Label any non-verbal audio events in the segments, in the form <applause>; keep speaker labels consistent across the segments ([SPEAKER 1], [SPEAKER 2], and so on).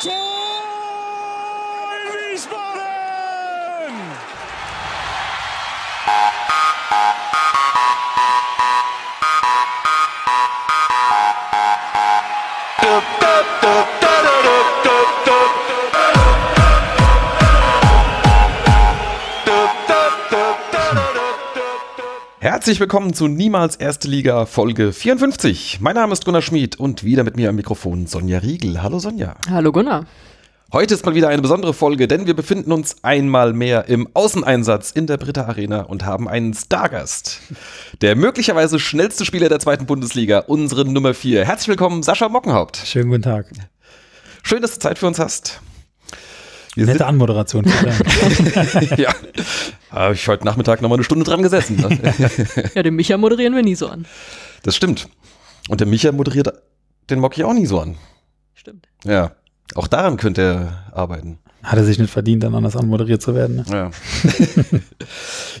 [SPEAKER 1] Tor Wiesbaden!
[SPEAKER 2] Herzlich willkommen zu Niemals Erste Liga Folge 54. Mein Name ist Gunnar Schmid und wieder mit mir am Mikrofon Sonja Riegel. Hallo Sonja.
[SPEAKER 3] Hallo Gunnar.
[SPEAKER 2] Heute ist mal wieder eine besondere Folge, denn wir befinden uns einmal mehr im Außeneinsatz in der Britta Arena und haben einen Stargast. Der möglicherweise schnellste Spieler der zweiten Bundesliga, unsere Nummer 4. Herzlich willkommen, Sascha Mockenhaupt.
[SPEAKER 4] Schönen guten Tag.
[SPEAKER 2] Schön, dass du Zeit für uns hast. Wir
[SPEAKER 4] Nette Anmoderation. <laughs>
[SPEAKER 2] ja, habe ich heute Nachmittag noch mal eine Stunde dran gesessen. ne? <laughs>
[SPEAKER 3] Ja, den Micha moderieren wir nie so an.
[SPEAKER 2] Das stimmt. Und der Micha moderiert den Mocky auch nie so an.
[SPEAKER 3] Stimmt.
[SPEAKER 2] Ja, auch daran könnte er arbeiten.
[SPEAKER 4] Hat er sich nicht verdient, dann anders anmoderiert zu werden. Ne?
[SPEAKER 2] Ja.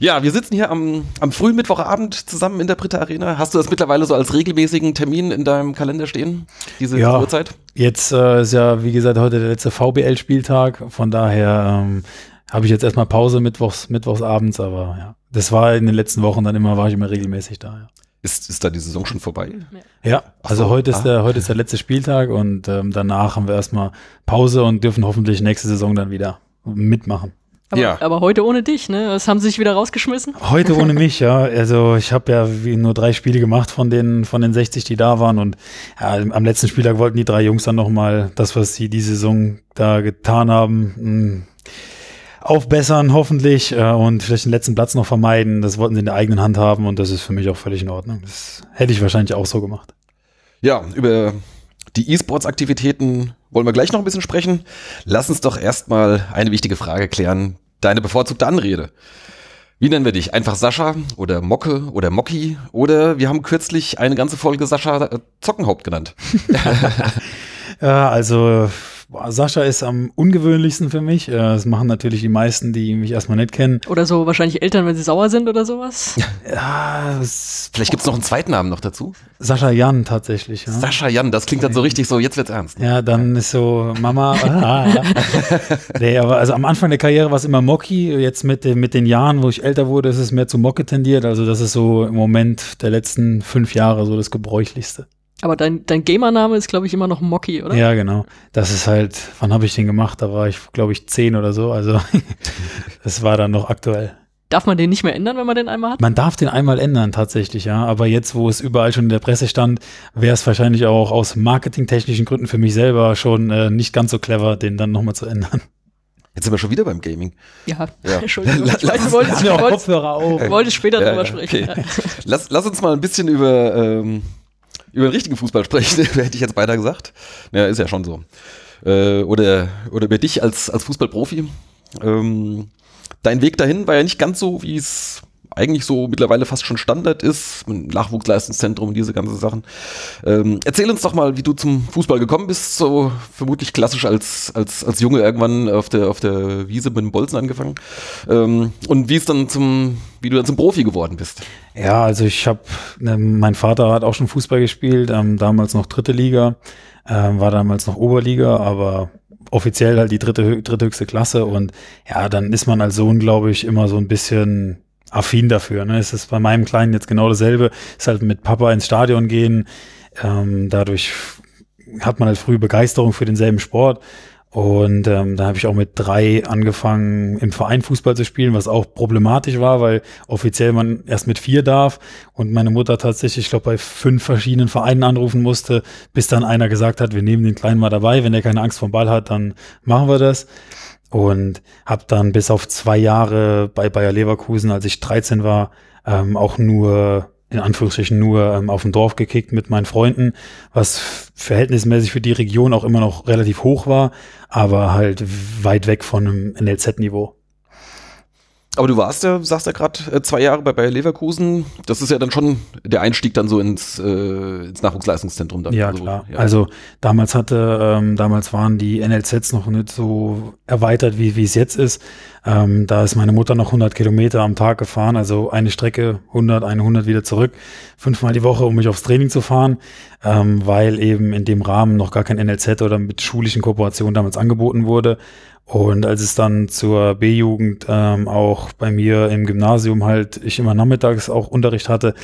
[SPEAKER 2] <laughs> ja, wir sitzen hier am, am frühen Mittwochabend zusammen in der Britta Arena. Hast du das mittlerweile so als regelmäßigen Termin in deinem Kalender stehen? Diese
[SPEAKER 4] Ja.
[SPEAKER 2] Uhrzeit?
[SPEAKER 4] Jetzt äh, ist ja, wie gesagt, heute der letzte VBL-Spieltag. Von daher ähm, habe ich jetzt erstmal Pause mittwochs, mittwochs abends, aber ja. Das war in den letzten Wochen dann immer, war ich immer regelmäßig da. Ja.
[SPEAKER 2] Ist, ist da die Saison schon vorbei?
[SPEAKER 4] Ja, also
[SPEAKER 2] so,
[SPEAKER 4] heute
[SPEAKER 2] ah.
[SPEAKER 4] ist der heute ist der letzte Spieltag und ähm, danach haben wir erstmal Pause und dürfen hoffentlich nächste Saison dann wieder mitmachen.
[SPEAKER 3] Aber,
[SPEAKER 2] Ja.
[SPEAKER 3] aber heute ohne dich, ne? Das haben sie sich wieder rausgeschmissen.
[SPEAKER 4] Heute ohne <laughs> mich, ja. Also ich habe ja wie nur drei Spiele gemacht von den von den 60, die da waren und ja, am letzten Spieltag wollten die drei Jungs dann noch mal das, was sie die Saison da getan haben, mh, aufbessern hoffentlich äh, und vielleicht den letzten Platz noch vermeiden. Das wollten sie in der eigenen Hand haben und das ist für mich auch völlig in Ordnung. Das hätte ich wahrscheinlich auch so gemacht.
[SPEAKER 2] Ja, über die E-Sports-Aktivitäten wollen wir gleich noch ein bisschen sprechen. Lass uns doch erstmal eine wichtige Frage klären. Deine bevorzugte Anrede. Wie nennen wir dich? Einfach Sascha oder Mocke oder Mocki? Oder wir haben kürzlich eine ganze Folge Sascha äh, Zockenhaupt genannt.
[SPEAKER 4] Ja, <laughs> <laughs> also boah, Sascha ist am ungewöhnlichsten für mich. Äh, Das machen natürlich die meisten, die mich erstmal nicht kennen.
[SPEAKER 3] Oder so wahrscheinlich Eltern, wenn sie sauer sind oder sowas. <laughs>
[SPEAKER 4] Ja, es-
[SPEAKER 2] Vielleicht gibt's noch einen zweiten Namen noch dazu.
[SPEAKER 4] Sascha Jan tatsächlich. Ja.
[SPEAKER 2] Sascha Jan, das klingt dann so richtig so, jetzt wird's ernst.
[SPEAKER 4] Ja, dann ist so Mama. <laughs> Ah, nee, aber also am Anfang der Karriere war es immer Mocky. Jetzt mit, den- mit den Jahren, wo ich älter wurde, ist es mehr zu Mocke tendiert. Also das ist so im Moment der letzten fünf Jahre so das gebräuchlichste.
[SPEAKER 3] Aber dein, dein Gamername ist, glaube ich, immer noch Mocky, oder?
[SPEAKER 4] Ja, genau. Das ist halt, wann habe ich den gemacht? Da war ich, glaube ich, zehn oder so. Also <laughs> das war dann noch aktuell.
[SPEAKER 3] Darf man den nicht mehr ändern, wenn man den einmal hat?
[SPEAKER 4] Man darf den einmal ändern tatsächlich, ja. Aber jetzt, wo es überall schon in der Presse stand, wäre es wahrscheinlich auch aus marketingtechnischen Gründen für mich selber schon äh, nicht ganz so clever, den dann nochmal zu ändern.
[SPEAKER 2] Jetzt sind wir schon wieder beim Gaming.
[SPEAKER 3] Ja,
[SPEAKER 2] Ja. <laughs>
[SPEAKER 3] Entschuldigung. Ich
[SPEAKER 2] lass-
[SPEAKER 4] Kopfhörer auf.
[SPEAKER 3] du wolltest später
[SPEAKER 2] Ja,
[SPEAKER 3] drüber
[SPEAKER 2] ja,
[SPEAKER 3] sprechen.
[SPEAKER 2] okay. Lass, lass uns mal ein bisschen über, ähm, über den richtigen Fußball sprechen, <laughs> hätte ich jetzt beinahe gesagt. Ja, ist ja schon so. Äh, oder, oder über dich als, als Fußballprofi. Ähm, dein Weg dahin war ja nicht ganz so, wie es eigentlich so mittlerweile fast schon Standard ist, Nachwuchsleistungszentrum und diese ganzen Sachen. Ähm, erzähl uns doch mal, wie du zum Fußball gekommen bist, so vermutlich klassisch als, als, als Junge irgendwann auf der, auf der Wiese mit dem Bolzen angefangen. Ähm, und wie es dann zum, wie du dann zum Profi geworden bist.
[SPEAKER 4] Ja, also ich habe, ne, mein Vater hat auch schon Fußball gespielt, ähm, damals noch dritte Liga, ähm, war damals noch Oberliga, aber offiziell halt die dritte, hö- dritthöchste Klasse und ja, dann ist man als Sohn, glaube ich, immer so ein bisschen affin dafür. Ne? Es ist bei meinem Kleinen jetzt genau dasselbe, ist halt mit Papa ins Stadion gehen, ähm, dadurch hat man halt früh Begeisterung für denselben Sport. Und ähm, da habe ich auch mit drei angefangen, im Verein Fußball zu spielen, was auch problematisch war, weil offiziell man erst mit vier darf und meine Mutter tatsächlich, ich glaube, bei fünf verschiedenen Vereinen anrufen musste, bis dann einer gesagt hat, wir nehmen den Kleinen mal dabei, wenn er keine Angst vom Ball hat, dann machen wir das. Und habe dann bis auf zwei Jahre bei Bayer Leverkusen, als ich 13 war, ähm, auch nur in Anführungsstrichen nur ähm, auf dem Dorf gekickt mit meinen Freunden, was verhältnismäßig für die Region auch immer noch relativ hoch war, aber halt weit weg von einem NLZ-Niveau.
[SPEAKER 2] Aber du warst ja, sagst ja gerade, äh, zwei Jahre bei Bayer Leverkusen. Das ist ja dann schon der Einstieg dann so ins, äh, ins Nachwuchsleistungszentrum. Dann.
[SPEAKER 4] Ja,
[SPEAKER 2] also,
[SPEAKER 4] klar.
[SPEAKER 2] Ja.
[SPEAKER 4] Also damals hatte, ähm, damals waren die NLZs noch nicht so erweitert, wie, wie es jetzt ist. Ähm, da ist meine Mutter noch 100 Kilometer am Tag gefahren, also eine Strecke 100, 100 wieder zurück, fünfmal die Woche, um mich aufs Training zu fahren, ähm, weil eben in dem Rahmen noch gar kein NLZ oder mit schulischen Kooperationen damals angeboten wurde. Und als es dann zur B-Jugend ähm, auch bei mir im Gymnasium halt ich immer nachmittags auch Unterricht hatte,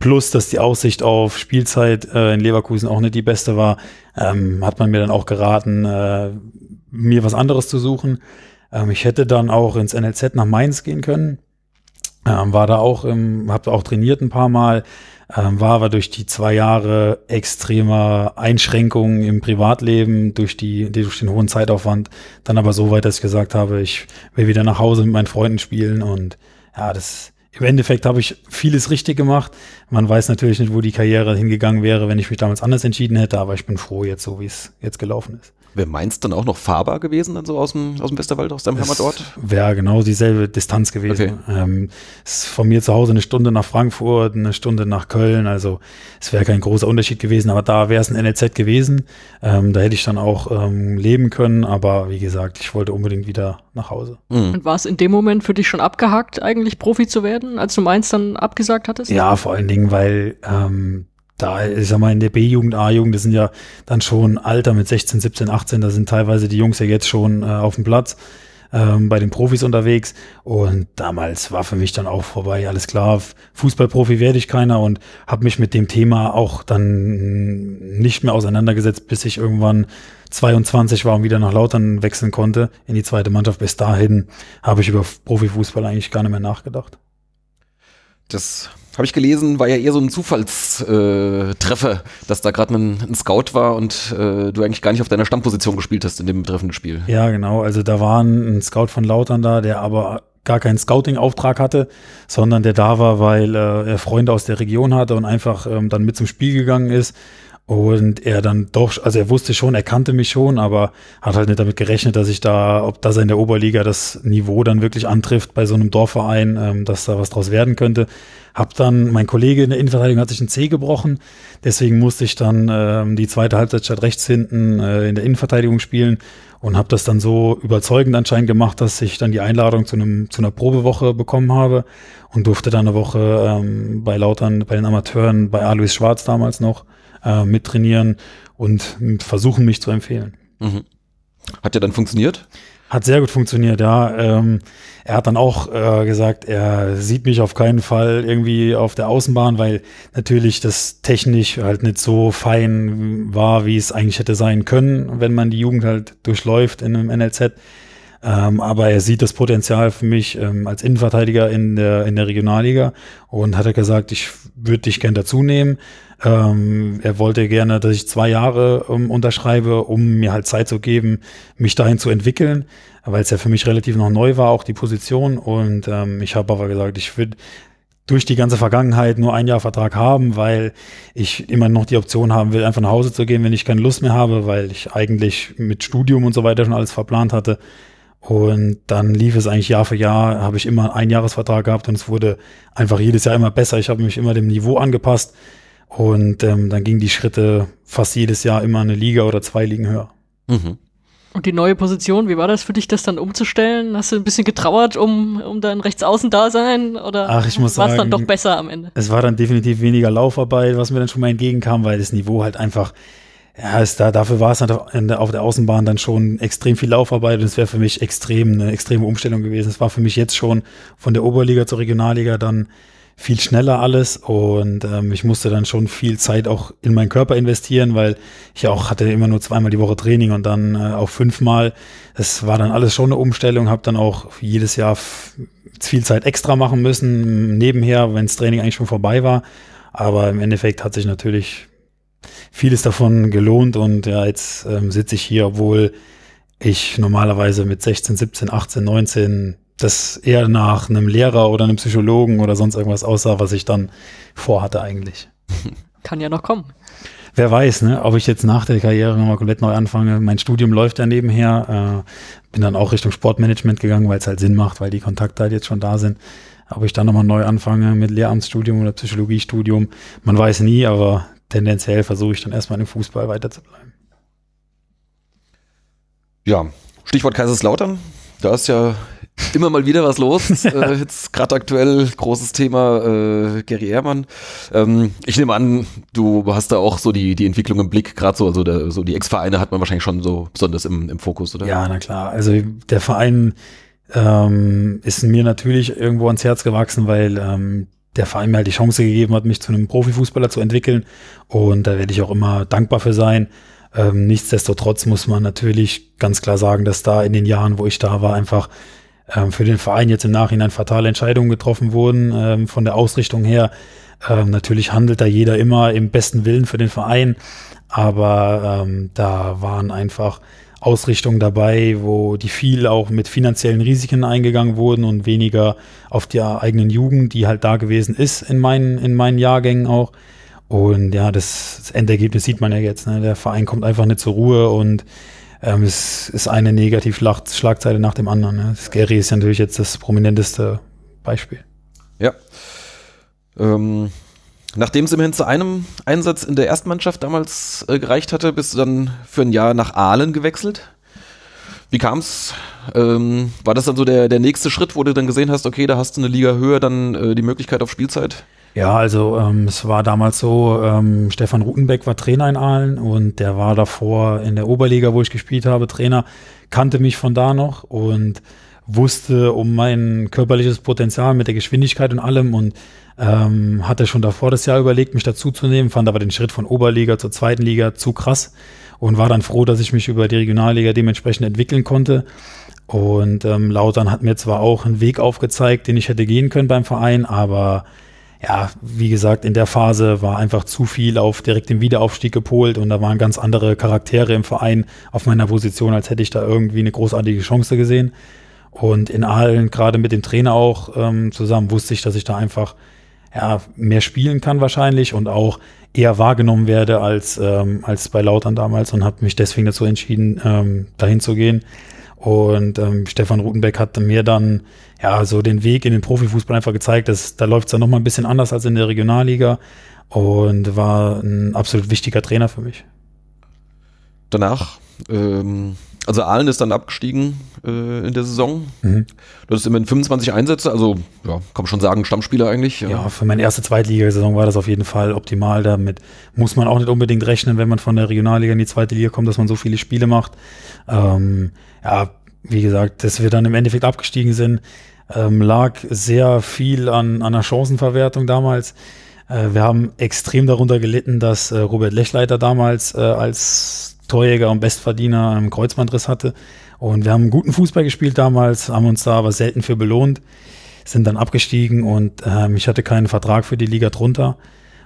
[SPEAKER 4] plus dass die Aussicht auf Spielzeit äh, in Leverkusen auch nicht die beste war, ähm, hat man mir dann auch geraten, äh, mir was anderes zu suchen. Ähm, ich hätte dann auch ins NLZ nach Mainz gehen können, ähm, war da auch, im, habe auch trainiert ein paar Mal, ähm, war aber durch die zwei Jahre extremer Einschränkungen im Privatleben, durch, die, durch den hohen Zeitaufwand, dann aber so weit, dass ich gesagt habe, ich will wieder nach Hause mit meinen Freunden spielen und ja, das im Endeffekt habe ich vieles richtig gemacht. Man weiß natürlich nicht, wo die Karriere hingegangen wäre, wenn ich mich damals anders entschieden hätte, aber ich bin froh jetzt so, wie es jetzt gelaufen ist.
[SPEAKER 2] Wäre Mainz dann auch noch fahrbar gewesen, dann so aus dem, aus dem Westerwald, aus deinem Heimatort?
[SPEAKER 4] Wäre genau dieselbe Distanz gewesen.
[SPEAKER 2] Okay.
[SPEAKER 4] Ähm, es ist von mir zu Hause eine Stunde nach Frankfurt, eine Stunde nach Köln, also es wäre kein großer Unterschied gewesen, aber da wäre es ein NLZ gewesen. Ähm, da hätte ich dann auch ähm, leben können, aber wie gesagt, ich wollte unbedingt wieder nach Hause.
[SPEAKER 2] Mhm.
[SPEAKER 3] Und war es in dem Moment für dich schon abgehakt, eigentlich Profi zu werden, als du Mainz dann abgesagt hattest?
[SPEAKER 4] Ja, vor allen Dingen, weil ähm, da, ich sag mal, in der B-Jugend, A-Jugend, das sind ja dann schon Alter mit 16, 17, 18, da sind teilweise die Jungs ja jetzt schon äh, auf dem Platz ähm, bei den Profis unterwegs. Und damals war für mich dann auch vorbei, alles klar, Fußballprofi werde ich keiner und habe mich mit dem Thema auch dann nicht mehr auseinandergesetzt, bis ich irgendwann 22 war und wieder nach Lautern wechseln konnte in die zweite Mannschaft. Bis dahin habe ich über Profifußball eigentlich gar nicht mehr nachgedacht.
[SPEAKER 2] Das habe ich gelesen, war ja eher so ein Zufallstreffer, äh, dass da gerade ein, ein Scout war und äh, du eigentlich gar nicht auf deiner Stammposition gespielt hast in dem betreffenden Spiel.
[SPEAKER 4] Ja, genau. Also da war ein, ein Scout von Lautern da, der aber gar keinen Scouting-Auftrag hatte, sondern der da war, weil äh, er Freunde aus der Region hatte und einfach ähm, dann mit zum Spiel gegangen ist. Und er dann doch, also er wusste schon, er kannte mich schon, aber hat halt nicht damit gerechnet, dass ich da, ob das in der Oberliga das Niveau dann wirklich antrifft bei so einem Dorfverein, ähm, dass da was draus werden könnte. Hab dann, mein Kollege in der Innenverteidigung hat sich ein C gebrochen, deswegen musste ich dann ähm, die zweite Halbzeit statt rechts hinten äh, in der Innenverteidigung spielen und habe das dann so überzeugend anscheinend gemacht, dass ich dann die Einladung zu einem zu einer Probewoche bekommen habe und durfte dann eine Woche ähm, bei Lautern, bei den Amateuren, bei Alois Schwarz damals noch äh, mittrainieren und versuchen mich zu empfehlen.
[SPEAKER 2] Mhm. Hat ja dann funktioniert?
[SPEAKER 4] Hat sehr gut funktioniert, ja. Ähm, er hat dann auch äh, gesagt, er sieht mich auf keinen Fall irgendwie auf der Außenbahn, weil natürlich das technisch halt nicht so fein war, wie es eigentlich hätte sein können, wenn man die Jugend halt durchläuft in einem NLZ. Ähm, aber er sieht das Potenzial für mich ähm, als Innenverteidiger in der, in der Regionalliga und hat er gesagt, ich würde dich gern dazu nehmen. Ähm, er wollte gerne, dass ich zwei Jahre ähm, unterschreibe, um mir halt Zeit zu geben, mich dahin zu entwickeln, weil es ja für mich relativ noch neu war, auch die Position. Und ähm, ich habe aber gesagt, ich würde durch die ganze Vergangenheit nur ein Jahr Vertrag haben, weil ich immer noch die Option haben will, einfach nach Hause zu gehen, wenn ich keine Lust mehr habe, weil ich eigentlich mit Studium und so weiter schon alles verplant hatte. Und dann lief es eigentlich Jahr für Jahr, habe ich immer einen Jahresvertrag gehabt und es wurde einfach jedes Jahr immer besser. Ich habe mich immer dem Niveau angepasst und ähm, dann gingen die Schritte fast jedes Jahr immer eine Liga oder zwei Ligen höher.
[SPEAKER 2] Mhm.
[SPEAKER 3] Und die neue Position, wie war das für dich, das dann umzustellen? Hast du ein bisschen getrauert um, um dein Rechtsaußen-Dasein? Oder
[SPEAKER 4] Ach, ich muss
[SPEAKER 3] war es dann doch besser am Ende?
[SPEAKER 4] Es war dann definitiv weniger Laufarbeit, was mir dann schon mal entgegenkam, weil das Niveau halt einfach, ja, ist da, dafür war es halt der- auf der Außenbahn dann schon extrem viel Laufarbeit und es wäre für mich extrem eine extreme Umstellung gewesen. Es war für mich jetzt schon von der Oberliga zur Regionalliga dann viel schneller alles und ähm, ich musste dann schon viel Zeit auch in meinen Körper investieren, weil ich auch hatte immer nur zweimal die Woche Training und dann äh, auch fünfmal. Es war dann alles schon eine Umstellung, habe dann auch jedes Jahr viel Zeit extra machen müssen, nebenher, wenn das Training eigentlich schon vorbei war. Aber im Endeffekt hat sich natürlich vieles davon gelohnt und ja, jetzt ähm, sitze ich hier, obwohl ich normalerweise mit 16, 17, 18, 19 das eher nach einem Lehrer oder einem Psychologen oder sonst irgendwas aussah, was ich dann vorhatte eigentlich. <laughs>
[SPEAKER 3] Kann ja noch kommen.
[SPEAKER 4] wer weiß, ne, ob ich jetzt nach der Karriere nochmal komplett neu anfange. Mein Studium läuft ja nebenher. Äh, bin dann auch Richtung Sportmanagement gegangen, weil es halt Sinn macht, weil die Kontakte halt jetzt schon da sind. Ob ich dann nochmal neu anfange mit Lehramtsstudium oder Psychologiestudium, man weiß nie, aber tendenziell versuche ich dann erstmal im Fußball weiter zu bleiben.
[SPEAKER 2] Ja, Stichwort Kaiserslautern. Da ist ja immer mal wieder was los. <laughs> äh, jetzt gerade aktuell großes Thema äh, Gary Ehrmann. Ähm, ich nehme an, du hast da auch so die, die Entwicklung im Blick, gerade so, also der, so die Ex-Vereine hat man wahrscheinlich schon so besonders im, im Fokus, oder?
[SPEAKER 4] Ja, na klar. Also der Verein ähm, ist mir natürlich irgendwo ans Herz gewachsen, weil ähm, der Verein mir halt die Chance gegeben hat, mich zu einem Profifußballer zu entwickeln. Und da werde ich auch immer dankbar für sein. Ähm, nichtsdestotrotz muss man natürlich ganz klar sagen, dass da in den Jahren, wo ich da war, einfach ähm, für den Verein jetzt im Nachhinein fatale Entscheidungen getroffen wurden, ähm, von der Ausrichtung her. Ähm, natürlich handelt da jeder immer im besten Willen für den Verein, aber ähm, da waren einfach Ausrichtungen dabei, wo die viel auch mit finanziellen Risiken eingegangen wurden und weniger auf die eigenen Jugend, die halt da gewesen ist in meinen, in meinen Jahrgängen auch. Und ja, das, das Endergebnis sieht man ja jetzt. Ne? Der Verein kommt einfach nicht zur Ruhe und ähm, es ist eine Negativschlagzeile nach dem anderen. Ne? Scary ist ja natürlich jetzt das prominenteste Beispiel.
[SPEAKER 2] Ja. Ähm, nachdem es immerhin zu einem Einsatz in der Erstmannschaft damals äh, gereicht hatte, bist du dann für ein Jahr nach Aalen gewechselt. Wie kam es? Ähm, war das dann so der, der nächste Schritt, wo du dann gesehen hast, okay, da hast du eine Liga höher dann äh, die Möglichkeit auf Spielzeit?
[SPEAKER 4] Ja, also ähm, es war damals so, ähm, Stefan Rutenbeck war Trainer in Aalen und der war davor in der Oberliga, wo ich gespielt habe, Trainer, kannte mich von da noch und wusste um mein körperliches Potenzial mit der Geschwindigkeit und allem und ähm, hatte schon davor das Jahr überlegt, mich dazuzunehmen, fand aber den Schritt von Oberliga zur zweiten Liga zu krass und war dann froh, dass ich mich über die Regionalliga dementsprechend entwickeln konnte. Und ähm, Lautern hat mir zwar auch einen Weg aufgezeigt, den ich hätte gehen können beim Verein, aber ja, wie gesagt, in der Phase war einfach zu viel auf direkt den Wiederaufstieg gepolt und da waren ganz andere Charaktere im Verein auf meiner Position, als hätte ich da irgendwie eine großartige Chance gesehen. Und in Aalen, gerade mit dem Trainer auch ähm, zusammen, wusste ich, dass ich da einfach ja, mehr spielen kann wahrscheinlich und auch eher wahrgenommen werde als, ähm, als bei Lautern damals und habe mich deswegen dazu entschieden, ähm, dahin zu gehen. Und ähm, Stefan Rutenbeck hat mir dann ja so den Weg in den Profifußball einfach gezeigt, dass da läuft es dann nochmal ein bisschen anders als in der Regionalliga und war ein absolut wichtiger Trainer für mich.
[SPEAKER 2] Danach, ähm, also Aalen ist dann abgestiegen äh, in der Saison. Mhm. Du hast immerhin 25 Einsätze, also ja, kann man schon sagen, Stammspieler eigentlich.
[SPEAKER 4] Ja, ja für meine erste Zweitligasaison war das auf jeden Fall optimal. Damit muss man auch nicht unbedingt rechnen, wenn man von der Regionalliga in die zweite Liga kommt, dass man so viele Spiele macht. Ähm, ja, wie gesagt, dass wir dann im Endeffekt abgestiegen sind, ähm, lag sehr viel an, an der Chancenverwertung damals. Äh, wir haben extrem darunter gelitten, dass äh, Robert Lechleiter damals äh, als Torjäger und Bestverdiener einen Kreuzbandriss hatte. Und wir haben guten Fußball gespielt damals, haben uns da aber selten für belohnt, sind dann abgestiegen und ähm, ich hatte keinen Vertrag für die Liga drunter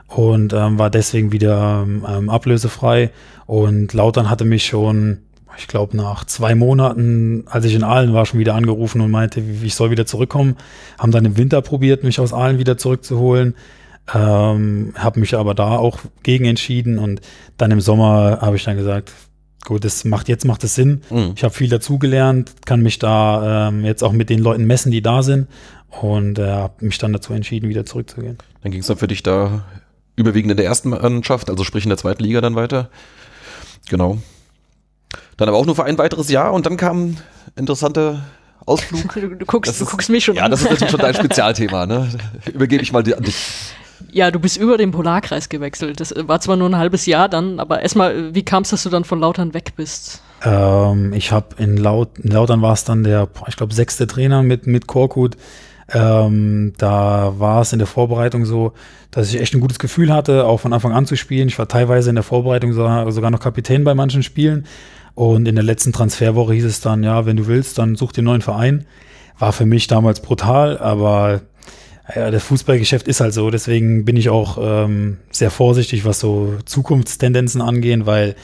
[SPEAKER 4] und ähm, war deswegen wieder ähm, ablösefrei. Und Lautern hatte mich schon ich glaube, nach zwei Monaten, als ich in Aalen war, schon wieder angerufen und meinte, ich soll wieder zurückkommen. Haben dann im Winter probiert, mich aus Aalen wieder zurückzuholen. Ähm, habe mich aber da auch gegen entschieden und dann im Sommer habe ich dann gesagt, gut, das macht jetzt macht es Sinn. Mhm. Ich habe viel dazugelernt, kann mich da ähm, jetzt auch mit den Leuten messen, die da sind und äh, habe mich dann dazu entschieden, wieder zurückzugehen.
[SPEAKER 2] Dann ging es dann für dich da überwiegend in der ersten Mannschaft, also sprich in der zweiten Liga dann weiter. Genau. Dann aber auch nur für ein weiteres Jahr und dann kam interessante Ausflug.
[SPEAKER 3] Du, <laughs> du guckst,
[SPEAKER 2] ist,
[SPEAKER 3] du guckst mich schon
[SPEAKER 2] ja, an. Ja, das ist natürlich schon dein <laughs> Spezialthema, ne? Übergebe ich mal an dich.
[SPEAKER 3] Ja, du bist über den Polarkreis gewechselt. Das war zwar nur ein halbes Jahr dann, aber erstmal, wie kam es, dass du dann von Lautern weg bist?
[SPEAKER 4] Ähm, ich habe in, Laut, in Lautern war es dann der, ich glaube, sechste Trainer mit, mit Korkut. Ähm, da war es in der Vorbereitung so, dass ich echt ein gutes Gefühl hatte, auch von Anfang an zu spielen. Ich war teilweise in der Vorbereitung sogar, sogar noch Kapitän bei manchen Spielen. Und in der letzten Transferwoche hieß es dann, ja, wenn du willst, dann such dir einen neuen Verein. War für mich damals brutal, aber ja, das Fußballgeschäft ist halt so. Deswegen bin ich auch ähm, sehr vorsichtig, was so Zukunftstendenzen angehen, weil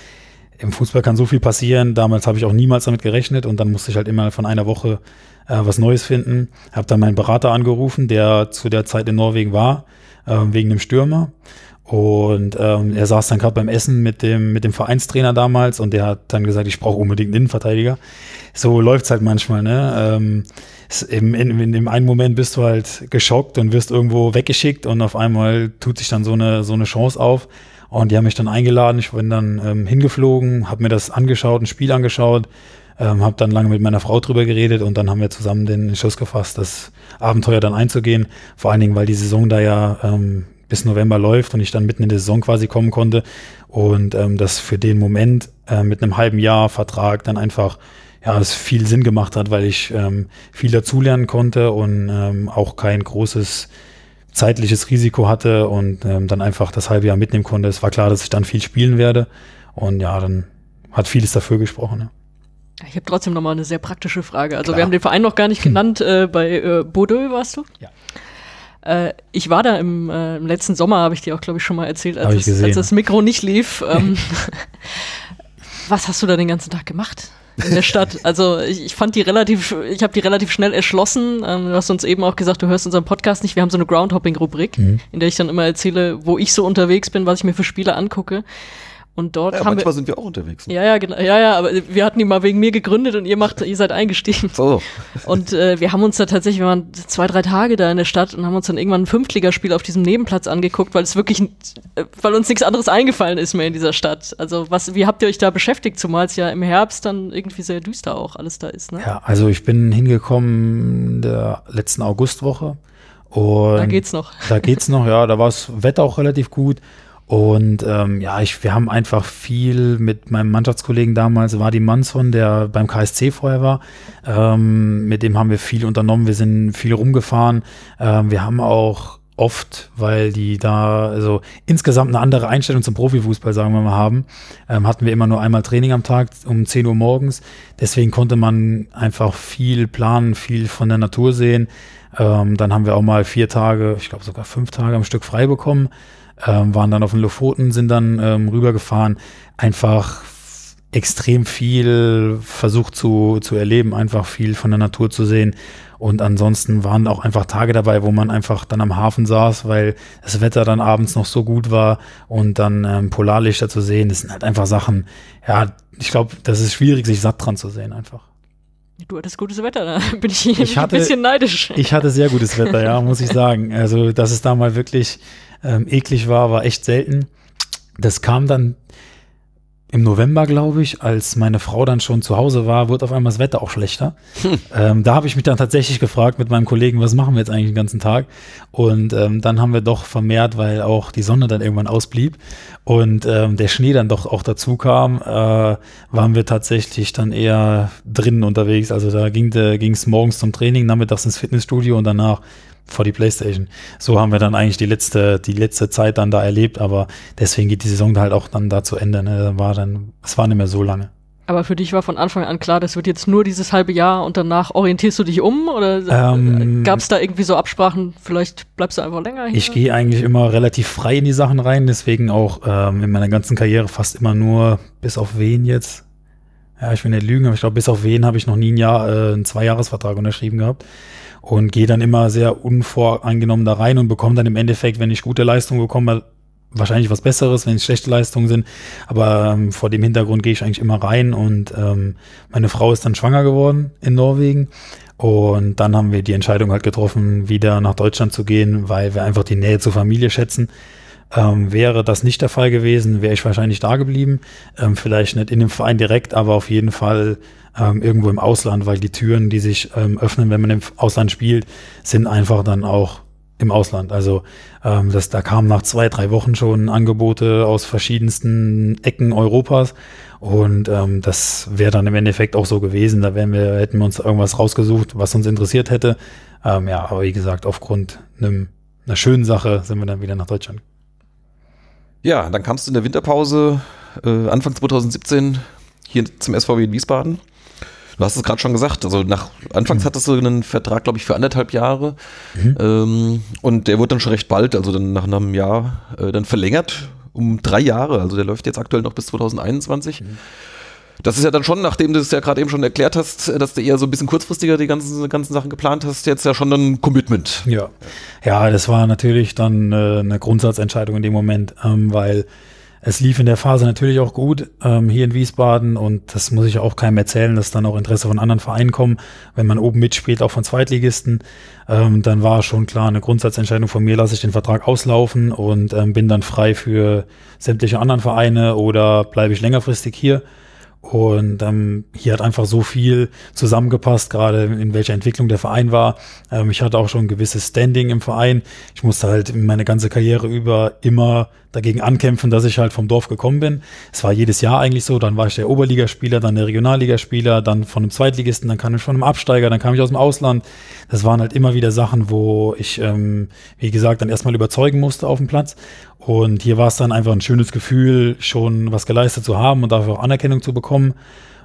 [SPEAKER 4] im Fußball kann so viel passieren. Damals habe ich auch niemals damit gerechnet und dann musste ich halt immer von einer Woche äh, was Neues finden. Habe dann meinen Berater angerufen, der zu der Zeit in Norwegen war, äh, wegen dem Stürmer. Und ähm, er saß dann gerade beim Essen mit dem, mit dem Vereinstrainer damals und der hat dann gesagt, ich brauche unbedingt einen Innenverteidiger. So läuft's halt manchmal, ne? Ähm, in, in, in dem einen Moment bist du halt geschockt und wirst irgendwo weggeschickt und auf einmal tut sich dann so eine, so eine Chance auf. Und die haben mich dann eingeladen, ich bin dann ähm, hingeflogen, habe mir das angeschaut, ein Spiel angeschaut, ähm, habe dann lange mit meiner Frau drüber geredet und dann haben wir zusammen den Entschluss gefasst, das Abenteuer dann einzugehen. Vor allen Dingen, weil die Saison da ja ähm, bis November läuft und ich dann mitten in der Saison quasi kommen konnte und ähm, das für den Moment äh, mit einem halben Jahr Vertrag dann einfach ja, es viel Sinn gemacht hat, weil ich ähm, viel dazulernen konnte und ähm, auch kein großes zeitliches Risiko hatte und ähm, dann einfach das halbe Jahr mitnehmen konnte. Es war klar, dass ich dann viel spielen werde und ja, dann hat vieles dafür gesprochen. Ja.
[SPEAKER 3] Ich habe trotzdem nochmal eine sehr praktische Frage. Also Klar. wir haben den Verein noch gar nicht genannt. Äh, bei äh, Bordeaux warst du?
[SPEAKER 4] Ja.
[SPEAKER 3] Äh, ich war da im, äh, im letzten Sommer, habe ich dir auch, glaube ich, schon mal erzählt, als, es, als das Mikro nicht lief. Ähm, <laughs> was hast du da den ganzen Tag gemacht? in der Stadt. Also ich, ich fand die relativ, ich habe die relativ schnell erschlossen. Ähm, du hast uns eben auch gesagt, du hörst unseren Podcast nicht. Wir haben so eine Groundhopping-Rubrik, mhm. in der ich dann immer erzähle, wo ich so unterwegs bin, was ich mir für Spiele angucke. Und dort
[SPEAKER 2] ja,
[SPEAKER 3] haben
[SPEAKER 2] manchmal wir, sind wir auch unterwegs.
[SPEAKER 3] Ne? Ja, ja, genau. Ja, ja, aber wir hatten die mal wegen mir gegründet und ihr macht, ihr seid eingestiegen.
[SPEAKER 2] So.
[SPEAKER 3] Und äh, wir haben uns da tatsächlich, wir waren zwei, drei Tage da in der Stadt und haben uns dann irgendwann ein Fünftligaspiel auf diesem Nebenplatz angeguckt, weil es wirklich, äh, weil uns nichts anderes eingefallen ist mehr in dieser Stadt. Also was, wie habt ihr euch da beschäftigt, zumal es ja im Herbst dann irgendwie sehr düster auch alles da ist, ne?
[SPEAKER 4] Ja, also ich bin hingekommen der letzten Augustwoche. Und
[SPEAKER 3] da geht's noch.
[SPEAKER 4] Da geht's noch, ja. Da war das Wetter auch relativ gut. Und ähm, ja, ich, wir haben einfach viel mit meinem Mannschaftskollegen damals, Wadi Manson, der beim KSC vorher war. Ähm, mit dem haben wir viel unternommen. Wir sind viel rumgefahren. Ähm, wir haben auch oft, weil die da also insgesamt eine andere Einstellung zum Profifußball, sagen wir mal, haben, ähm, hatten wir immer nur einmal Training am Tag um 10 Uhr morgens. Deswegen konnte man einfach viel planen, viel von der Natur sehen. Ähm, dann haben wir auch mal vier Tage, ich glaube sogar fünf Tage am Stück frei bekommen ähm, waren dann auf den Lofoten, sind dann ähm, rübergefahren, einfach extrem viel versucht zu, zu erleben, einfach viel von der Natur zu sehen. Und ansonsten waren auch einfach Tage dabei, wo man einfach dann am Hafen saß, weil das Wetter dann abends noch so gut war und dann ähm, Polarlichter zu sehen, das sind halt einfach Sachen, ja, ich glaube, das ist schwierig, sich satt dran zu sehen einfach.
[SPEAKER 3] Du hattest gutes Wetter, da <laughs> bin ich, ich hatte, ein bisschen neidisch.
[SPEAKER 4] Ich hatte sehr gutes Wetter, ja, muss ich sagen. Also, dass es da mal wirklich ähm, eklig war, war echt selten. Das kam dann im November, glaube ich, als meine Frau dann schon zu Hause war, wurde auf einmal das Wetter auch schlechter. Hm. Ähm, da habe ich mich dann tatsächlich gefragt mit meinem Kollegen, was machen wir jetzt eigentlich den ganzen Tag? Und ähm, dann haben wir doch vermehrt, weil auch die Sonne dann irgendwann ausblieb und ähm, der Schnee dann doch auch dazu kam, äh, waren wir tatsächlich dann eher drinnen unterwegs. Also da ging es morgens zum Training, nachmittags ins Fitnessstudio und danach vor die Playstation. So haben wir dann eigentlich die letzte, die letzte Zeit dann da erlebt, aber deswegen geht die Saison halt auch dann da zu Ende. Ne? War dann, es war nicht mehr so lange.
[SPEAKER 3] Aber für dich war von Anfang an klar, das wird jetzt nur dieses halbe Jahr und danach orientierst du dich um oder
[SPEAKER 4] ähm,
[SPEAKER 3] gab es da irgendwie so Absprachen, vielleicht bleibst du einfach länger
[SPEAKER 4] hier? Ich gehe eigentlich immer relativ frei in die Sachen rein, deswegen auch ähm, in meiner ganzen Karriere fast immer nur, bis auf wen jetzt? Ja, ich will nicht lügen, aber ich glaube, bis auf wen habe ich noch nie ein Jahr, äh, einen Zweijahresvertrag unterschrieben gehabt und gehe dann immer sehr unvoreingenommen da rein und bekomme dann im Endeffekt, wenn ich gute Leistungen bekomme, wahrscheinlich was Besseres, wenn es schlechte Leistungen sind. Aber ähm, vor dem Hintergrund gehe ich eigentlich immer rein und ähm, meine Frau ist dann schwanger geworden in Norwegen. Und dann haben wir die Entscheidung halt getroffen, wieder nach Deutschland zu gehen, weil wir einfach die Nähe zur Familie schätzen. Ähm, wäre das nicht der Fall gewesen, wäre ich wahrscheinlich da geblieben. Ähm, vielleicht nicht in dem Verein direkt, aber auf jeden Fall ähm, irgendwo im Ausland, weil die Türen, die sich ähm, öffnen, wenn man im Ausland spielt, sind einfach dann auch im Ausland. Also ähm, das, da kamen nach zwei, drei Wochen schon Angebote aus verschiedensten Ecken Europas und ähm, das wäre dann im Endeffekt auch so gewesen. Da wären wir, hätten wir uns irgendwas rausgesucht, was uns interessiert hätte. Ähm, ja, aber wie gesagt, aufgrund einem, einer schönen Sache sind wir dann wieder nach Deutschland.
[SPEAKER 2] Ja, dann kamst du in der Winterpause äh, Anfang 2017 hier zum SVW in Wiesbaden. Du hast es gerade schon gesagt, also nach anfangs mhm. hattest du einen Vertrag, glaube ich, für anderthalb Jahre mhm. ähm, und der wurde dann schon recht bald, also dann nach einem Jahr, äh, dann verlängert um drei Jahre. Also der läuft jetzt aktuell noch bis 2021. Mhm. Das ist ja dann schon, nachdem du es ja gerade eben schon erklärt hast, dass du eher so ein bisschen kurzfristiger die ganzen, ganzen Sachen geplant hast, jetzt ja schon ein Commitment.
[SPEAKER 4] Ja, ja, das war natürlich dann äh, eine Grundsatzentscheidung in dem Moment, ähm, weil es lief in der Phase natürlich auch gut ähm, hier in Wiesbaden und das muss ich auch keinem erzählen, dass dann auch Interesse von anderen Vereinen kommen, wenn man oben mitspielt, auch von Zweitligisten. Ähm, dann war schon klar eine Grundsatzentscheidung von mir, lasse ich den Vertrag auslaufen und ähm, bin dann frei für sämtliche anderen Vereine oder bleibe ich längerfristig hier. Und ähm, hier hat einfach so viel zusammengepasst, gerade in welcher Entwicklung der Verein war. Ähm, ich hatte auch schon ein gewisses Standing im Verein. Ich musste halt meine ganze Karriere über immer dagegen ankämpfen, dass ich halt vom Dorf gekommen bin. Es war jedes Jahr eigentlich so. Dann war ich der Oberligaspieler, dann der Regionalligaspieler, dann von einem Zweitligisten, dann kam ich von einem Absteiger, dann kam ich aus dem Ausland. Das waren halt immer wieder Sachen, wo ich, ähm, wie gesagt, dann erstmal überzeugen musste auf dem Platz. Und hier war es dann einfach ein schönes Gefühl, schon was geleistet zu haben und dafür auch Anerkennung zu bekommen.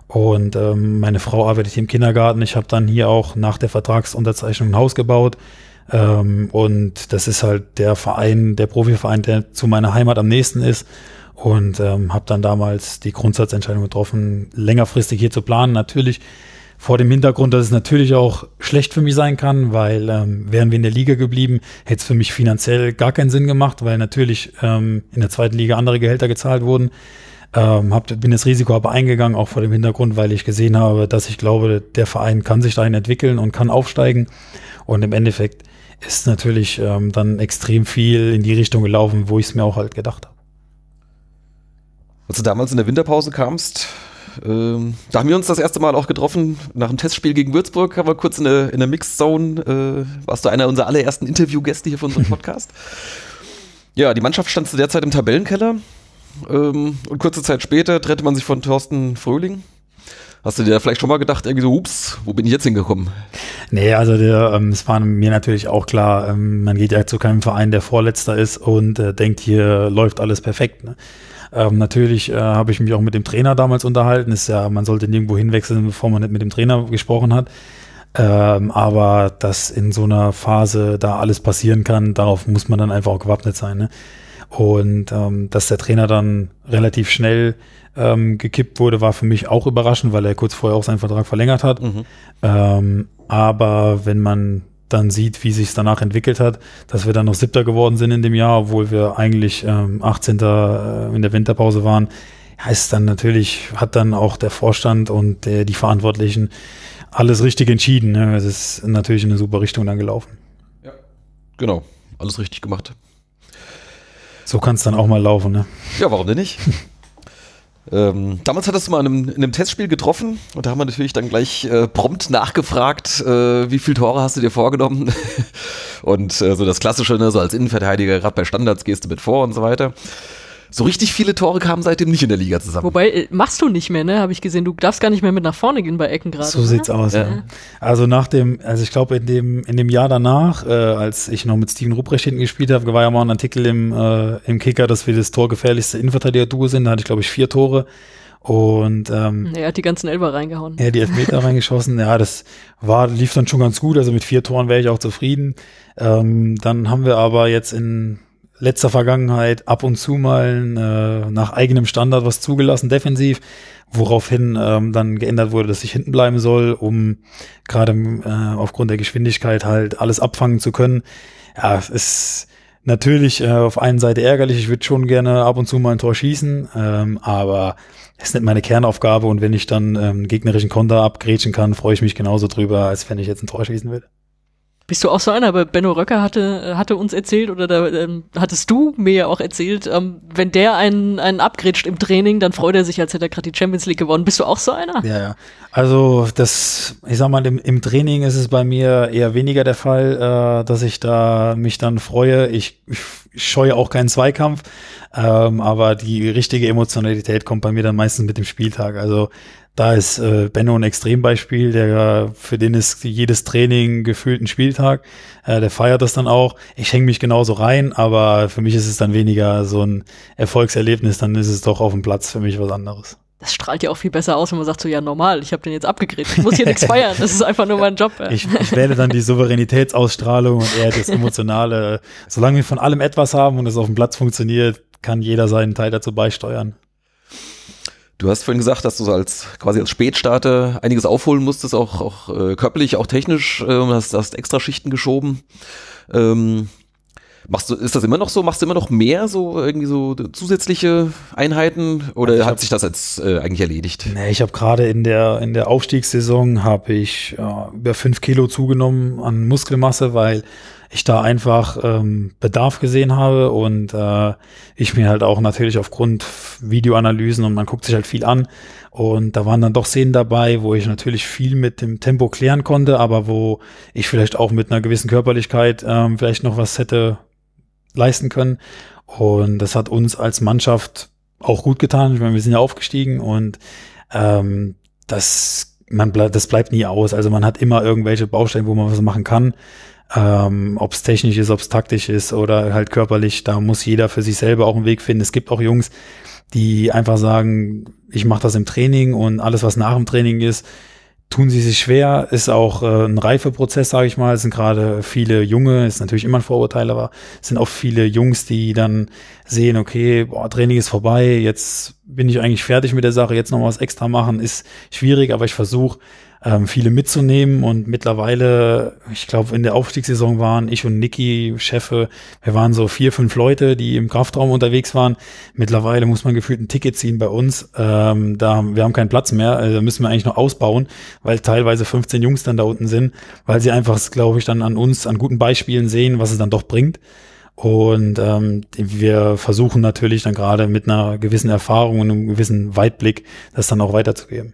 [SPEAKER 4] Und ähm, meine Frau arbeitet hier im Kindergarten. Ich habe dann hier auch nach der Vertragsunterzeichnung ein Haus gebaut. Ähm, und das ist halt der Verein, der Profiverein, der zu meiner Heimat am nächsten ist. Und ähm, habe dann damals die Grundsatzentscheidung getroffen, längerfristig hier zu planen. Natürlich vor dem Hintergrund, dass es natürlich auch schlecht für mich sein kann, weil ähm, wären wir in der Liga geblieben, hätte es für mich finanziell gar keinen Sinn gemacht, weil natürlich ähm, in der zweiten Liga andere Gehälter gezahlt wurden. Ähm, hab, bin das Risiko aber eingegangen, auch vor dem Hintergrund, weil ich gesehen habe, dass ich glaube, der Verein kann sich dahin entwickeln und kann aufsteigen. Und im Endeffekt ist natürlich ähm, dann extrem viel in die Richtung gelaufen, wo ich es mir auch halt gedacht habe.
[SPEAKER 2] Als du damals in der Winterpause kamst, ähm, da haben wir uns das erste Mal auch getroffen, nach dem Testspiel gegen Würzburg, haben wir kurz in der, in der Mixed Zone, äh, warst du einer unserer allerersten Interviewgäste hier für unseren <laughs> Podcast. ja, die Mannschaft stand zu der Zeit im Tabellenkeller ähm, und kurze Zeit später trennte man sich von Thorsten Fröhling. Hast du dir vielleicht schon mal gedacht, irgendwie so, ups, wo bin ich jetzt hingekommen?
[SPEAKER 4] Nee, also der, ähm, es war mir natürlich auch klar, ähm, man geht ja zu keinem Verein, der Vorletzter ist und äh, denkt, hier läuft alles perfekt. Ne? Ähm, natürlich äh, habe ich mich auch mit dem Trainer damals unterhalten. Ist ja, man sollte nirgendwo hinwechseln, bevor man nicht mit dem Trainer gesprochen hat. Ähm, aber dass in so einer Phase da alles passieren kann, darauf muss man dann einfach auch gewappnet sein. Ne? Und ähm, dass der Trainer dann relativ schnell ähm, gekippt wurde, war für mich auch überraschend, weil er kurz vorher auch seinen Vertrag verlängert hat. Mhm. Ähm, aber wenn man dann sieht, wie sich es danach entwickelt hat, dass wir dann noch Siebter geworden sind in dem Jahr, obwohl wir eigentlich ähm, 18. Äh, in der Winterpause waren, heißt dann natürlich, hat dann auch der Vorstand und der, die Verantwortlichen alles richtig entschieden. Ne? Es ist natürlich in eine super Richtung dann gelaufen.
[SPEAKER 2] Ja, genau. Alles richtig gemacht.
[SPEAKER 4] So kann es dann auch mal laufen, ne?
[SPEAKER 2] Ja, warum denn nicht? <laughs> Ähm, damals hattest du mal in einem, in einem, Testspiel getroffen und da haben wir natürlich dann gleich äh, prompt nachgefragt, äh, wie viele Tore hast du dir vorgenommen? <laughs> und äh, so das Klassische, ne, so als Innenverteidiger, gerade bei Standards gehst du mit vor und so weiter so richtig viele Tore kamen seitdem nicht in der Liga zusammen.
[SPEAKER 3] Wobei, äh, machst du nicht mehr, ne? Habe ich gesehen. Du darfst gar nicht mehr mit nach vorne gehen bei Ecken gerade.
[SPEAKER 4] So oder? sieht's aus, ja. ja. Also nach dem, also ich glaube in dem, in dem Jahr danach, äh, als ich noch mit Steven Ruprecht hinten gespielt habe, war ja mal ein Artikel im, äh, im Kicker, dass wir das torgefährlichste Innenverteidiger-Duo sind. Da hatte ich, glaube ich, vier Tore. Und ähm,
[SPEAKER 3] er hat die ganzen Elber reingehauen.
[SPEAKER 4] Er hat die Elfmeter <laughs> reingeschossen. Ja, das war, lief dann schon ganz gut. Also mit vier Toren wäre ich auch zufrieden. Ähm, dann haben wir aber jetzt in letzter Vergangenheit ab und zu mal äh, nach eigenem Standard was zugelassen, defensiv, woraufhin ähm, dann geändert wurde, dass ich hinten bleiben soll, um gerade äh, aufgrund der Geschwindigkeit halt alles abfangen zu können. Ja, es ist natürlich äh, auf einen Seite ärgerlich, ich würde schon gerne ab und zu mal ein Tor schießen, ähm, aber es ist nicht meine Kernaufgabe und wenn ich dann ähm, gegnerischen Konter abgrätschen kann, freue ich mich genauso drüber, als wenn ich jetzt ein Tor schießen würde.
[SPEAKER 3] Bist du auch so einer? Aber Benno Röcker hatte, hatte uns erzählt oder da, ähm, hattest du mir ja auch erzählt, ähm, wenn der einen, einen abgrätscht im Training, dann freut er sich, als hätte er gerade die Champions League gewonnen. Bist du auch so einer?
[SPEAKER 4] Ja, ja. Also das, ich sag mal, im, im Training ist es bei mir eher weniger der Fall, äh, dass ich da mich dann freue. Ich, ich scheue auch keinen Zweikampf, ähm, aber die richtige Emotionalität kommt bei mir dann meistens mit dem Spieltag. Also da ist äh, Benno ein Extrembeispiel, der für den ist jedes Training gefühlt ein Spieltag. Äh, der feiert das dann auch. Ich hänge mich genauso rein, aber für mich ist es dann weniger so ein Erfolgserlebnis, dann ist es doch auf dem Platz für mich was anderes.
[SPEAKER 3] Das strahlt ja auch viel besser aus, wenn man sagt so, ja normal, ich habe den jetzt abgegrätscht, ich muss hier nichts feiern, das ist einfach nur mein Job.
[SPEAKER 4] Ja. Ich, ich wähle dann die Souveränitätsausstrahlung und eher das Emotionale. Solange wir von allem etwas haben und es auf dem Platz funktioniert, kann jeder seinen Teil dazu beisteuern.
[SPEAKER 2] Du hast vorhin gesagt, dass du so als quasi als Spätstarter einiges aufholen musstest, auch, auch äh, körperlich, auch technisch, äh, hast, hast extra Schichten geschoben. Ähm, machst du, ist das immer noch so? Machst du immer noch mehr, so irgendwie so zusätzliche Einheiten oder also hat hab, sich das jetzt äh, eigentlich erledigt?
[SPEAKER 4] Nee, ich habe gerade in der, in der Aufstiegssaison habe ich äh, über fünf Kilo zugenommen an Muskelmasse, weil ich da einfach ähm, Bedarf gesehen habe und äh, ich mir halt auch natürlich aufgrund Videoanalysen und man guckt sich halt viel an und da waren dann doch Szenen dabei, wo ich natürlich viel mit dem Tempo klären konnte, aber wo ich vielleicht auch mit einer gewissen Körperlichkeit ähm, vielleicht noch was hätte leisten können und das hat uns als Mannschaft auch gut getan. Ich meine, wir sind ja aufgestiegen und ähm, das man bleibt, das bleibt nie aus. Also man hat immer irgendwelche Baustellen, wo man was machen kann. Ähm, ob es technisch ist, ob es taktisch ist oder halt körperlich, da muss jeder für sich selber auch einen Weg finden. Es gibt auch Jungs, die einfach sagen, ich mache das im Training und alles, was nach dem Training ist, tun sie sich schwer, ist auch äh, ein Reifeprozess, sage ich mal. Es sind gerade viele Junge, ist natürlich immer ein Vorurteil, aber es sind auch viele Jungs, die dann sehen, okay, boah, Training ist vorbei, jetzt bin ich eigentlich fertig mit der Sache, jetzt noch was extra machen, ist schwierig, aber ich versuche ähm, viele mitzunehmen. Und mittlerweile, ich glaube, in der Aufstiegssaison waren ich und Niki, Chefe, wir waren so vier, fünf Leute, die im Kraftraum unterwegs waren. Mittlerweile muss man gefühlt ein Ticket ziehen bei uns. Ähm, da, wir haben keinen Platz mehr, also müssen wir eigentlich noch ausbauen, weil teilweise 15 Jungs dann da unten sind, weil sie einfach, glaube ich, dann an uns, an guten Beispielen sehen, was es dann doch bringt. Und ähm, wir versuchen natürlich dann gerade mit einer gewissen Erfahrung und einem gewissen Weitblick das dann auch weiterzugeben.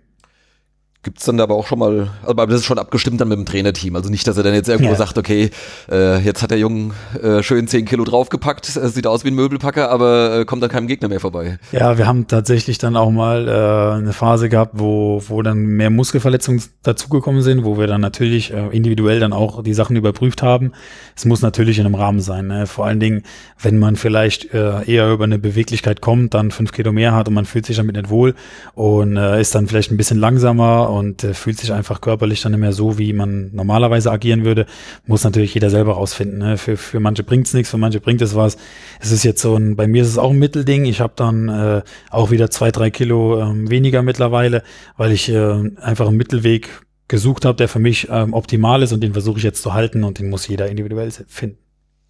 [SPEAKER 2] Gibt es dann aber auch schon mal, aber das ist schon abgestimmt dann mit dem Trainerteam. Also nicht, dass er dann jetzt irgendwo ja. sagt, okay, äh, jetzt hat der Junge äh, schön 10 Kilo draufgepackt, es sieht aus wie ein Möbelpacker, aber äh, kommt dann keinem Gegner mehr vorbei.
[SPEAKER 4] Ja, wir haben tatsächlich dann auch mal äh, eine Phase gehabt, wo, wo dann mehr Muskelverletzungen dazugekommen sind, wo wir dann natürlich äh, individuell dann auch die Sachen überprüft haben. Es muss natürlich in einem Rahmen sein. Ne? Vor allen Dingen, wenn man vielleicht äh, eher über eine Beweglichkeit kommt, dann fünf Kilo mehr hat und man fühlt sich damit nicht wohl und äh, ist dann vielleicht ein bisschen langsamer und äh, fühlt sich einfach körperlich dann nicht mehr so, wie man normalerweise agieren würde, muss natürlich jeder selber rausfinden. Ne? Für, für manche bringt's nichts, für manche bringt es was. Es ist jetzt so ein, bei mir ist es auch ein Mittelding. Ich habe dann äh, auch wieder zwei, drei Kilo ähm, weniger mittlerweile, weil ich äh, einfach einen Mittelweg gesucht habe, der für mich ähm, optimal ist und den versuche ich jetzt zu halten und den muss jeder individuell finden.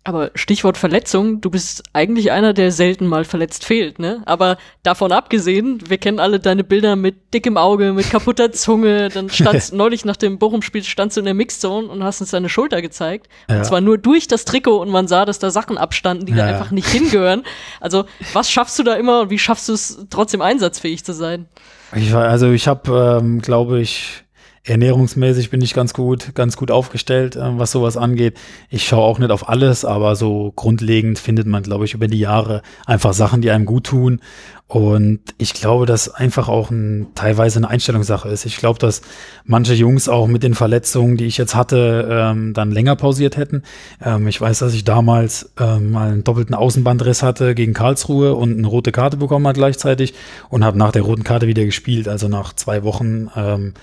[SPEAKER 3] Aber Stichwort Verletzung, du bist eigentlich einer, der selten mal verletzt fehlt, ne? Aber davon abgesehen, wir kennen alle deine Bilder mit dickem Auge, mit kaputter Zunge, dann standst <laughs> neulich nach dem Bochum-Spiel standst du in der Mixzone und hast uns deine Schulter gezeigt. Ja. Und zwar nur durch das Trikot und man sah, dass da Sachen abstanden, die ja. da einfach nicht hingehören. Also, was schaffst du da immer und wie schaffst du es trotzdem einsatzfähig zu sein?
[SPEAKER 4] Ich war, also ich habe, ähm, glaube ich, Ernährungsmäßig bin ich ganz gut, ganz gut aufgestellt, äh, was sowas angeht. Ich schaue auch nicht auf alles, aber so grundlegend findet man, glaube ich, über die Jahre einfach Sachen, die einem gut tun. Und ich glaube, dass einfach auch ein, teilweise eine Einstellungssache ist. Ich glaube, dass manche Jungs auch mit den Verletzungen, die ich jetzt hatte, ähm, dann länger pausiert hätten. Ähm, ich weiß, dass ich damals ähm, mal einen doppelten Außenbandriss hatte gegen Karlsruhe und eine rote Karte bekommen hat gleichzeitig und habe nach der roten Karte wieder gespielt. Also nach zwei Wochen ähm,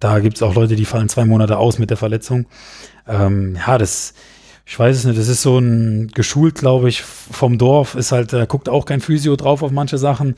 [SPEAKER 4] da gibt es auch Leute, die fallen zwei Monate aus mit der Verletzung. Ähm, ja, das, ich weiß es nicht, das ist so ein geschult, glaube ich, vom Dorf, ist halt, da guckt auch kein Physio drauf auf manche Sachen.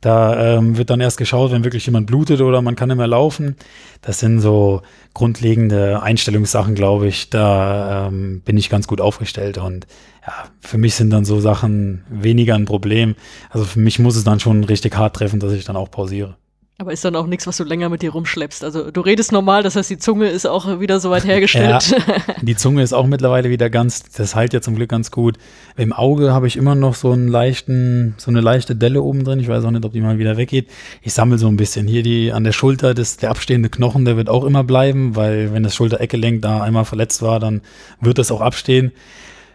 [SPEAKER 4] Da ähm, wird dann erst geschaut, wenn wirklich jemand blutet oder man kann nicht mehr laufen. Das sind so grundlegende Einstellungssachen, glaube ich. Da ähm, bin ich ganz gut aufgestellt und ja, für mich sind dann so Sachen weniger ein Problem. Also für mich muss es dann schon richtig hart treffen, dass ich dann auch pausiere.
[SPEAKER 3] Aber ist dann auch nichts, was du länger mit dir rumschleppst. Also du redest normal, das heißt, die Zunge ist auch wieder so weit hergestellt. ja, <laughs>
[SPEAKER 4] die Zunge ist auch mittlerweile wieder ganz, das heilt ja zum Glück ganz gut. Im Auge habe ich immer noch so einen leichten, so eine leichte Delle oben drin. Ich weiß auch nicht, ob die mal wieder weggeht. Ich sammle so ein bisschen. Hier die an der Schulter, das, der abstehende Knochen, der wird auch immer bleiben, weil wenn das Schultereckelenk da einmal verletzt war, dann wird das auch abstehen.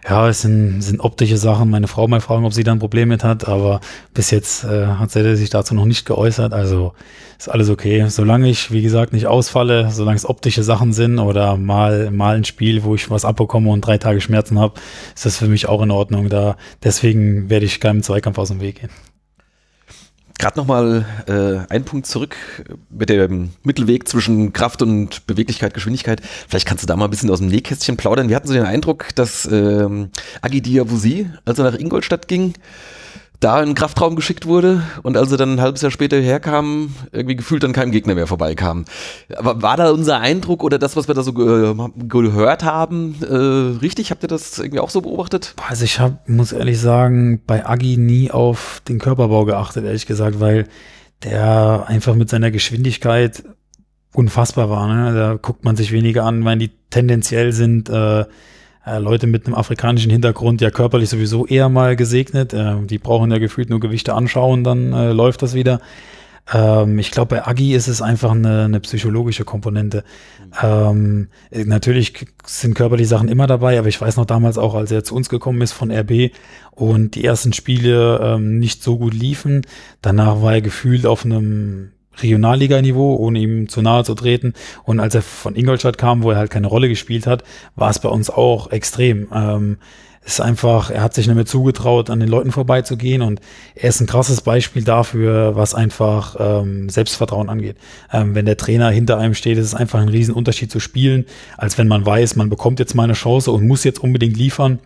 [SPEAKER 4] Ja, es sind, sind optische Sachen. Meine Frau mal fragen, ob sie da ein Problem mit hat, aber bis jetzt äh, hat sie sich dazu noch nicht geäußert. Also ist alles okay. Solange ich, wie gesagt, nicht ausfalle, solange es optische Sachen sind oder mal, mal ein Spiel, wo ich was abbekomme und drei Tage Schmerzen habe, ist das für mich auch in Ordnung. Da, deswegen werde ich keinem Zweikampf aus dem Weg gehen.
[SPEAKER 2] Gerade nochmal äh, ein Punkt zurück mit dem Mittelweg zwischen Kraft und Beweglichkeit, Geschwindigkeit. Vielleicht kannst du da mal ein bisschen aus dem Nähkästchen plaudern. Wir hatten so den Eindruck, dass ähm, Agi Diawusi, als er nach Ingolstadt ging, da in den Kraftraum geschickt wurde und als er dann ein halbes Jahr später herkam, irgendwie gefühlt dann kein Gegner mehr vorbeikam. Aber war da unser Eindruck oder das, was wir da so ge gehört haben, äh, richtig? Habt ihr das irgendwie auch so beobachtet?
[SPEAKER 4] Also ich hab, muss ehrlich sagen, bei Agi nie auf den Körperbau geachtet, ehrlich gesagt, weil der einfach mit seiner Geschwindigkeit unfassbar war. Ne? Da guckt man sich weniger an, weil die tendenziell sind äh, äh, Leute mit einem afrikanischen Hintergrund ja körperlich sowieso eher mal gesegnet. Äh, die brauchen ja gefühlt nur Gewichte anschauen, dann äh, läuft das wieder. Ähm, ich glaube, bei Agi ist es einfach eine, eine psychologische Komponente. Ähm, natürlich sind körperliche Sachen immer dabei, aber ich weiß noch damals auch, als er zu uns gekommen ist von RB und die ersten Spiele ähm, nicht so gut liefen. Danach war er gefühlt auf einem Regionalliganiveau, ohne ihm zu nahe zu treten. Und als er von Ingolstadt kam, wo er halt keine Rolle gespielt hat, war es bei uns auch extrem. Ähm, es ist einfach, er hat sich nicht mehr zugetraut, an den Leuten vorbeizugehen und er ist ein krasses Beispiel dafür, was einfach ähm, Selbstvertrauen angeht. Ähm, wenn der Trainer hinter einem steht, ist es einfach ein Riesenunterschied zu spielen, als wenn man weiß, man bekommt jetzt mal eine Chance und muss jetzt unbedingt liefern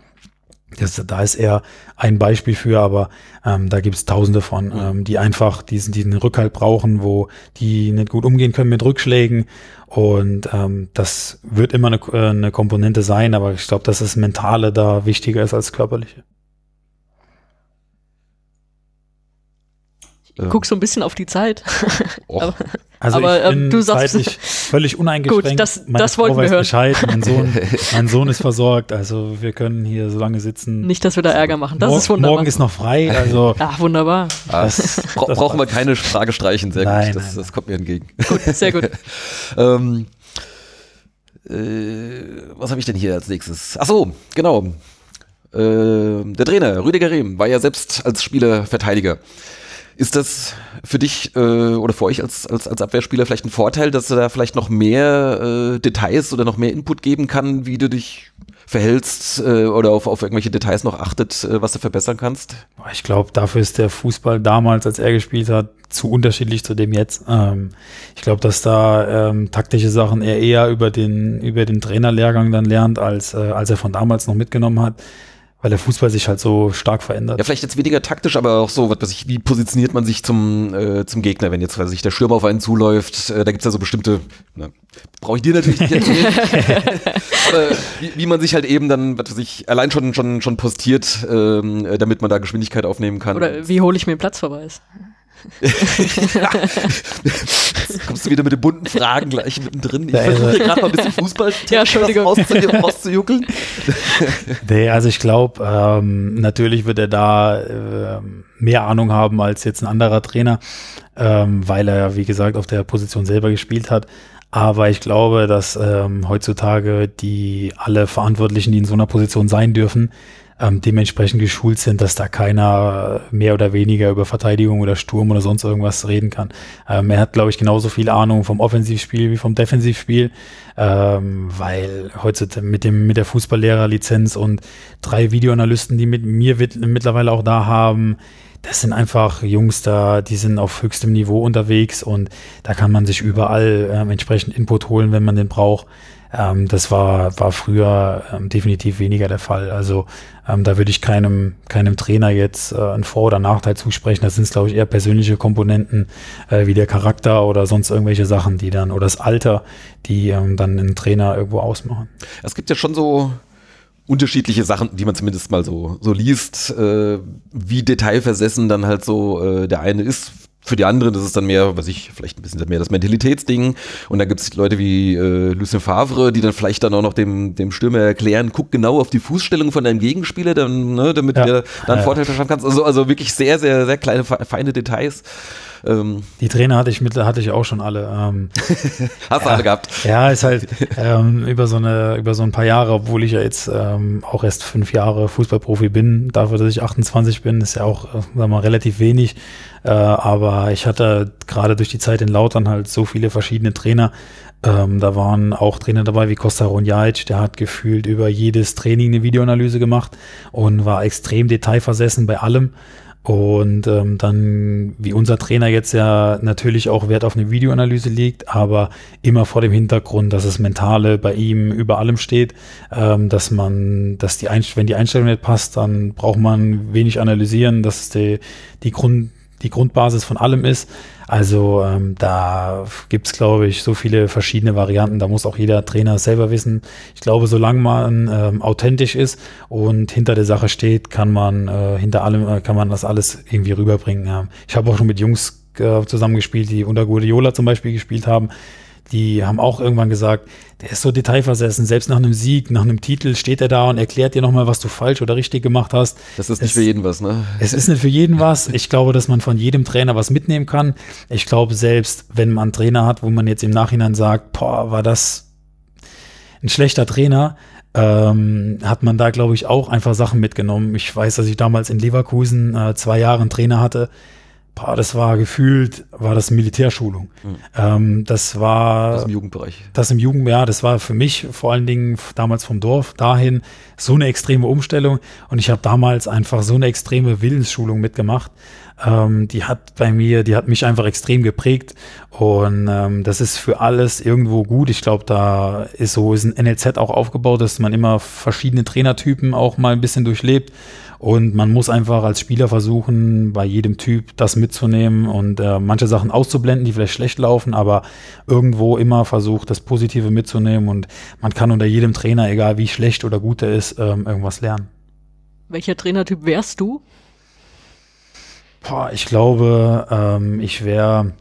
[SPEAKER 4] das, da ist er ein Beispiel für, aber ähm, da gibt es tausende von, ähm, die einfach diesen, diesen Rückhalt brauchen, wo die nicht gut umgehen können mit Rückschlägen. Und ähm, das wird immer eine, äh, eine Komponente sein, aber ich glaube, dass das Mentale da wichtiger ist als körperliche.
[SPEAKER 3] Ich guck so ein bisschen auf die Zeit.
[SPEAKER 4] aber, also aber, ich bin ähm, du sagst <laughs> völlig uneingeschränkt.
[SPEAKER 3] Gut, das, das wollten wir hören.
[SPEAKER 4] Bescheid. Mein Sohn, <laughs> mein Sohn ist versorgt, also wir können hier so lange sitzen.
[SPEAKER 3] Nicht, dass wir da Ärger machen. Das
[SPEAKER 4] Mor
[SPEAKER 3] ist wunderbar.
[SPEAKER 4] Morgen ist noch frei, also.
[SPEAKER 3] Ach, <laughs> wunderbar.
[SPEAKER 2] Das, das brauchen wir keine Frage streichen, sehr nein, gut. Das, nein, das kommt mir entgegen.
[SPEAKER 3] Gut, sehr gut.
[SPEAKER 2] ähm, äh, was habe ich denn hier als nächstes? Ach so, genau. Äh, der Trainer, Rüdiger Rehm, war ja selbst als Spieler Verteidiger. Ist das für dich äh, oder für euch als, als, als Abwehrspieler vielleicht ein Vorteil, dass er da vielleicht noch mehr äh, Details oder noch mehr Input geben kann, wie du dich verhältst äh, oder auf, auf irgendwelche Details noch achtet, äh, was du verbessern kannst?
[SPEAKER 4] Ich glaube, dafür ist der Fußball damals, als er gespielt hat, zu unterschiedlich zu dem jetzt. Ähm, ich glaube, dass da ähm, taktische Sachen er eher über den, über den Trainerlehrgang dann lernt, als, äh, als er von damals noch mitgenommen hat weil der Fußball sich halt so stark verändert.
[SPEAKER 2] Ja, vielleicht jetzt weniger taktisch, aber auch so, was weiß ich, wie positioniert man sich zum, äh, zum Gegner, wenn jetzt, weiß ich, der Stürmer auf einen zuläuft, äh, da gibt's ja so bestimmte, ne, brauche ich dir natürlich nicht erzählen, <laughs> aber wie, wie, man sich halt eben dann, was weiß ich, allein schon, schon, schon postiert, ähm, damit man da Geschwindigkeit aufnehmen kann.
[SPEAKER 3] Oder wie hole ich mir Platzverweis?
[SPEAKER 2] Jetzt <laughs> kommst du wieder mit den bunten Fragen gleich mittendrin. Ich versuche hier gerade mal ein bisschen Fußball
[SPEAKER 3] ja, rauszujuckeln. <laughs> <laughs>
[SPEAKER 4] nee, also ich glaube, ähm, natürlich wird er da äh, mehr Ahnung haben als jetzt ein anderer Trainer, ähm, weil er ja, wie gesagt, auf der Position selber gespielt hat. Aber ich glaube, dass ähm, heutzutage die alle Verantwortlichen, die in so einer Position sein dürfen, ähm, dementsprechend geschult sind, dass da keiner mehr oder weniger über Verteidigung oder Sturm oder sonst irgendwas reden kann. Ähm, er hat, glaube ich, genauso viel Ahnung vom Offensivspiel wie vom Defensivspiel, ähm, weil heutzutage mit dem mit der Fußballlehrerlizenz und drei Videoanalysten, die mit mir mittlerweile auch da haben, das sind einfach Jungs da, die sind auf höchstem Niveau unterwegs und da kann man sich überall ähm, entsprechend Input holen, wenn man den braucht. Ähm, das war, war früher ähm, definitiv weniger der Fall. Also ähm, da würde ich keinem, keinem Trainer jetzt äh, einen Vor- oder Nachteil zusprechen. Das sind, glaube ich, eher persönliche Komponenten äh, wie der Charakter oder sonst irgendwelche Sachen, die dann, oder das Alter, die ähm, dann einen Trainer irgendwo ausmachen.
[SPEAKER 2] Es gibt ja schon so unterschiedliche Sachen, die man zumindest mal so, so liest, äh, wie detailversessen dann halt so äh, der eine ist. Für die anderen ist es dann mehr, was ich, vielleicht ein bisschen mehr das Mentalitätsding. Und dann gibt es Leute wie äh, Lucien Favre, die dann vielleicht dann auch noch dem, dem Stürmer erklären, guck genau auf die Fußstellung von deinem Gegenspieler, dann, ne, damit ja. du da einen Vorteil verschaffen kannst. Also, also wirklich sehr, sehr, sehr kleine, feine Details.
[SPEAKER 4] Ähm, die Trainer hatte ich mit, hatte ich auch schon alle. Ähm, <laughs>
[SPEAKER 2] Hast du alle gehabt?
[SPEAKER 4] Ja, ist halt ähm, über so eine, über so ein paar Jahre, obwohl ich ja jetzt ähm, auch erst fünf Jahre Fußballprofi bin, dafür, dass ich 28 bin, ist ja auch, äh, sagen wir mal, relativ wenig. Äh, aber ich hatte gerade durch die Zeit in Lautern halt so viele verschiedene Trainer. Ähm, da waren auch Trainer dabei wie Costa Ronjajic, der hat gefühlt über jedes Training eine Videoanalyse gemacht und war extrem detailversessen bei allem. Und ähm, dann, wie unser Trainer jetzt ja natürlich auch Wert auf eine Videoanalyse legt, aber immer vor dem Hintergrund, dass das Mentale bei ihm über allem steht, ähm, dass man, dass die Einst wenn die Einstellung nicht passt, dann braucht man wenig analysieren, dass die, die Grund, die Grundbasis von allem ist. Also ähm, da gibt's glaube ich, so viele verschiedene Varianten. Da muss auch jeder Trainer selber wissen. Ich glaube, solange man ähm, authentisch ist und hinter der Sache steht, kann man äh, hinter allem äh, kann man das alles irgendwie rüberbringen. Ja. Ich habe auch schon mit Jungs äh, zusammengespielt, die unter Guardiola zum Beispiel gespielt haben die haben auch irgendwann gesagt, der ist so detailversessen, selbst nach einem Sieg, nach einem Titel steht er da und erklärt dir nochmal, was du falsch oder richtig gemacht hast.
[SPEAKER 2] Das ist nicht es, für jeden was, ne?
[SPEAKER 4] Es ist nicht für jeden was. Ich glaube, dass man von jedem Trainer was mitnehmen kann. Ich glaube, selbst wenn man einen Trainer hat, wo man jetzt im Nachhinein sagt, boah, war das ein schlechter Trainer, ähm, hat man da, glaube ich, auch einfach Sachen mitgenommen. Ich weiß, dass ich damals in Leverkusen äh, zwei Jahre einen Trainer hatte, boah, das war gefühlt, war das Militärschulung. Mhm. Ähm, das war.
[SPEAKER 2] Das im Jugendbereich.
[SPEAKER 4] Das im Jugend, ja, das war für mich vor allen Dingen damals vom Dorf dahin so eine extreme Umstellung. Und ich habe damals einfach so eine extreme Willensschulung mitgemacht. Ähm, die hat bei mir, die hat mich einfach extrem geprägt. Und ähm, das ist für alles irgendwo gut. Ich glaube, da ist so ist ein NLZ auch aufgebaut, dass man immer verschiedene Trainertypen auch mal ein bisschen durchlebt. Und man muss einfach als Spieler versuchen, bei jedem Typ das mitzunehmen und äh, manche Sachen auszublenden, die vielleicht schlecht laufen, aber irgendwo immer versucht, das Positive mitzunehmen. Und man kann unter jedem Trainer, egal wie schlecht oder gut er ist, ähm, irgendwas lernen.
[SPEAKER 3] Welcher Trainertyp wärst du?
[SPEAKER 4] Boah, ich glaube, ähm, ich wäre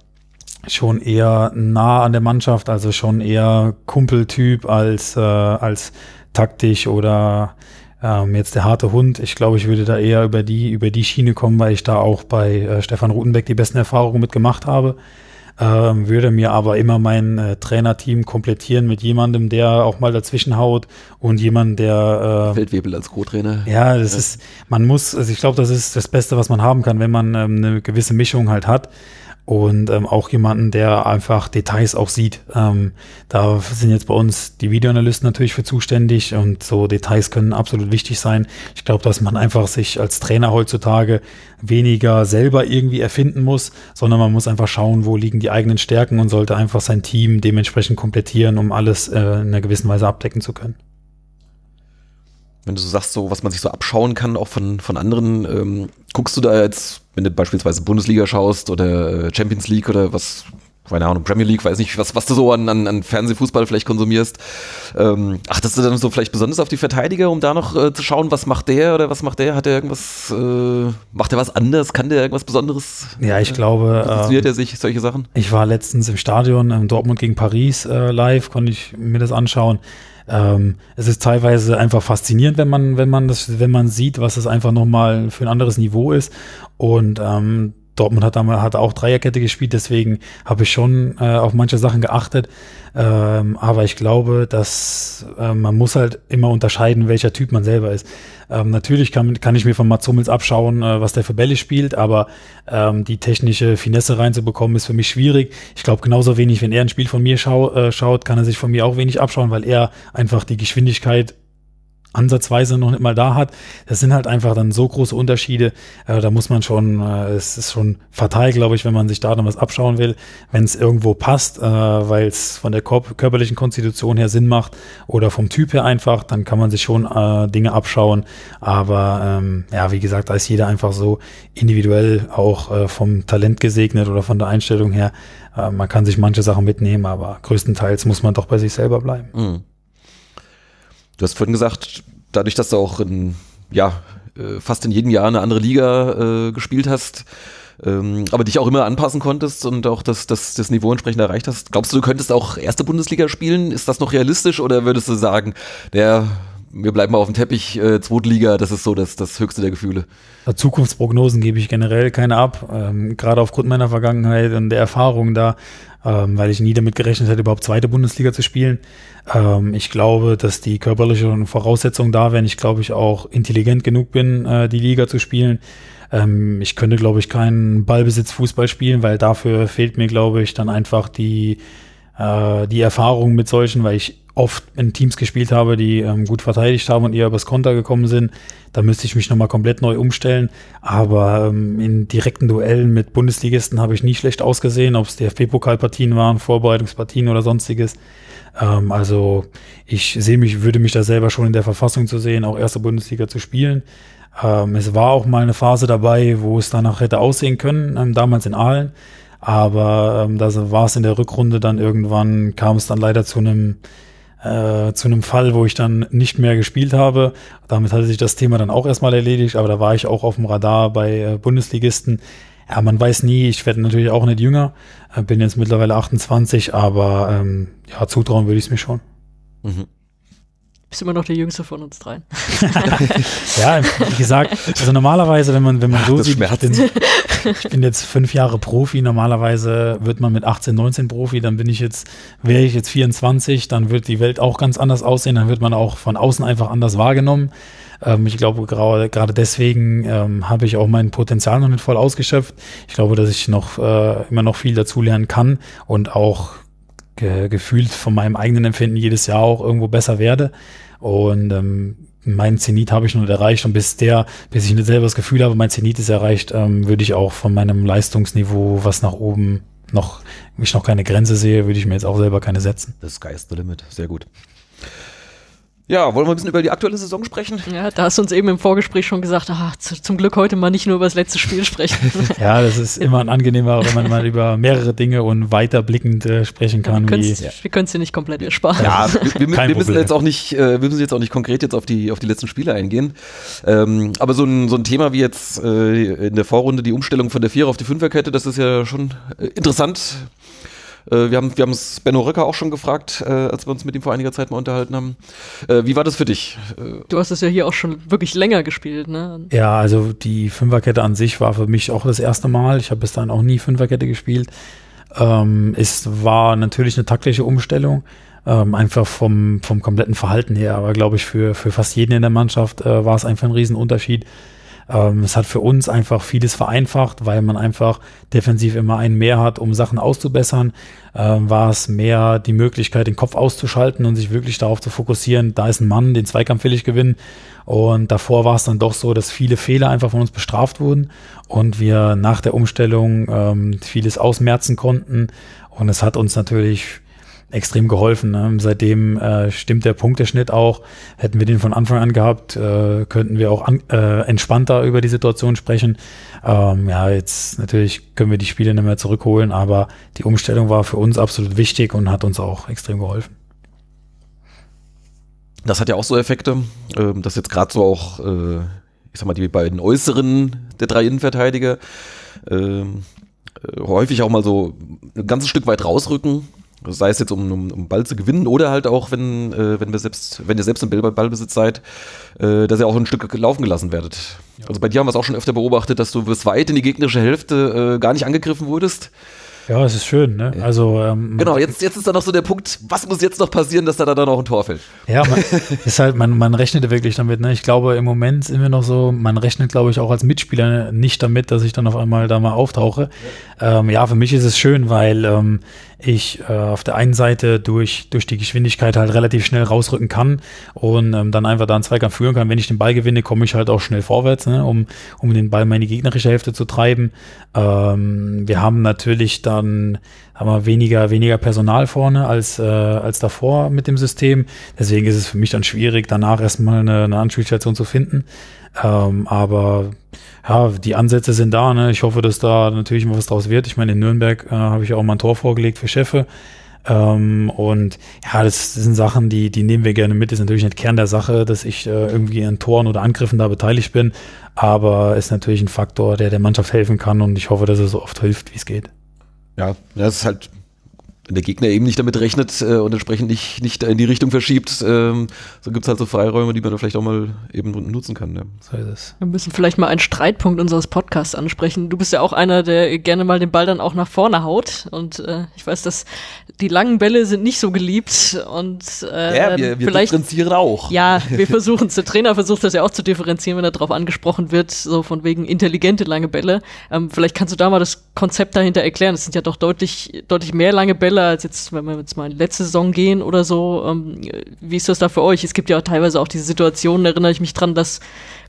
[SPEAKER 4] schon eher nah an der Mannschaft, also schon eher Kumpeltyp als, äh, als taktisch oder ähm, jetzt der harte Hund, ich glaube, ich würde da eher über die, über die Schiene kommen, weil ich da auch bei äh, Stefan Rutenbeck die besten Erfahrungen mitgemacht habe. Ähm, würde mir aber immer mein äh, Trainerteam komplettieren mit jemandem, der auch mal dazwischen haut und jemand, der
[SPEAKER 2] äh, Feldwebel als Co-Trainer.
[SPEAKER 4] Ja, das ja. ist, man muss, also ich glaube, das ist das Beste, was man haben kann, wenn man ähm, eine gewisse Mischung halt hat und ähm, auch jemanden, der einfach Details auch sieht. Ähm, da sind jetzt bei uns die Videoanalysten natürlich für zuständig und so Details können absolut wichtig sein. Ich glaube, dass man einfach sich als Trainer heutzutage weniger selber irgendwie erfinden muss, sondern man muss einfach schauen, wo liegen die eigenen Stärken und sollte einfach sein Team dementsprechend komplettieren, um alles äh, in einer gewissen Weise abdecken zu können
[SPEAKER 2] wenn du so sagst, so was man sich so abschauen kann, auch von, von anderen, ähm, guckst du da jetzt, wenn du beispielsweise Bundesliga schaust oder äh, Champions League oder was, keine Ahnung, Premier League, weiß nicht, was, was du so an, an, an Fernsehfußball vielleicht konsumierst. Ähm, achtest du dann so vielleicht besonders auf die Verteidiger, um da noch äh, zu schauen, was macht der oder was macht der? Hat der irgendwas, äh, macht der was anders? Kann der irgendwas Besonderes?
[SPEAKER 4] Ja, ich glaube.
[SPEAKER 2] Positioniert äh, er sich solche Sachen?
[SPEAKER 4] Ich war letztens im Stadion, in Dortmund gegen Paris äh, live, konnte ich mir das anschauen. Ähm, es ist teilweise einfach faszinierend, wenn man, wenn man das, wenn man sieht, was das einfach nochmal für ein anderes Niveau ist. Und ähm, Dortmund hat, damals, hat auch Dreierkette gespielt, deswegen habe ich schon äh, auf manche Sachen geachtet. Ähm, aber ich glaube, dass äh, man muss halt immer unterscheiden, welcher Typ man selber ist. Ähm, natürlich kann, kann ich mir von Mats Hummels abschauen, äh, was der für Bälle spielt, aber ähm, die technische Finesse reinzubekommen, ist für mich schwierig. Ich glaube genauso wenig, wenn er ein Spiel von mir schau, äh, schaut, kann er sich von mir auch wenig abschauen, weil er einfach die Geschwindigkeit ansatzweise noch nicht mal da hat. Das sind halt einfach dann so große Unterschiede. Äh, da muss man schon, äh, es ist schon fatal, glaube ich, wenn man sich da noch was abschauen will, wenn es irgendwo passt, äh, weil es von der körperlichen Konstitution her Sinn macht oder vom Typ her einfach, dann kann man sich schon äh, Dinge abschauen. Aber ähm, ja, wie gesagt, da ist jeder einfach so individuell auch äh, vom Talent gesegnet oder von der Einstellung her. Äh, man kann sich manche Sachen mitnehmen, aber größtenteils muss man doch bei sich selber bleiben. Mhm.
[SPEAKER 2] Du hast vorhin gesagt, dadurch, dass du auch in, ja, äh, fast in jedem Jahr eine andere Liga äh, gespielt hast, ähm, aber dich auch immer anpassen konntest und auch das, das, das Niveau entsprechend erreicht hast. Glaubst du, du könntest auch erste Bundesliga spielen? Ist das noch realistisch oder würdest du sagen, der wir bleiben mal auf dem Teppich, äh, Zweitliga, das ist so das, das höchste der Gefühle.
[SPEAKER 4] Zukunftsprognosen gebe ich generell keine ab, ähm, gerade aufgrund meiner Vergangenheit und der Erfahrung da, ähm, weil ich nie damit gerechnet hätte, überhaupt zweite Bundesliga zu spielen. Ähm, ich glaube, dass die körperlichen Voraussetzungen da wären. Ich glaube, ich auch intelligent genug bin, äh, die Liga zu spielen. Ähm, ich könnte, glaube ich, keinen Ballbesitz Fußball spielen, weil dafür fehlt mir, glaube ich, dann einfach die, äh, die Erfahrung mit solchen, weil ich oft in Teams gespielt habe, die ähm, gut verteidigt haben und eher übers Konter gekommen sind. Da müsste ich mich nochmal komplett neu umstellen. Aber ähm, in direkten Duellen mit Bundesligisten habe ich nie schlecht ausgesehen, ob es DFB-Pokalpartien waren, Vorbereitungspartien oder sonstiges. Ähm, also ich sehe mich, würde mich da selber schon in der Verfassung zu sehen, auch erste Bundesliga zu spielen. Ähm, es war auch mal eine Phase dabei, wo es danach hätte aussehen können, ähm, damals in Aalen. Aber ähm, da war es in der Rückrunde dann irgendwann, kam es dann leider zu einem äh, zu einem Fall, wo ich dann nicht mehr gespielt habe. Damit hatte sich das Thema dann auch erstmal erledigt, aber da war ich auch auf dem Radar bei äh, Bundesligisten. Ja, man weiß nie, ich werde natürlich auch nicht jünger, äh, bin jetzt mittlerweile 28, aber ähm, ja, zutrauen würde ich es mir schon. Mhm
[SPEAKER 3] bist immer noch der Jüngste von uns dreien. <laughs>
[SPEAKER 4] ja, wie gesagt, also normalerweise, wenn man, wenn man so das sieht, ich bin, ich bin, jetzt fünf Jahre Profi, normalerweise wird man mit 18, 19 Profi, dann bin ich jetzt, wäre ich jetzt 24, dann wird die Welt auch ganz anders aussehen, dann wird man auch von außen einfach anders wahrgenommen. Ähm, ich glaube, gerade deswegen ähm, habe ich auch mein Potenzial noch nicht voll ausgeschöpft. Ich glaube, dass ich noch äh, immer noch viel dazulernen kann und auch ge gefühlt von meinem eigenen Empfinden jedes Jahr auch irgendwo besser werde. Und ähm, mein Zenit habe ich nicht erreicht und bis der, bis ich selber das Gefühl habe, mein Zenit ist erreicht, ähm, würde ich auch von meinem Leistungsniveau, was nach oben noch, ich noch keine Grenze sehe, würde ich mir jetzt auch selber keine setzen.
[SPEAKER 2] Das Sky is the limit, sehr gut. Ja, wollen wir ein bisschen über die aktuelle Saison sprechen?
[SPEAKER 3] Ja, da hast du uns eben im Vorgespräch schon gesagt, ach, zum Glück heute mal nicht nur über das letzte Spiel sprechen. <laughs>
[SPEAKER 4] ja, das ist immer ein angenehmer, wenn man mal über mehrere Dinge und weiterblickend äh, sprechen kann.
[SPEAKER 3] Ja. Wir können es dir nicht komplett ersparen.
[SPEAKER 2] Ja, wir, wir, wir müssen jetzt auch nicht, äh, wir müssen jetzt auch nicht konkret jetzt auf die, auf die letzten Spiele eingehen. Ähm, aber so ein, so ein Thema wie jetzt äh, in der Vorrunde die Umstellung von der Vierer auf die Fünferkette, das ist ja schon äh, interessant äh, wir haben wir haben es Benno Röcker auch schon gefragt, äh, als wir uns mit ihm vor einiger Zeit mal unterhalten haben. Äh, wie war das für dich?
[SPEAKER 3] Äh, du hast es ja hier auch schon wirklich länger gespielt, ne?
[SPEAKER 4] Ja, also die Fünferkette an sich war für mich auch das erste Mal. Ich habe bis dahin auch nie Fünferkette gespielt. Ähm, es war natürlich eine taktische Umstellung. Ähm, einfach vom, vom kompletten Verhalten her. Aber glaube ich, für, für fast jeden in der Mannschaft äh, war es einfach ein Riesenunterschied. Ähm, es hat für uns einfach vieles vereinfacht, weil man einfach defensiv immer einen mehr hat, um Sachen auszubessern. Ähm, war es mehr die Möglichkeit, den Kopf auszuschalten und sich wirklich darauf zu fokussieren, da ist ein Mann, den Zweikampf will ich gewinnen. Und davor war es dann doch so, dass viele Fehler einfach von uns bestraft wurden und wir nach der Umstellung ähm, vieles ausmerzen konnten. Und es hat uns natürlich extrem geholfen. Ne? Seitdem äh, stimmt der Punkteschnitt auch. Hätten wir den von Anfang an gehabt, äh, könnten wir auch an, äh, entspannter über die Situation sprechen. Ähm, ja, jetzt natürlich können wir die Spiele nicht mehr zurückholen, aber die Umstellung war für uns absolut wichtig und hat uns auch extrem geholfen.
[SPEAKER 2] Das hat ja auch so Effekte, äh, dass jetzt gerade so auch, äh, ich sag mal, die beiden Äußeren der drei Innenverteidiger ähm, äh, häufig auch mal so ein ganzes Stück weit rausrücken Sei es jetzt, um, um, um Ball zu gewinnen oder halt auch, wenn, äh, wenn wir selbst, wenn ihr selbst im Ballbesitz seid, äh, dass ihr auch ein Stück laufen gelassen werdet. Ja. Also bei dir haben wir es auch schon öfter beobachtet, dass du bis weit in die gegnerische Hälfte äh, gar nicht angegriffen wurdest.
[SPEAKER 4] Ja, es ist schön, ne? Also ähm,
[SPEAKER 2] genau, jetzt, jetzt ist dann noch so der Punkt, was muss jetzt noch passieren, dass da dann auch ein Tor fällt?
[SPEAKER 4] Ja, man, <laughs> ist halt, man, man rechnet wirklich damit, ne? Ich glaube, im Moment sind wir noch so, man rechnet, glaube ich, auch als Mitspieler nicht damit, dass ich dann auf einmal da mal auftauche. Ja, ähm, ja für mich ist es schön, weil ähm, ich äh, auf der einen Seite durch, durch die Geschwindigkeit halt relativ schnell rausrücken kann und ähm, dann einfach da einen Zweikampf führen kann. Wenn ich den Ball gewinne, komme ich halt auch schnell vorwärts, ne, um, um den Ball meine gegnerische Hälfte zu treiben. Ähm, wir haben natürlich dann haben wir weniger, weniger Personal vorne als, äh, als davor mit dem System. Deswegen ist es für mich dann schwierig, danach erstmal eine, eine Anspielstation zu finden. Ähm, aber ja, die Ansätze sind da. Ne? Ich hoffe, dass da natürlich mal was draus wird. Ich meine, in Nürnberg äh, habe ich auch mal ein Tor vorgelegt für Chefe. Ähm, und ja, das, das, sind Sachen, die, die nehmen wir gerne mit. Ist natürlich nicht Kern der Sache, dass ich äh, irgendwie an Toren oder Angriffen da beteiligt bin. Aber ist natürlich ein Faktor, der der Mannschaft helfen kann. Und ich hoffe, dass er so oft hilft, wie es geht.
[SPEAKER 2] Ja, das ist halt wenn der Gegner eben nicht damit rechnet äh, und entsprechend nicht, nicht in die Richtung verschiebt, ähm, so gibt es halt so Freiräume, die man dann vielleicht auch mal eben nutzen kann. Ja. So
[SPEAKER 3] ist es. Wir müssen vielleicht mal einen Streitpunkt unseres Podcasts ansprechen. Du bist ja auch einer, der gerne mal den Ball dann auch nach vorne haut. Und äh, ich weiß, dass die langen Bälle sind nicht so geliebt. Und äh,
[SPEAKER 2] ja, wir, wir vielleicht, differenzieren auch.
[SPEAKER 3] Ja, wir <laughs> versuchen es. Der Trainer versucht das ja auch zu differenzieren, wenn er darauf angesprochen wird, so von wegen intelligente lange Bälle. Ähm, vielleicht kannst du da mal das Konzept dahinter erklären. Es sind ja doch deutlich, deutlich mehr lange Bälle schneller als jetzt, wenn wir jetzt mal in die letzte Saison gehen oder so. Ähm, wie ist das da für euch? Es gibt ja teilweise auch diese Situationen, erinnere ich mich dran, dass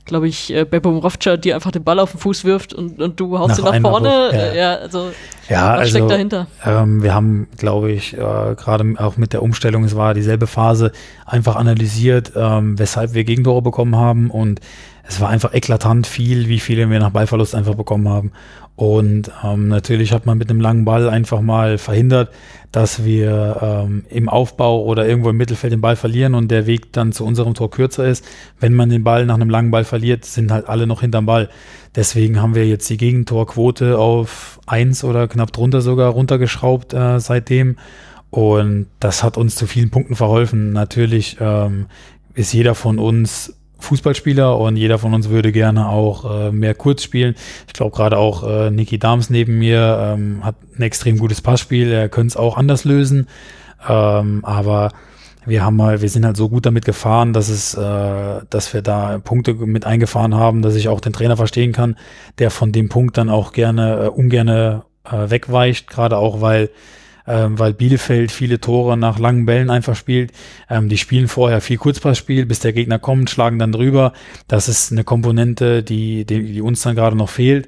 [SPEAKER 3] glaube ich, äh, Beppo Mrovca dir einfach den Ball auf den Fuß wirft und, und du haust nach ihn nach vorne.
[SPEAKER 4] Hoch, ja. ja. also ja, was also, steckt dahinter? Ähm, wir haben, glaube ich, äh, gerade auch mit der Umstellung, es war dieselbe Phase, einfach analysiert, ähm, weshalb wir Gegentore bekommen haben und es war einfach eklatant viel, wie viele wir nach Ballverlust einfach bekommen haben. Und ähm, natürlich hat man mit einem langen Ball einfach mal verhindert, dass wir ähm, im Aufbau oder irgendwo im Mittelfeld den Ball verlieren und der Weg dann zu unserem Tor kürzer ist. Wenn man den Ball nach einem langen Ball verliert, sind halt alle noch hinterm Ball. Deswegen haben wir jetzt die Gegentorquote auf eins oder knapp drunter sogar runtergeschraubt äh, seitdem. Und das hat uns zu vielen Punkten verholfen. Natürlich ähm, ist jeder von uns Fußballspieler und jeder von uns würde gerne auch äh, mehr kurz spielen. Ich glaube gerade auch äh, Niki Dams neben mir ähm, hat ein extrem gutes Passspiel. Er könnte es auch anders lösen, ähm, aber wir haben mal, wir sind halt so gut damit gefahren, dass es, äh, dass wir da Punkte mit eingefahren haben, dass ich auch den Trainer verstehen kann, der von dem Punkt dann auch gerne äh, ungerne äh, wegweicht, gerade auch weil ähm, weil Bielefeld viele Tore nach langen Bällen einfach spielt. Ähm, die spielen vorher viel Kurzpassspiel, bis der Gegner kommt, schlagen dann drüber. Das ist eine Komponente, die, die, die uns dann gerade noch fehlt.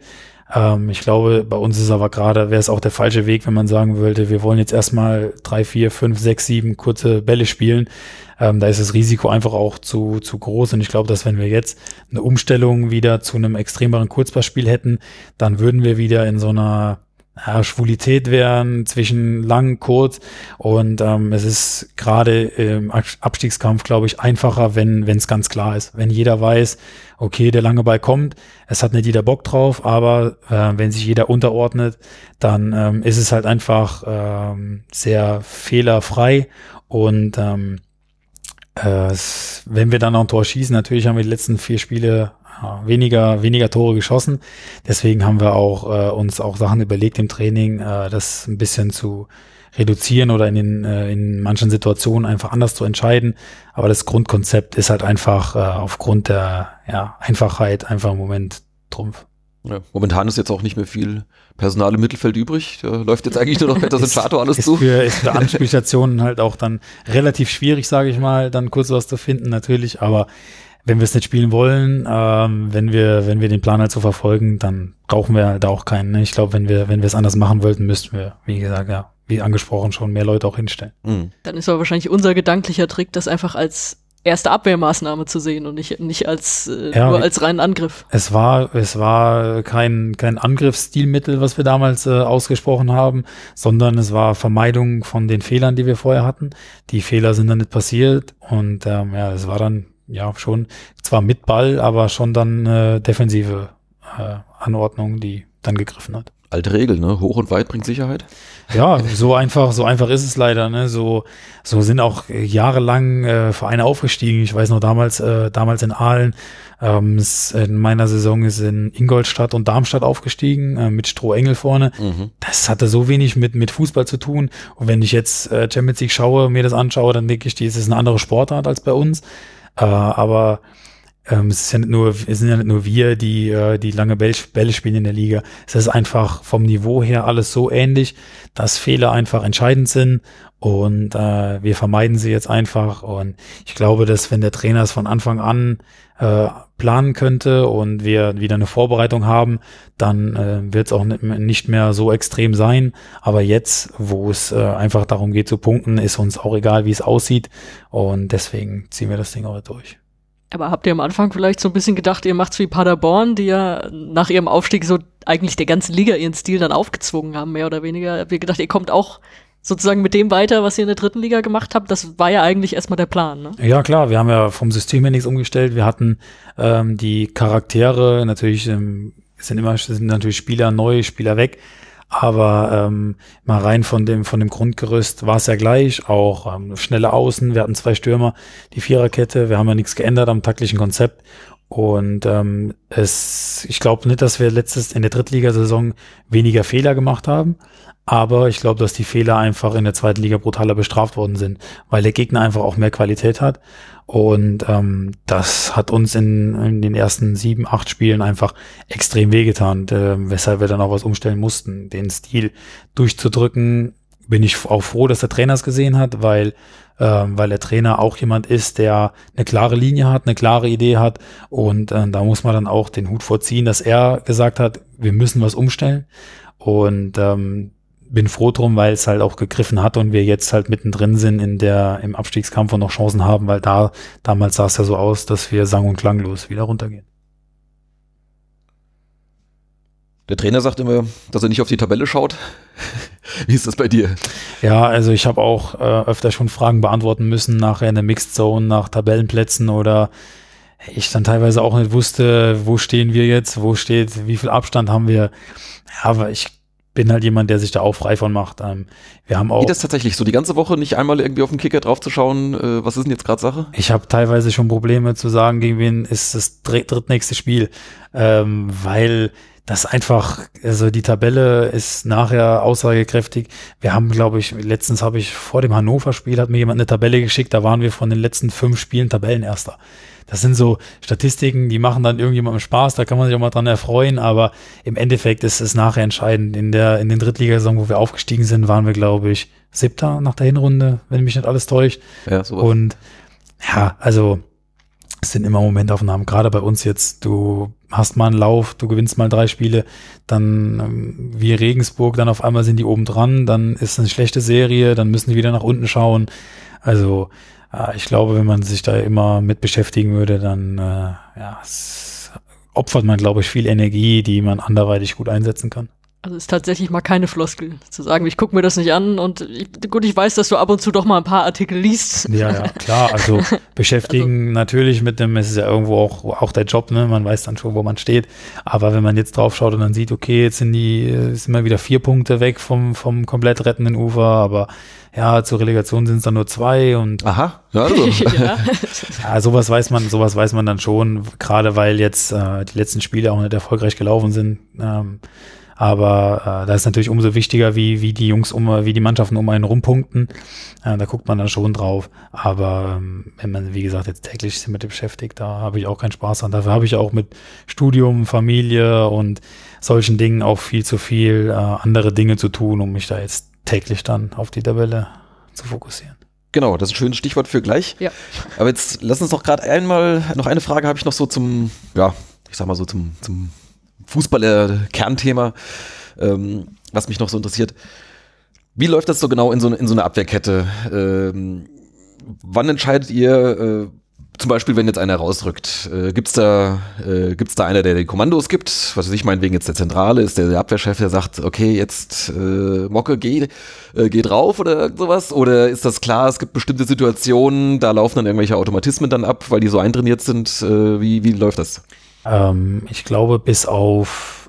[SPEAKER 4] Ähm, ich glaube, bei uns ist aber gerade, wäre es auch der falsche Weg, wenn man sagen würde, wir wollen jetzt erstmal drei, vier, fünf, sechs, sieben kurze Bälle spielen. Ähm, da ist das Risiko einfach auch zu, zu groß. Und ich glaube, dass wenn wir jetzt eine Umstellung wieder zu einem extremeren Kurzpassspiel hätten, dann würden wir wieder in so einer ja, Schwulität wären zwischen lang, kurz. Und ähm, es ist gerade im Abstiegskampf, glaube ich, einfacher, wenn es ganz klar ist, wenn jeder weiß, okay, der lange Ball kommt, es hat nicht jeder Bock drauf, aber äh, wenn sich jeder unterordnet, dann ähm, ist es halt einfach ähm, sehr fehlerfrei. Und ähm, äh, wenn wir dann noch ein Tor schießen, natürlich haben wir die letzten vier Spiele weniger, weniger Tore geschossen. Deswegen haben wir auch äh, uns auch Sachen überlegt im Training, äh, das ein bisschen zu reduzieren oder in, den, äh, in manchen Situationen einfach anders zu entscheiden. Aber das Grundkonzept ist halt einfach äh, aufgrund der ja, Einfachheit einfach im Moment Trumpf.
[SPEAKER 2] Ja, momentan ist jetzt auch nicht mehr viel Personal im Mittelfeld übrig. Da läuft jetzt eigentlich nur noch Peter <laughs> Chato alles
[SPEAKER 4] ist
[SPEAKER 2] zu.
[SPEAKER 4] Für, ist für Anspielstationen halt auch dann relativ schwierig, sage ich mal, dann kurz was zu finden natürlich. Aber wenn wir es nicht spielen wollen, ähm, wenn wir, wenn wir den Plan halt so verfolgen, dann brauchen wir halt auch keinen. Ne? Ich glaube, wenn wir, wenn wir es anders machen wollten, müssten wir, wie gesagt, ja, wie angesprochen, schon mehr Leute auch hinstellen.
[SPEAKER 3] Mhm. Dann ist aber wahrscheinlich unser gedanklicher Trick, das einfach als erste Abwehrmaßnahme zu sehen und nicht, nicht als, äh, ja, nur als reinen Angriff.
[SPEAKER 4] Es war, es war kein, kein Angriffsstilmittel, was wir damals äh, ausgesprochen haben, sondern es war Vermeidung von den Fehlern, die wir vorher hatten. Die Fehler sind dann nicht passiert und ähm, ja, es war dann ja schon zwar mit Ball, aber schon dann äh, defensive äh, Anordnung, die dann gegriffen hat.
[SPEAKER 2] Alte Regel, ne? Hoch und weit bringt Sicherheit.
[SPEAKER 4] Ja, so einfach, so einfach ist es leider. Ne? So, so sind auch jahrelang äh, Vereine aufgestiegen. Ich weiß noch damals, äh, damals in Aalen. Ähm, in meiner Saison ist in Ingolstadt und Darmstadt aufgestiegen äh, mit Strohengel vorne. Mhm. Das hatte so wenig mit mit Fußball zu tun. Und wenn ich jetzt äh, Champions League schaue, mir das anschaue, dann denke ich, das ist eine andere Sportart als bei uns. Äh, aber ähm, es ist ja nicht nur, es sind ja nicht nur wir, die, äh, die lange Bälle, spielen in der Liga. Es ist einfach vom Niveau her alles so ähnlich, dass Fehler einfach entscheidend sind und äh, wir vermeiden sie jetzt einfach. Und ich glaube, dass wenn der Trainer es von Anfang an äh, planen könnte und wir wieder eine Vorbereitung haben, dann äh, wird es auch nicht mehr so extrem sein. Aber jetzt, wo es äh, einfach darum geht zu punkten, ist uns auch egal, wie es aussieht. Und deswegen ziehen wir das Ding auch durch.
[SPEAKER 3] Aber habt ihr am Anfang vielleicht so ein bisschen gedacht, ihr macht's wie Paderborn, die ja nach ihrem Aufstieg so eigentlich der ganzen Liga ihren Stil dann aufgezwungen haben, mehr oder weniger? Habt ihr gedacht, ihr kommt auch sozusagen mit dem weiter, was ihr in der dritten Liga gemacht habt. Das war ja eigentlich erstmal der Plan. Ne?
[SPEAKER 4] Ja klar, wir haben ja vom System her nichts umgestellt. Wir hatten ähm, die Charaktere, natürlich ähm, sind immer sind natürlich Spieler neu, Spieler weg. Aber ähm, mal rein von dem von dem Grundgerüst war es ja gleich. Auch ähm, schnelle Außen. Wir hatten zwei Stürmer, die Viererkette. Wir haben ja nichts geändert am taktischen Konzept. Und ähm, es, ich glaube nicht, dass wir letztes in der Drittligasaison weniger Fehler gemacht haben. Aber ich glaube, dass die Fehler einfach in der zweiten Liga brutaler bestraft worden sind, weil der Gegner einfach auch mehr Qualität hat. Und ähm, das hat uns in, in den ersten sieben, acht Spielen einfach extrem wehgetan, äh, weshalb wir dann auch was umstellen mussten, den Stil durchzudrücken, bin ich auch froh, dass der Trainer es gesehen hat, weil ähm, weil der Trainer auch jemand ist, der eine klare Linie hat, eine klare Idee hat. Und äh, da muss man dann auch den Hut vorziehen, dass er gesagt hat, wir müssen was umstellen. Und ähm, bin froh drum, weil es halt auch gegriffen hat und wir jetzt halt mittendrin sind in der im Abstiegskampf und noch Chancen haben, weil da damals sah es ja so aus, dass wir sang- und klanglos wieder runtergehen.
[SPEAKER 2] Der Trainer sagt immer, dass er nicht auf die Tabelle schaut. <laughs> Wie ist das bei dir?
[SPEAKER 4] Ja, also ich habe auch äh, öfter schon Fragen beantworten müssen, nachher in der Mixed Zone, nach Tabellenplätzen oder ich dann teilweise auch nicht wusste, wo stehen wir jetzt, wo steht, wie viel Abstand haben wir. Ja, aber ich bin halt jemand, der sich da auch frei von macht. Ähm, wir haben auch.
[SPEAKER 2] Geht das tatsächlich so die ganze Woche nicht einmal irgendwie auf den Kicker draufzuschauen, äh, was ist denn jetzt gerade Sache?
[SPEAKER 4] Ich habe teilweise schon Probleme zu sagen, gegen wen ist das drittnächste Spiel, ähm, weil das einfach, also die Tabelle ist nachher aussagekräftig. Wir haben, glaube ich, letztens habe ich vor dem Hannover-Spiel hat mir jemand eine Tabelle geschickt, da waren wir von den letzten fünf Spielen Tabellenerster. Das sind so Statistiken, die machen dann irgendjemandem Spaß, da kann man sich auch mal dran erfreuen, aber im Endeffekt ist es nachher entscheidend. In der, in den Drittligasaison, wo wir aufgestiegen sind, waren wir, glaube ich, siebter nach der Hinrunde, wenn mich nicht alles täuscht. Ja, sowas. Und ja, also es sind immer Momentaufnahmen, gerade bei uns jetzt. Du hast mal einen Lauf, du gewinnst mal drei Spiele, dann ähm, wie Regensburg, dann auf einmal sind die oben dran, dann ist eine schlechte Serie, dann müssen die wieder nach unten schauen. Also äh, ich glaube, wenn man sich da immer mit beschäftigen würde, dann äh, ja, opfert man, glaube ich, viel Energie, die man anderweitig gut einsetzen kann.
[SPEAKER 3] Also ist tatsächlich mal keine Floskel zu sagen, ich gucke mir das nicht an und ich, gut, ich weiß, dass du ab und zu doch mal ein paar Artikel liest.
[SPEAKER 4] Ja, ja, klar, also <laughs> beschäftigen also. natürlich mit dem, es ist ja irgendwo auch, auch der Job, ne? Man weiß dann schon, wo man steht. Aber wenn man jetzt drauf schaut und dann sieht, okay, jetzt sind die, sind mal wieder vier Punkte weg vom, vom komplett rettenden Ufer, aber ja, zur Relegation sind es dann nur zwei und
[SPEAKER 2] Aha, ja, also. <laughs>
[SPEAKER 4] ja. <laughs> ja, sowas weiß man, sowas weiß man dann schon, gerade weil jetzt äh, die letzten Spiele auch nicht erfolgreich gelaufen sind. Ähm, aber äh, da ist natürlich umso wichtiger, wie, wie die Jungs um, wie die Mannschaften um einen rumpunkten. Äh, da guckt man dann schon drauf. Aber ähm, wenn man, wie gesagt, jetzt täglich sich damit beschäftigt, da habe ich auch keinen Spaß dran. Dafür habe ich auch mit Studium, Familie und solchen Dingen auch viel zu viel äh, andere Dinge zu tun, um mich da jetzt täglich dann auf die Tabelle zu fokussieren.
[SPEAKER 2] Genau, das ist ein schönes Stichwort für gleich. Ja. Aber jetzt lass uns doch gerade einmal, noch eine Frage habe ich noch so zum, ja, ich sag mal so zum, zum Fußballer-Kernthema, ähm, was mich noch so interessiert. Wie läuft das so genau in so, in so einer Abwehrkette? Ähm, wann entscheidet ihr, äh, zum Beispiel, wenn jetzt einer rausrückt, äh, gibt's da, äh, da einer, der die Kommandos gibt? Was weiß ich, meinetwegen jetzt der Zentrale ist, der, der Abwehrchef, der sagt, okay, jetzt äh, Mocke, geh, äh, geh drauf oder sowas? Oder ist das klar, es gibt bestimmte Situationen, da laufen dann irgendwelche Automatismen dann ab, weil die so eintrainiert sind? Äh, wie, wie läuft das?
[SPEAKER 4] Ähm, ich glaube, bis auf,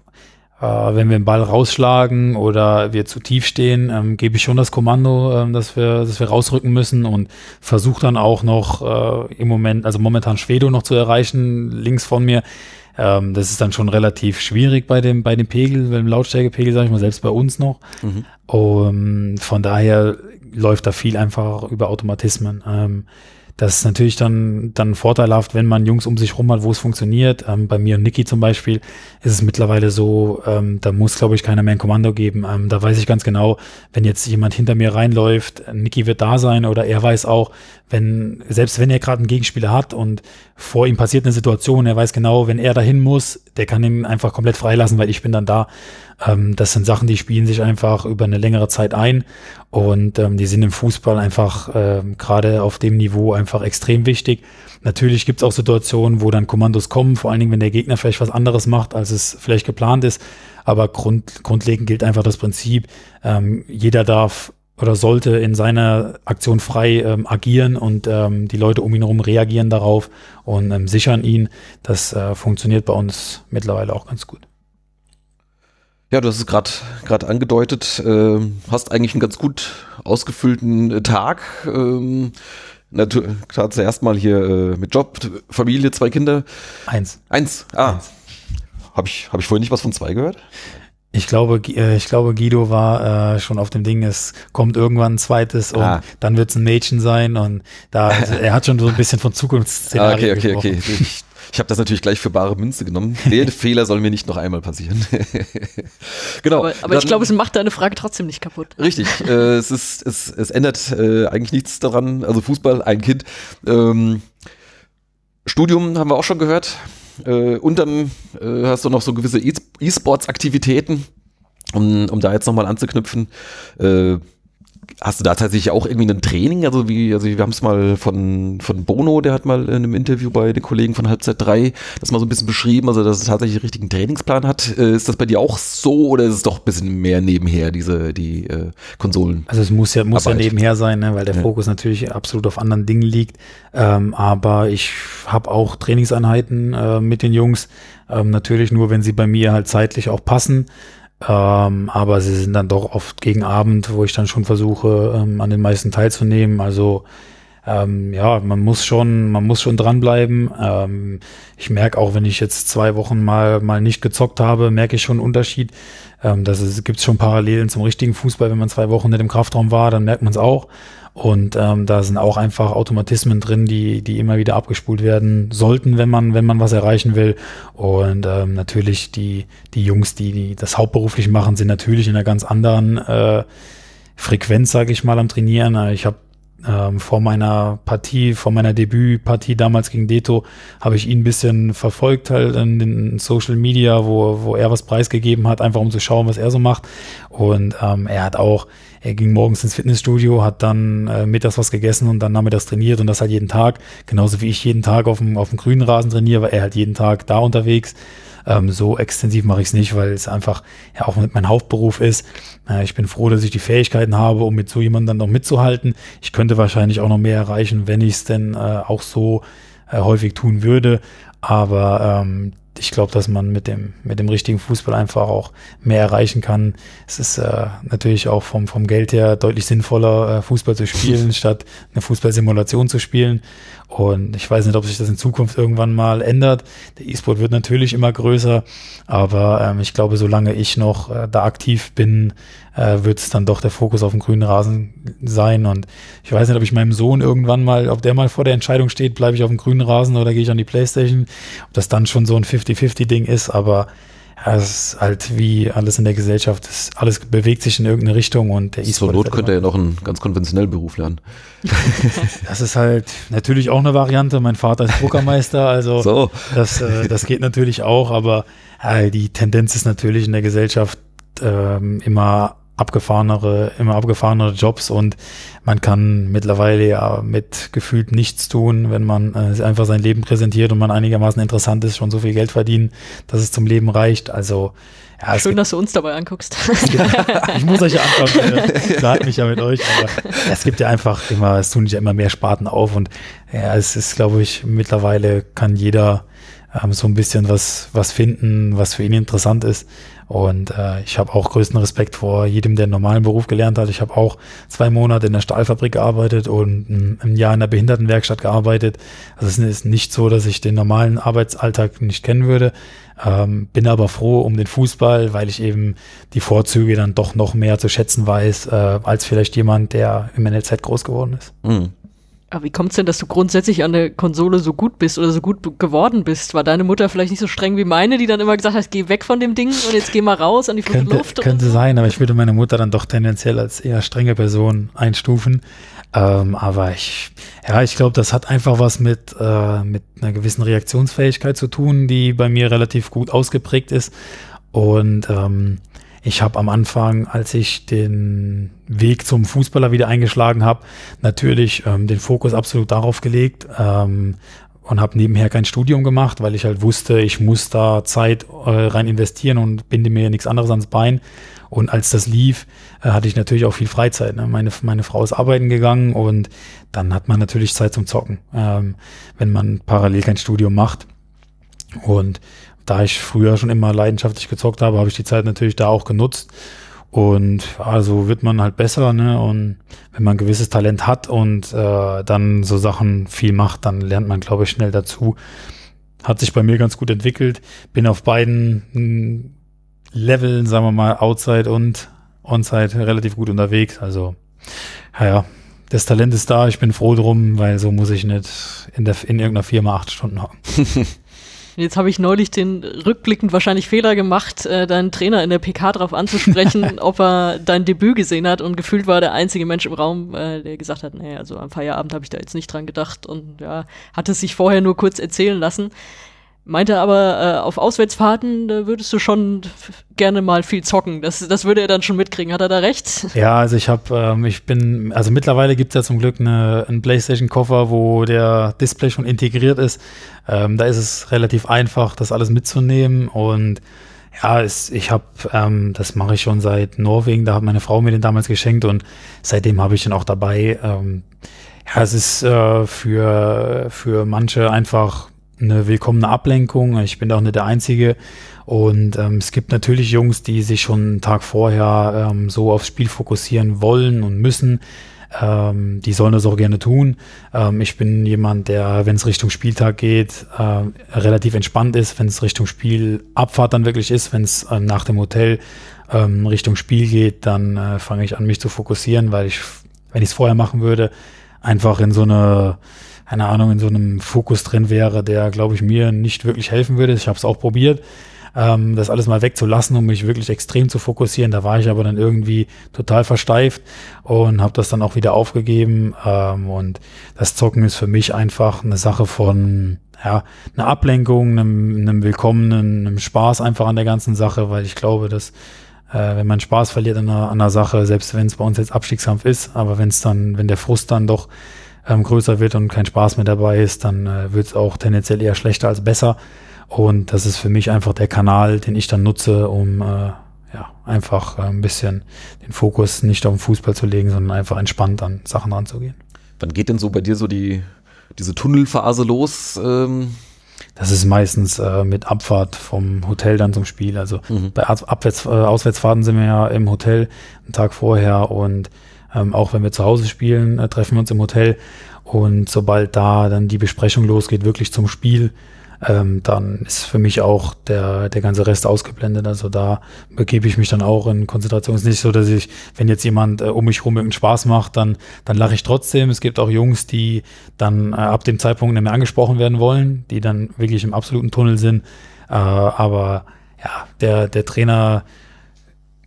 [SPEAKER 4] wenn wir den Ball rausschlagen oder wir zu tief stehen, ähm, gebe ich schon das Kommando, ähm, dass wir, dass wir rausrücken müssen und versuche dann auch noch äh, im Moment, also momentan Schwedo noch zu erreichen, links von mir. Ähm, das ist dann schon relativ schwierig bei dem, bei dem Pegel, beim Lautstärkepegel, sage ich mal, selbst bei uns noch. Mhm. Um, von daher läuft da viel einfach über Automatismen. Das ist natürlich dann, dann vorteilhaft, wenn man Jungs um sich rum hat, wo es funktioniert. Ähm, bei mir und Niki zum Beispiel ist es mittlerweile so, ähm, da muss, glaube ich, keiner mehr ein Kommando geben. Ähm, da weiß ich ganz genau, wenn jetzt jemand hinter mir reinläuft, Niki wird da sein oder er weiß auch, wenn, selbst wenn er gerade einen Gegenspieler hat und vor ihm passiert eine Situation, er weiß genau, wenn er dahin muss, der kann ihn einfach komplett freilassen, weil ich bin dann da. Ähm, das sind Sachen, die spielen sich einfach über eine längere Zeit ein und ähm, die sind im Fußball einfach ähm, gerade auf dem Niveau einfach extrem wichtig. Natürlich gibt es auch Situationen, wo dann Kommandos kommen, vor allen Dingen, wenn der Gegner vielleicht was anderes macht, als es vielleicht geplant ist. Aber grund, grundlegend gilt einfach das Prinzip, ähm, jeder darf oder sollte in seiner Aktion frei ähm, agieren und ähm, die Leute um ihn herum reagieren darauf und ähm, sichern ihn. Das äh, funktioniert bei uns mittlerweile auch ganz gut.
[SPEAKER 2] Ja, du hast es gerade gerade angedeutet, äh, hast eigentlich einen ganz gut ausgefüllten äh, Tag. Ähm, Klar, zuerst mal hier äh, mit Job, Familie, zwei Kinder.
[SPEAKER 4] Eins.
[SPEAKER 2] Eins. Ah. Habe ich, hab ich vorhin nicht was von zwei gehört?
[SPEAKER 4] Ich glaube, äh, ich glaube, Guido war äh, schon auf dem Ding, es kommt irgendwann ein zweites und ah. dann wird es ein Mädchen sein und da, also <laughs> er hat schon so ein bisschen von Zukunftsszenarien
[SPEAKER 2] ah, Okay, okay, gesprochen. okay. Ich Ich habe das natürlich gleich für bare Münze genommen. <laughs> Der Fehler soll mir nicht noch einmal passieren. <laughs>
[SPEAKER 3] genau. Aber, aber ich glaube, es macht deine Frage trotzdem nicht kaputt.
[SPEAKER 2] Richtig. Äh, es, ist, es, es ändert äh, eigentlich nichts daran. Also Fußball, ein Kind. Ähm, Studium haben wir auch schon gehört. Äh, und dann äh, hast du noch so gewisse E-Sports-Aktivitäten, um, um da jetzt nochmal anzuknüpfen. Äh, Hast du da tatsächlich auch irgendwie ein Training? Also wie, also wir haben es mal von, von Bono, der hat mal in einem Interview bei den Kollegen von Halbzeit 3 das mal so ein bisschen beschrieben, also dass es tatsächlich einen richtigen Trainingsplan hat. Äh, ist das bei dir auch so oder ist es doch ein bisschen mehr nebenher, diese, die äh, Konsolen?
[SPEAKER 4] Also es muss ja, muss ja nebenher sein, ne, weil der ja. Fokus natürlich absolut auf anderen Dingen liegt. Ähm, aber ich habe auch Trainingseinheiten äh, mit den Jungs. Ähm, natürlich nur, wenn sie bei mir halt zeitlich auch passen. Ähm, aber sie sind dann doch oft gegen Abend, wo ich dann schon versuche, ähm, an den meisten teilzunehmen. Also ähm, ja, man muss schon, man muss schon dranbleiben. Ähm, ich merke auch, wenn ich jetzt zwei Wochen mal mal nicht gezockt habe, merke ich schon einen Unterschied. Ähm, das gibt es schon Parallelen zum richtigen Fußball. Wenn man zwei Wochen nicht im Kraftraum war, dann merkt man es auch. Und ähm, da sind auch einfach Automatismen drin, die, die immer wieder abgespult werden sollten, wenn man, wenn man was erreichen will. Und ähm, natürlich die, die Jungs, die, die das hauptberuflich machen, sind natürlich in einer ganz anderen äh, Frequenz, sage ich mal, am Trainieren. Ich habe ähm, vor meiner Partie, vor meiner Debütpartie damals gegen Deto, habe ich ihn ein bisschen verfolgt halt in den Social Media, wo, wo er was preisgegeben hat, einfach um zu schauen, was er so macht. Und ähm, er hat auch, er ging morgens ins Fitnessstudio, hat dann äh, mittags was gegessen und dann nachmittags trainiert und das halt jeden Tag. Genauso wie ich jeden Tag auf dem, auf dem grünen Rasen trainiere, war er halt jeden Tag da unterwegs. Ähm, so extensiv mache ich es nicht, weil es einfach ja auch mein Hauptberuf ist. Äh, ich bin froh, dass ich die Fähigkeiten habe, um mit so jemandem dann noch mitzuhalten. Ich könnte wahrscheinlich auch noch mehr erreichen, wenn ich es denn äh, auch so äh, häufig tun würde. Aber ähm, ich glaube, dass man mit dem, mit dem richtigen Fußball einfach auch mehr erreichen kann. Es ist äh, natürlich auch vom, vom Geld her deutlich sinnvoller, äh, Fußball zu spielen, <laughs> statt eine Fußballsimulation zu spielen. Und ich weiß nicht, ob sich das in Zukunft irgendwann mal ändert. Der E-Sport wird natürlich immer größer, aber ähm, ich glaube, solange ich noch äh, da aktiv bin, äh, wird es dann doch der Fokus auf dem grünen Rasen sein. Und ich weiß nicht, ob ich meinem Sohn irgendwann mal, ob der mal vor der Entscheidung steht, bleibe ich auf dem grünen Rasen oder gehe ich an die Playstation, ob das dann schon so ein 50-50-Ding ist, aber es ist halt wie alles in der Gesellschaft, es, alles bewegt sich in irgendeine Richtung und
[SPEAKER 2] der E-Sport. Zur Not könnte er ja noch einen ganz konventionellen Beruf lernen. <laughs> <laughs>
[SPEAKER 4] das ist halt natürlich auch eine Variante. Mein Vater ist Druckermeister, also so. das, äh, das geht natürlich auch, aber äh, die Tendenz ist natürlich in der Gesellschaft ähm, immer abgefahrenere, immer abgefahrenere Jobs und man kann mittlerweile ja mit gefühlt nichts tun, wenn man äh, einfach sein Leben präsentiert und man einigermaßen interessant ist, schon so viel Geld verdienen, dass es zum Leben reicht. Also
[SPEAKER 3] ja, Schön, dass du uns dabei anguckst. <laughs>
[SPEAKER 4] ich muss euch ja angucken, äh, mich ja mit euch, aber es gibt ja einfach immer, es tun sich ja immer mehr Sparten auf und ja, es ist, glaube ich, mittlerweile kann jeder ähm, so ein bisschen was, was finden, was für ihn interessant ist. Und äh, ich habe auch größten Respekt vor jedem, der einen normalen Beruf gelernt hat. Ich habe auch zwei Monate in der Stahlfabrik gearbeitet und ein, Jahr in der Behindertenwerkstatt gearbeitet. Also es ist nicht so, dass ich den normalen Arbeitsalltag nicht kennen würde. Ähm, bin aber froh um den Fußball, weil ich eben die Vorzüge dann doch noch mehr zu schätzen weiß, äh, als vielleicht jemand, der im NLZ groß geworden ist. Mhm.
[SPEAKER 3] Aber wie kommt es denn, dass du grundsätzlich an der Konsole so gut bist oder so gut geworden bist? War deine Mutter vielleicht nicht so streng wie meine, die dann immer gesagt hat, geh weg von dem Ding und jetzt geh mal raus an die frische
[SPEAKER 4] könnte,
[SPEAKER 3] Luft?
[SPEAKER 4] Könnte so? sein, aber ich würde meine Mutter dann doch tendenziell als eher strenge Person einstufen. Ähm, aber ich, ja, ich glaube, das hat einfach was mit, äh, mit einer gewissen Reaktionsfähigkeit zu tun, die bei mir relativ gut ausgeprägt ist. Und ähm, ich habe am Anfang, als ich den Weg zum Fußballer wieder eingeschlagen habe, natürlich ähm, den Fokus absolut darauf gelegt ähm, und habe nebenher kein Studium gemacht, weil ich halt wusste, ich muss da Zeit äh, rein investieren und binde mir nichts anderes ans Bein. Und als das lief, äh, hatte ich natürlich auch viel Freizeit. Ne? Meine, meine Frau ist arbeiten gegangen und dann hat man natürlich Zeit zum Zocken, ähm, wenn man parallel kein Studium macht. Und da ich früher schon immer leidenschaftlich gezockt habe, habe ich die Zeit natürlich da auch genutzt. Und also wird man halt besser, ne? Und wenn man ein gewisses Talent hat und äh, dann so Sachen viel macht, dann lernt man, glaube ich, schnell dazu. Hat sich bei mir ganz gut entwickelt. Bin auf beiden hm, Leveln, sagen wir mal, Outside und Onside relativ gut unterwegs. Also, ja, das Talent ist da. Ich bin froh drum, weil so muss ich nicht in, der, in irgendeiner Firma acht Stunden haben. <laughs>
[SPEAKER 3] Jetzt habe ich neulich den rückblickend wahrscheinlich Fehler gemacht, äh, deinen Trainer in der PK darauf anzusprechen, <laughs> ob er dein Debüt gesehen hat und gefühlt war der einzige Mensch im Raum, äh, der gesagt hat, nee, also am Feierabend habe ich da jetzt nicht dran gedacht und ja, hat es sich vorher nur kurz erzählen lassen. Meinte aber, äh, auf Auswärtsfahrten da würdest du schon gerne mal viel zocken. Das, das würde er dann schon mitkriegen. Hat er da recht? <laughs>
[SPEAKER 4] Ja, also ich habe, ähm, ich bin, also mittlerweile gibt es ja zum Glück eine, einen PlayStation-Koffer, wo der Display schon integriert ist. Ähm, da ist es relativ einfach, das alles mitzunehmen und ja, es, ich habe, ähm, das mache ich schon seit Norwegen, da hat meine Frau mir den damals geschenkt und seitdem habe ich den auch dabei. Ähm, ja, es ist äh, für, für manche einfach eine willkommene Ablenkung. Ich bin auch nicht der Einzige. Und ähm, es gibt natürlich Jungs, die sich schon einen Tag vorher ähm, so aufs Spiel fokussieren wollen und müssen. Ähm, die sollen das auch gerne tun. Ähm, ich bin jemand, der, wenn es Richtung Spieltag geht, äh, relativ entspannt ist. Wenn es Richtung Spielabfahrt dann wirklich ist, wenn es ähm, nach dem Hotel ähm, Richtung Spiel geht, dann äh, fange ich an, mich zu fokussieren, weil ich, wenn ich es vorher machen würde, einfach in so eine keine Ahnung, in so einem Fokus drin wäre, der, glaube ich, mir nicht wirklich helfen würde. Ich habe es auch probiert, ähm, das alles mal wegzulassen, um mich wirklich extrem zu fokussieren. Da war ich aber dann irgendwie total versteift und habe das dann auch wieder aufgegeben. Ähm, und das Zocken ist für mich einfach eine Sache von ja, einer Ablenkung, einem, einem willkommenen, einem Spaß einfach an der ganzen Sache, weil ich glaube, dass äh, wenn man Spaß verliert an einer, an einer Sache, selbst wenn es bei uns jetzt Abstiegskampf ist, aber wenn es dann, wenn der Frust dann doch ähm, größer wird und kein Spaß mehr dabei ist, dann äh, wird es auch tendenziell eher schlechter als besser. Und das ist für mich einfach der Kanal, den ich dann nutze, um äh, ja, einfach äh, ein bisschen den Fokus nicht auf den Fußball zu legen, sondern einfach entspannt an Sachen ranzugehen.
[SPEAKER 2] Wann geht denn so bei dir so die, diese Tunnelphase los? Ähm
[SPEAKER 4] das ist meistens äh, mit Abfahrt vom Hotel dann zum Spiel. Also mhm. bei Abwärts, äh, Auswärtsfahrten sind wir ja im Hotel einen Tag vorher und ähm, auch wenn wir zu Hause spielen, äh, treffen wir uns im Hotel. Und sobald da dann die Besprechung losgeht, wirklich zum Spiel, ähm, dann ist für mich auch der, der ganze Rest ausgeblendet. Also da begebe ich mich dann auch in Konzentration. Es ist nicht so, dass ich, wenn jetzt jemand äh, um mich herum irgendeinen Spaß macht, dann, dann lache ich trotzdem. Es gibt auch Jungs, die dann äh, ab dem Zeitpunkt nicht mehr angesprochen werden wollen, die dann wirklich im absoluten Tunnel sind. Äh, aber ja, der, der Trainer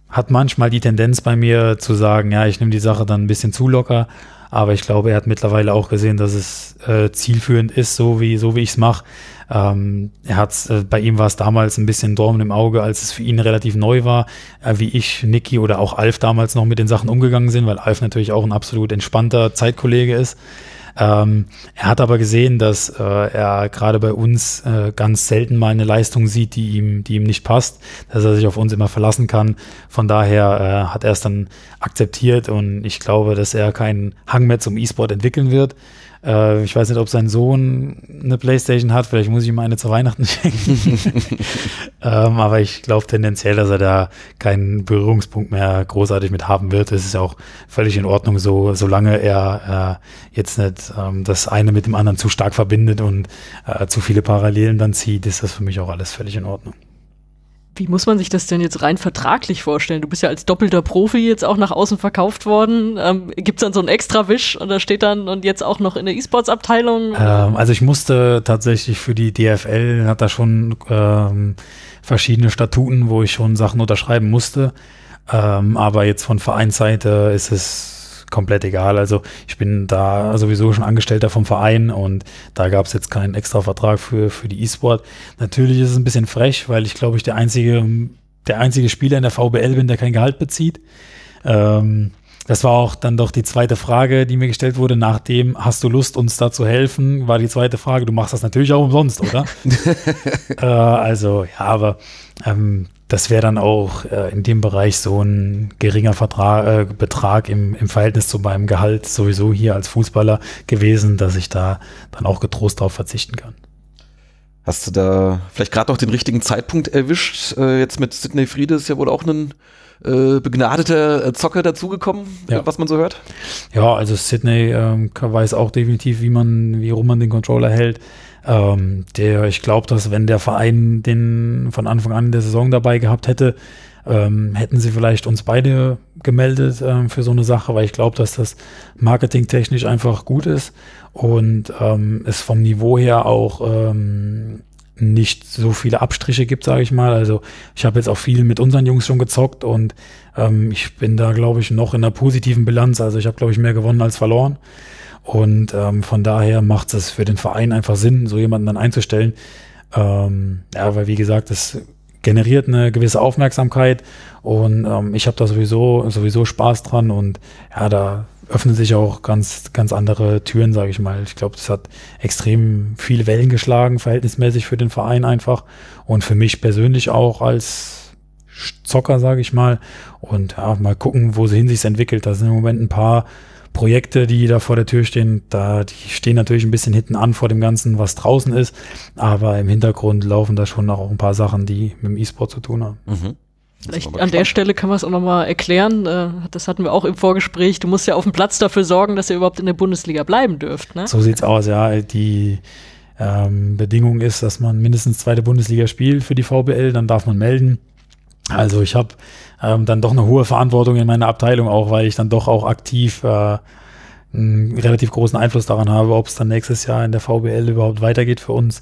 [SPEAKER 4] hat manchmal die Tendenz bei mir zu sagen, ja, ich nehme die Sache dann ein bisschen zu locker. Aber ich glaube, er hat mittlerweile auch gesehen, dass es äh, zielführend ist, so wie, so wie ich es mache. Ähm, er hat äh, bei ihm war es damals ein bisschen Dorn im Auge, als es für ihn relativ neu war, äh, wie ich, Niki oder auch Alf damals noch mit den Sachen umgegangen sind, weil Alf natürlich auch ein absolut entspannter Zeitkollege ist. Ähm, er hat aber gesehen, dass äh, er gerade bei uns äh, ganz selten mal eine Leistung sieht, die ihm, die ihm nicht passt, dass er sich auf uns immer verlassen kann. Von daher äh, hat er es dann akzeptiert und ich glaube, dass er keinen Hang mehr zum E-Sport entwickeln wird. Äh, ich weiß nicht, ob sein Sohn eine Playstation hat. Vielleicht muss ich ihm eine zu Weihnachten <laughs> schenken. <laughs> ähm, aber ich glaube tendenziell, dass er da keinen Berührungspunkt mehr großartig mit haben wird. Das ist ja auch völlig in Ordnung so, solange er äh, jetzt nicht ähm, das eine mit dem anderen zu stark verbindet und äh, zu viele Parallelen dann zieht, ist das für mich auch alles völlig in Ordnung.
[SPEAKER 3] Wie muss man sich das denn jetzt rein vertraglich vorstellen? Du bist ja als doppelter Profi jetzt auch nach außen verkauft worden. Ähm, Gibt es dann so einen extra Wisch und da steht dann und jetzt auch noch in der E-Sports-Abteilung?
[SPEAKER 4] Ähm, also ich musste tatsächlich für die DFL, hat da schon ähm, verschiedene Statuten, wo ich schon Sachen unterschreiben musste. Ähm, aber jetzt von Vereinsseite ist es komplett egal. Also ich bin da sowieso schon Angestellter vom Verein und da gab es jetzt keinen extra Vertrag für, für die E-Sport. Natürlich ist es ein bisschen frech, weil ich glaube ich der einzige, der einzige Spieler in der VBL bin, der kein Gehalt bezieht. Ähm, das war auch dann doch die zweite Frage, die mir gestellt wurde. Nachdem hast du Lust, uns da zu helfen, war die zweite Frage. Du machst das natürlich auch umsonst, oder? <laughs> äh, also ja, aber ähm, das wäre dann auch äh, in dem Bereich so ein geringer Vertrag, äh, Betrag im, im Verhältnis zu meinem Gehalt sowieso hier als Fußballer gewesen, dass ich da dann auch getrost darauf verzichten kann.
[SPEAKER 2] Hast du da vielleicht gerade noch den richtigen Zeitpunkt erwischt? Äh, jetzt mit Sidney Friede ist ja wohl auch ein äh, begnadeter Zocker dazugekommen, ja. was man so hört.
[SPEAKER 4] Ja, also Sidney ähm, weiß auch definitiv, wie man, wie rum man den Controller hält. Ähm, der, ich glaube, dass wenn der Verein den von Anfang an der Saison dabei gehabt hätte, ähm, hätten sie vielleicht uns beide gemeldet ähm, für so eine Sache, weil ich glaube, dass das marketingtechnisch einfach gut ist und ähm, es vom Niveau her auch ähm, nicht so viele Abstriche gibt, sage ich mal. Also ich habe jetzt auch viel mit unseren Jungs schon gezockt und ähm, ich bin da, glaube ich, noch in einer positiven Bilanz. Also ich habe, glaube ich, mehr gewonnen als verloren. Und ähm, von daher macht es für den Verein einfach Sinn, so jemanden dann einzustellen. Ähm, ja, weil wie gesagt, das generiert eine gewisse Aufmerksamkeit und ähm, ich habe da sowieso sowieso Spaß dran und ja, da öffnen sich auch ganz, ganz andere Türen, sage ich mal. Ich glaube, das hat extrem viele Wellen geschlagen, verhältnismäßig für den Verein einfach und für mich persönlich auch als Zocker, sage ich mal. Und ja, mal gucken, wo sie hin sich entwickelt. Da sind im Moment ein paar Projekte, die da vor der Tür stehen. Da, die stehen natürlich ein bisschen hinten an vor dem Ganzen, was draußen ist. Aber im Hintergrund laufen da schon auch ein paar Sachen, die mit dem E-Sport zu tun haben. Mhm.
[SPEAKER 3] Vielleicht an der Stelle kann man es auch nochmal erklären. Äh, das hatten wir auch im Vorgespräch. Du musst ja auf dem Platz dafür sorgen, dass ihr überhaupt in der Bundesliga bleiben dürft. Ne?
[SPEAKER 4] So sieht's aus, ja. Die ähm, Bedingung ist, dass man mindestens zweite Bundesliga spielt für die VBL, dann darf man melden. Also ich habe ähm, dann doch eine hohe Verantwortung in meiner Abteilung auch, weil ich dann doch auch aktiv äh, einen relativ großen Einfluss daran habe, ob es dann nächstes Jahr in der VBL überhaupt weitergeht für uns.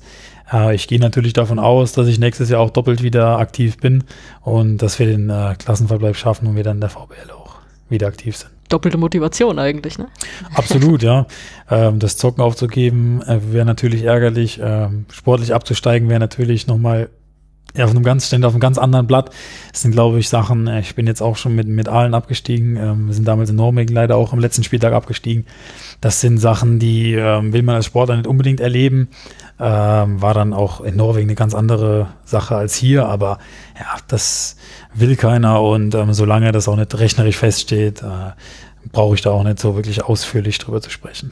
[SPEAKER 4] Äh, ich gehe natürlich davon aus, dass ich nächstes Jahr auch doppelt wieder aktiv bin und dass wir den äh, Klassenverbleib schaffen und wir dann in der VBL auch wieder aktiv sind.
[SPEAKER 3] Doppelte Motivation eigentlich, ne? <laughs>
[SPEAKER 4] Absolut, ja. Ähm, das Zocken aufzugeben äh, wäre natürlich ärgerlich. Ähm, sportlich abzusteigen wäre natürlich nochmal auf einem ganz, stehen auf einem ganz anderen Blatt. Das sind, glaube ich, Sachen, äh, ich bin jetzt auch schon mit, mit Aalen abgestiegen. Ähm, wir sind damals in Norwegen leider auch am letzten Spieltag abgestiegen. Das sind Sachen, die ähm, will man als Sportler nicht unbedingt erleben. Ähm, war dann auch in Norwegen eine ganz andere Sache als hier, aber ja, das will keiner und ähm, solange das auch nicht rechnerisch feststeht, äh, brauche ich da auch nicht so wirklich ausführlich drüber zu sprechen.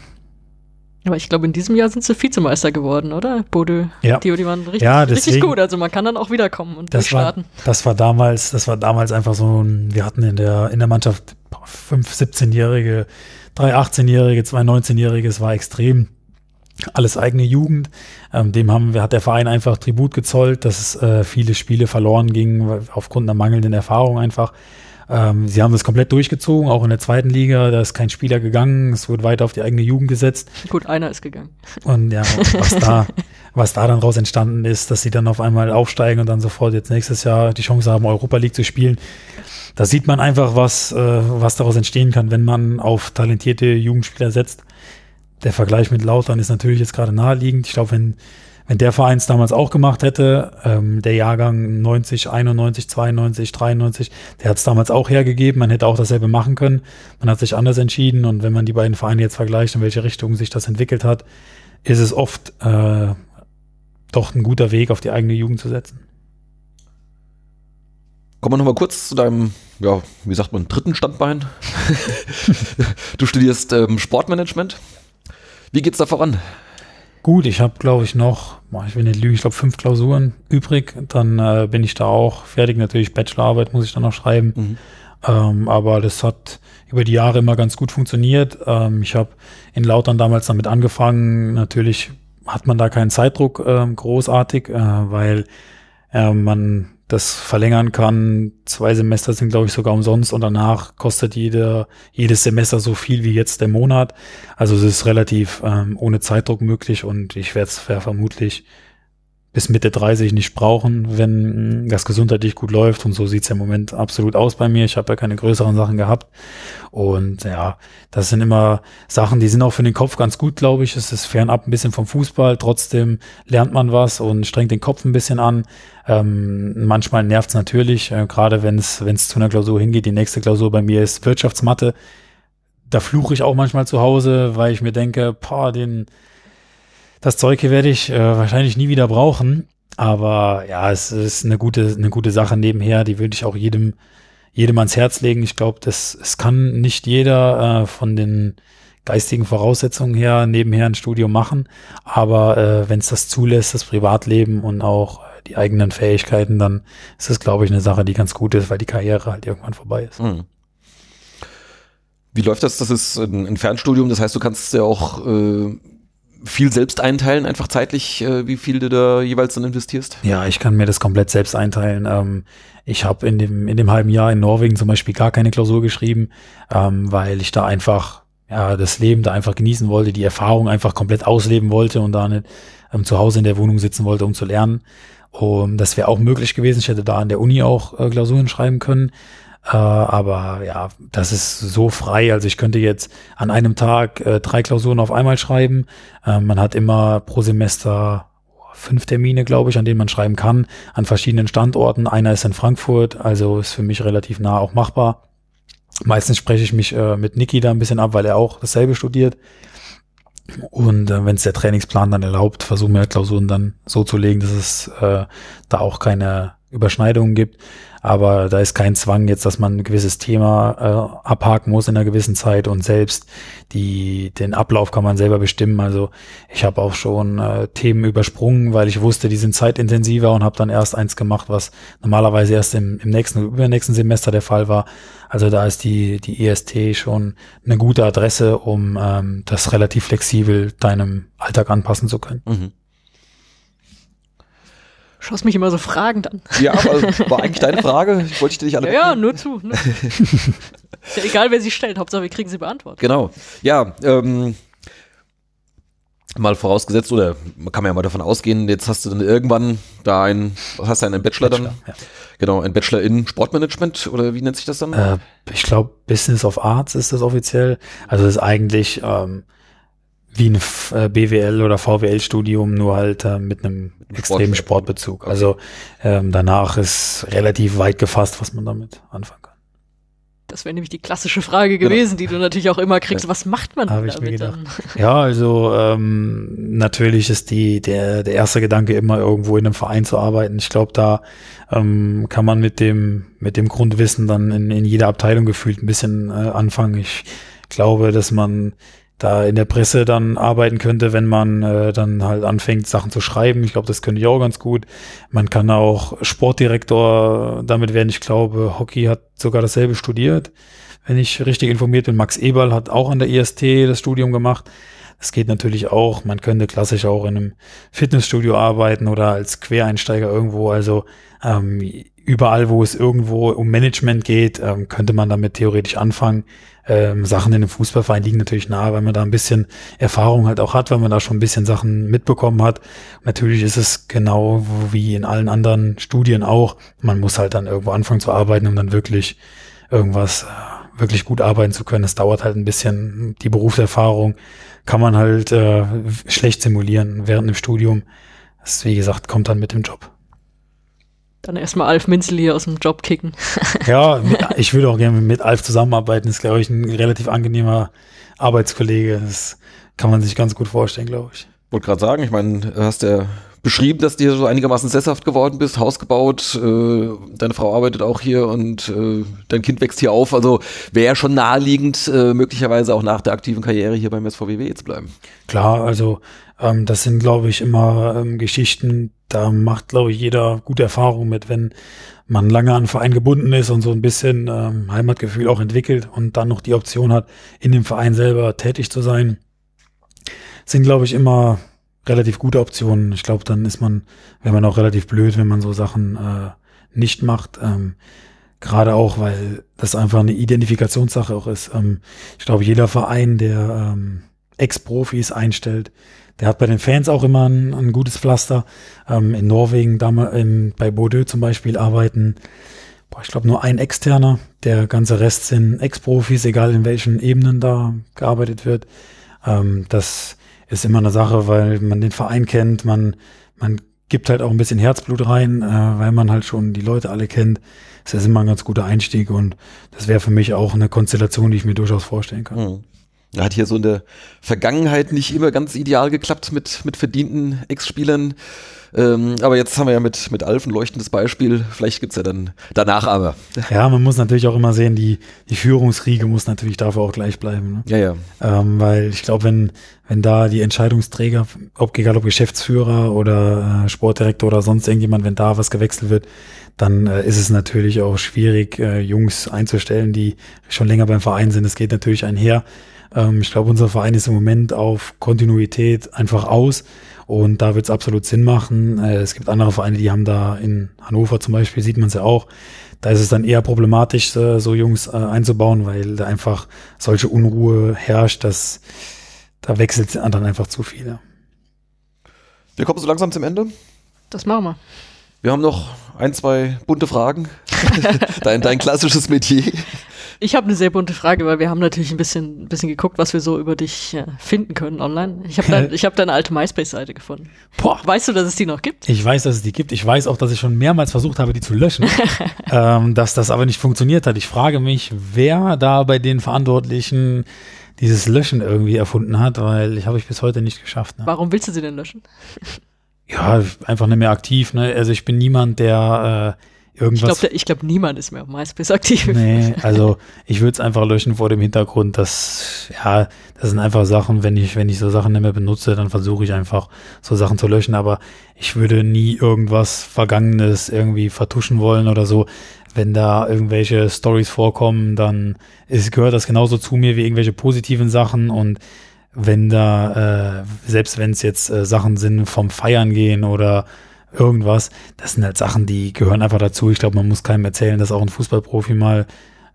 [SPEAKER 3] Aber ich glaube, in diesem Jahr sind sie Vizemeister geworden, oder? Bode,
[SPEAKER 4] ja.
[SPEAKER 3] die, die waren richtig,
[SPEAKER 4] ja,
[SPEAKER 3] deswegen, richtig gut. Also man kann dann auch wiederkommen und
[SPEAKER 4] das durchstarten. War, das war damals, das war damals einfach so ein, wir hatten in der, in der Mannschaft fünf 17-Jährige, drei 18-Jährige, zwei 19-Jährige, es war extrem. Alles eigene Jugend. Ähm, dem haben wir, hat der Verein einfach Tribut gezollt, dass es äh, viele Spiele verloren gingen, aufgrund einer mangelnden Erfahrung einfach. Ähm, sie haben das komplett durchgezogen, auch in der zweiten Liga. Da ist kein Spieler gegangen. Es wurde weiter auf die eigene Jugend gesetzt.
[SPEAKER 3] Gut, einer ist gegangen.
[SPEAKER 4] Und ja, <laughs> was da, was da dann raus entstanden ist, dass sie dann auf einmal aufsteigen und dann sofort jetzt nächstes Jahr die Chance haben, Europa League zu spielen. Da sieht man einfach, was, äh, was daraus entstehen kann, wenn man auf talentierte Jugendspieler setzt. Der Vergleich mit Lautern ist natürlich jetzt gerade naheliegend. Ich glaube, wenn wenn der Verein es damals auch gemacht hätte, ähm, der Jahrgang 90, 91, 92, 93, der hat es damals auch hergegeben, man hätte auch dasselbe machen können. Man hat sich anders entschieden und wenn man die beiden Vereine jetzt vergleicht, in welche Richtung sich das entwickelt hat, ist es oft äh, doch ein guter Weg, auf die eigene Jugend zu setzen.
[SPEAKER 2] Kommen wir nochmal kurz zu deinem, ja, wie sagt man, dritten Standbein. <laughs> du studierst ähm, Sportmanagement. Wie geht's da voran?
[SPEAKER 4] Gut, ich habe, glaube ich, noch, ich will nicht lügen, ich glaube fünf Klausuren übrig. Dann äh, bin ich da auch fertig. Natürlich Bachelorarbeit muss ich dann noch schreiben. Mhm. Ähm, aber das hat über die Jahre immer ganz gut funktioniert. Ähm, ich habe in Lautern damals damit angefangen. Natürlich hat man da keinen Zeitdruck äh, großartig, äh, weil äh, man das verlängern kann. Zwei Semester sind, glaube ich, sogar umsonst und danach kostet jede, jedes Semester so viel wie jetzt der Monat. Also es ist relativ ähm, ohne Zeitdruck möglich und ich werde es vermutlich bis Mitte 30 nicht brauchen, wenn das gesundheitlich gut läuft. Und so sieht's im Moment absolut aus bei mir. Ich habe ja keine größeren Sachen gehabt. Und ja, das sind immer Sachen, die sind auch für den Kopf ganz gut, glaube ich. Es ist fernab ein bisschen vom Fußball. Trotzdem lernt man was und strengt den Kopf ein bisschen an. Ähm, manchmal nervt's natürlich, äh, gerade wenn es zu einer Klausur hingeht. Die nächste Klausur bei mir ist Wirtschaftsmathe. Da fluche ich auch manchmal zu Hause, weil ich mir denke, boah, den das Zeug hier werde ich äh, wahrscheinlich nie wieder brauchen. Aber ja, es ist eine gute, eine gute Sache nebenher. Die würde ich auch jedem, jedem ans Herz legen. Ich glaube, das, es kann nicht jeder äh, von den geistigen Voraussetzungen her nebenher ein Studium machen. Aber äh, wenn es das zulässt, das Privatleben und auch die eigenen Fähigkeiten, dann ist das, glaube ich, eine Sache, die ganz gut ist, weil die Karriere halt irgendwann vorbei ist. Mhm.
[SPEAKER 2] Wie läuft das? Das ist ein, ein Fernstudium, das heißt, du kannst ja auch äh, viel selbst einteilen, einfach zeitlich, äh, wie viel du da jeweils dann investierst?
[SPEAKER 4] Ja, ich kann mir das komplett selbst einteilen. Ähm, ich habe in dem, in dem halben Jahr in Norwegen zum Beispiel gar keine Klausur geschrieben, ähm, weil ich da einfach ja, das Leben da einfach genießen wollte, die Erfahrung einfach komplett ausleben wollte und da nicht ähm, zu Hause in der Wohnung sitzen wollte, um zu lernen. Und das wäre auch möglich gewesen. Ich hätte da an der Uni auch äh, Klausuren schreiben können. Äh, aber ja, das ist so frei. Also ich könnte jetzt an einem Tag äh, drei Klausuren auf einmal schreiben. Äh, man hat immer pro Semester fünf Termine, glaube ich, an denen man schreiben kann, an verschiedenen Standorten. Einer ist in Frankfurt, also ist für mich relativ nah auch machbar. Meistens spreche ich mich äh, mit Niki da ein bisschen ab, weil er auch dasselbe studiert. Und äh, wenn es der Trainingsplan dann erlaubt, versuchen wir Klausuren dann so zu legen, dass es äh, da auch keine Überschneidungen gibt. Aber da ist kein Zwang jetzt, dass man ein gewisses Thema äh, abhaken muss in einer gewissen Zeit und selbst die, den Ablauf kann man selber bestimmen. Also ich habe auch schon äh, Themen übersprungen, weil ich wusste, die sind zeitintensiver und habe dann erst eins gemacht, was normalerweise erst im, im nächsten, übernächsten Semester der Fall war. Also da ist die, die EST schon eine gute Adresse, um ähm, das relativ flexibel deinem Alltag anpassen zu können. Mhm
[SPEAKER 3] schaust mich immer so fragend an.
[SPEAKER 2] Ja, aber war eigentlich deine Frage. Ich wollte ich dir nicht alle.
[SPEAKER 3] Ja, ja nur zu. Nur. <laughs> ja egal, wer sie stellt. Hauptsache, wir kriegen sie beantwortet.
[SPEAKER 2] Genau. Ja, ähm, mal vorausgesetzt, oder man kann ja mal davon ausgehen, jetzt hast du dann irgendwann da ein, hast du einen Bachelor, Bachelor dann? Ja. Genau, ein Bachelor in Sportmanagement oder wie nennt sich das dann?
[SPEAKER 4] Äh, ich glaube, Business of Arts ist das offiziell. Also das ist eigentlich ähm, wie ein äh, BWL oder VWL-Studium, nur halt äh, mit einem extremen Sportbezug. Okay. Also ähm, danach ist relativ weit gefasst, was man damit anfangen kann.
[SPEAKER 3] Das wäre nämlich die klassische Frage gewesen, genau. die du natürlich auch immer kriegst. Was macht man
[SPEAKER 4] Hab damit dann? Ja, also ähm, natürlich ist die der der erste Gedanke immer irgendwo in einem Verein zu arbeiten. Ich glaube, da ähm, kann man mit dem mit dem Grundwissen dann in, in jeder Abteilung gefühlt ein bisschen äh, anfangen. Ich glaube, dass man da in der Presse dann arbeiten könnte, wenn man äh, dann halt anfängt, Sachen zu schreiben. Ich glaube, das könnte ich auch ganz gut. Man kann auch Sportdirektor damit werden. Ich glaube, Hockey hat sogar dasselbe studiert, wenn ich richtig informiert bin. Max Eberl hat auch an der IST das Studium gemacht. Das geht natürlich auch. Man könnte klassisch auch in einem Fitnessstudio arbeiten oder als Quereinsteiger irgendwo. Also ähm, überall, wo es irgendwo um Management geht, ähm, könnte man damit theoretisch anfangen. Ähm, Sachen in einem Fußballverein liegen natürlich nahe, weil man da ein bisschen Erfahrung halt auch hat, weil man da schon ein bisschen Sachen mitbekommen hat. Natürlich ist es genau wie in allen anderen Studien auch. Man muss halt dann irgendwo anfangen zu arbeiten, um dann wirklich irgendwas äh, wirklich gut arbeiten zu können. Es dauert halt ein bisschen. Die Berufserfahrung kann man halt äh, schlecht simulieren während dem Studium. Das, wie gesagt, kommt dann mit dem Job.
[SPEAKER 3] Dann erstmal Alf Minzel hier aus dem Job kicken. <laughs>
[SPEAKER 4] ja, ich würde auch gerne mit Alf zusammenarbeiten. Das ist, glaube ich, ein relativ angenehmer Arbeitskollege. Das kann man sich ganz gut vorstellen, glaube ich.
[SPEAKER 2] Wollte gerade sagen, ich meine, du hast ja beschrieben, dass du hier so einigermaßen sesshaft geworden bist, Haus gebaut, äh, deine Frau arbeitet auch hier und äh, dein Kind wächst hier auf. Also wäre schon naheliegend, äh, möglicherweise auch nach der aktiven Karriere hier beim SVWW zu bleiben.
[SPEAKER 4] Klar, also ähm, das sind, glaube ich, immer ähm, Geschichten, da macht, glaube ich, jeder gute Erfahrung mit, wenn man lange an Verein gebunden ist und so ein bisschen ähm, Heimatgefühl auch entwickelt und dann noch die Option hat, in dem Verein selber tätig zu sein, sind, glaube ich, immer relativ gute Optionen. Ich glaube, dann ist man, wenn man auch relativ blöd, wenn man so Sachen äh, nicht macht. Ähm, Gerade auch, weil das einfach eine Identifikationssache auch ist. Ähm, ich glaube, jeder Verein, der ähm, Ex-Profis einstellt, der hat bei den Fans auch immer ein, ein gutes Pflaster. Ähm, in Norwegen, damals, in, bei Bordeaux zum Beispiel, arbeiten, boah, ich glaube, nur ein Externer. Der ganze Rest sind Ex-Profis, egal in welchen Ebenen da gearbeitet wird. Ähm, das ist immer eine Sache, weil man den Verein kennt, man, man gibt halt auch ein bisschen Herzblut rein, äh, weil man halt schon die Leute alle kennt. Das ist immer ein ganz guter Einstieg und das wäre für mich auch eine Konstellation, die ich mir durchaus vorstellen kann. Mhm.
[SPEAKER 2] Hat hier so in der Vergangenheit nicht immer ganz ideal geklappt mit, mit verdienten Ex-Spielern. Ähm, aber jetzt haben wir ja mit, mit Alf ein leuchtendes Beispiel. Vielleicht gibt's ja dann danach aber.
[SPEAKER 4] Ja, man muss natürlich auch immer sehen, die, die Führungsriege muss natürlich dafür auch gleich bleiben. Ne?
[SPEAKER 2] Ja, ja.
[SPEAKER 4] Ähm, weil ich glaube, wenn, wenn da die Entscheidungsträger, ob, egal ob Geschäftsführer oder äh, Sportdirektor oder sonst irgendjemand, wenn da was gewechselt wird, dann äh, ist es natürlich auch schwierig, äh, Jungs einzustellen, die schon länger beim Verein sind. Es geht natürlich einher ähm, ich glaube, unser Verein ist im Moment auf Kontinuität einfach aus und da wird es absolut Sinn machen. Äh, es gibt andere Vereine, die haben da in Hannover zum Beispiel, sieht man es ja auch, da ist es dann eher problematisch, äh, so Jungs äh, einzubauen, weil da einfach solche Unruhe herrscht, dass da wechselt dann einfach zu viele.
[SPEAKER 2] Wir kommen so langsam zum Ende.
[SPEAKER 3] Das machen wir.
[SPEAKER 2] Wir haben noch ein, zwei bunte Fragen. <laughs> dein, dein klassisches Metier.
[SPEAKER 3] Ich habe eine sehr bunte Frage, weil wir haben natürlich ein bisschen, ein bisschen geguckt, was wir so über dich äh, finden können online. Ich habe dein, hab deine alte MySpace-Seite gefunden. Boah. Weißt du, dass es die noch gibt?
[SPEAKER 4] Ich weiß, dass es die gibt. Ich weiß auch, dass ich schon mehrmals versucht habe, die zu löschen, <laughs> ähm, dass das aber nicht funktioniert hat. Ich frage mich, wer da bei den Verantwortlichen dieses Löschen irgendwie erfunden hat, weil ich habe ich bis heute nicht geschafft.
[SPEAKER 3] Ne? Warum willst du sie denn löschen?
[SPEAKER 4] ja, einfach nicht mehr aktiv. Ne? Also ich bin niemand, der äh, irgendwas.
[SPEAKER 3] Ich glaube, glaub, niemand ist mehr auf MySpace aktiv.
[SPEAKER 4] Nee, <laughs> also ich würde es einfach löschen vor dem Hintergrund, dass, ja, das sind einfach Sachen, wenn ich, wenn ich so Sachen nicht mehr benutze, dann versuche ich einfach so Sachen zu löschen, aber ich würde nie irgendwas Vergangenes irgendwie vertuschen wollen oder so. Wenn da irgendwelche Stories vorkommen, dann ist, gehört das genauso zu mir wie irgendwelche positiven Sachen und wenn da, äh, selbst wenn es jetzt äh, Sachen sind vom Feiern gehen oder irgendwas, das sind halt Sachen, die gehören einfach dazu. Ich glaube, man muss keinem erzählen, dass auch ein Fußballprofi mal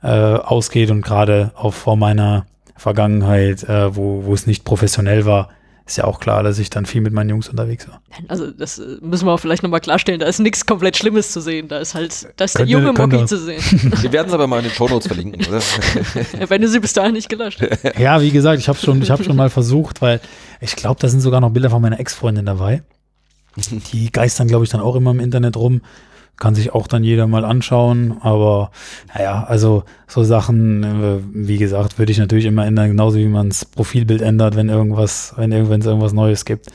[SPEAKER 4] äh, ausgeht und gerade auch vor meiner Vergangenheit, äh, wo, wo es nicht professionell war, ist ja auch klar, dass ich dann viel mit meinen Jungs unterwegs war.
[SPEAKER 3] Also das äh, müssen wir auch vielleicht nochmal klarstellen, da ist nichts komplett Schlimmes zu sehen, da ist halt, da ist der junge Mobi zu sehen. <laughs>
[SPEAKER 2] Wir werden es aber mal in den Shownotes verlinken, oder? <laughs>
[SPEAKER 3] Wenn du sie bis dahin nicht gelöscht
[SPEAKER 4] hast. Ja, wie gesagt, ich habe schon, ich hab schon mal versucht, weil ich glaube, da sind sogar noch Bilder von meiner Ex-Freundin dabei. <laughs> Die geistern, glaube ich, dann auch immer im Internet rum kann sich auch dann jeder mal anschauen. Aber naja, also so Sachen, äh, wie gesagt, würde ich natürlich immer ändern, genauso wie man das Profilbild ändert, wenn irgendwas, wenn irgendwann es irgendwas Neues gibt.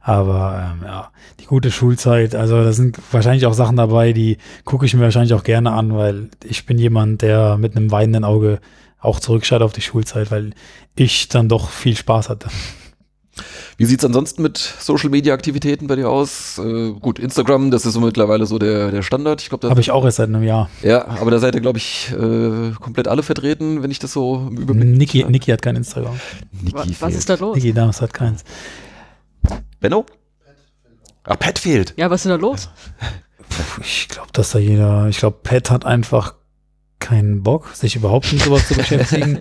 [SPEAKER 4] Aber ähm, ja, die gute Schulzeit, also da sind wahrscheinlich auch Sachen dabei, die gucke ich mir wahrscheinlich auch gerne an, weil ich bin jemand, der mit einem weinenden Auge auch zurückschaut auf die Schulzeit, weil ich dann doch viel Spaß hatte.
[SPEAKER 2] Wie sieht's ansonsten mit Social Media Aktivitäten bei dir aus? Äh, gut, Instagram, das ist so mittlerweile so der, der Standard. Ich
[SPEAKER 4] glaube, habe ich auch erst seit einem Jahr.
[SPEAKER 2] Ja, aber da seid ihr, glaube ich, äh, komplett alle vertreten, wenn ich das so
[SPEAKER 4] im Überblick. Niki, Niki hat kein Instagram.
[SPEAKER 3] Niki was, was ist da los?
[SPEAKER 4] Niki Dams hat keins.
[SPEAKER 2] Benno? Ach, Pat fehlt.
[SPEAKER 3] Ja, was ist denn da los? <laughs>
[SPEAKER 4] Ich glaube, dass da jeder, ich glaube, Pat hat einfach keinen Bock, sich überhaupt mit sowas zu <laughs> beschäftigen.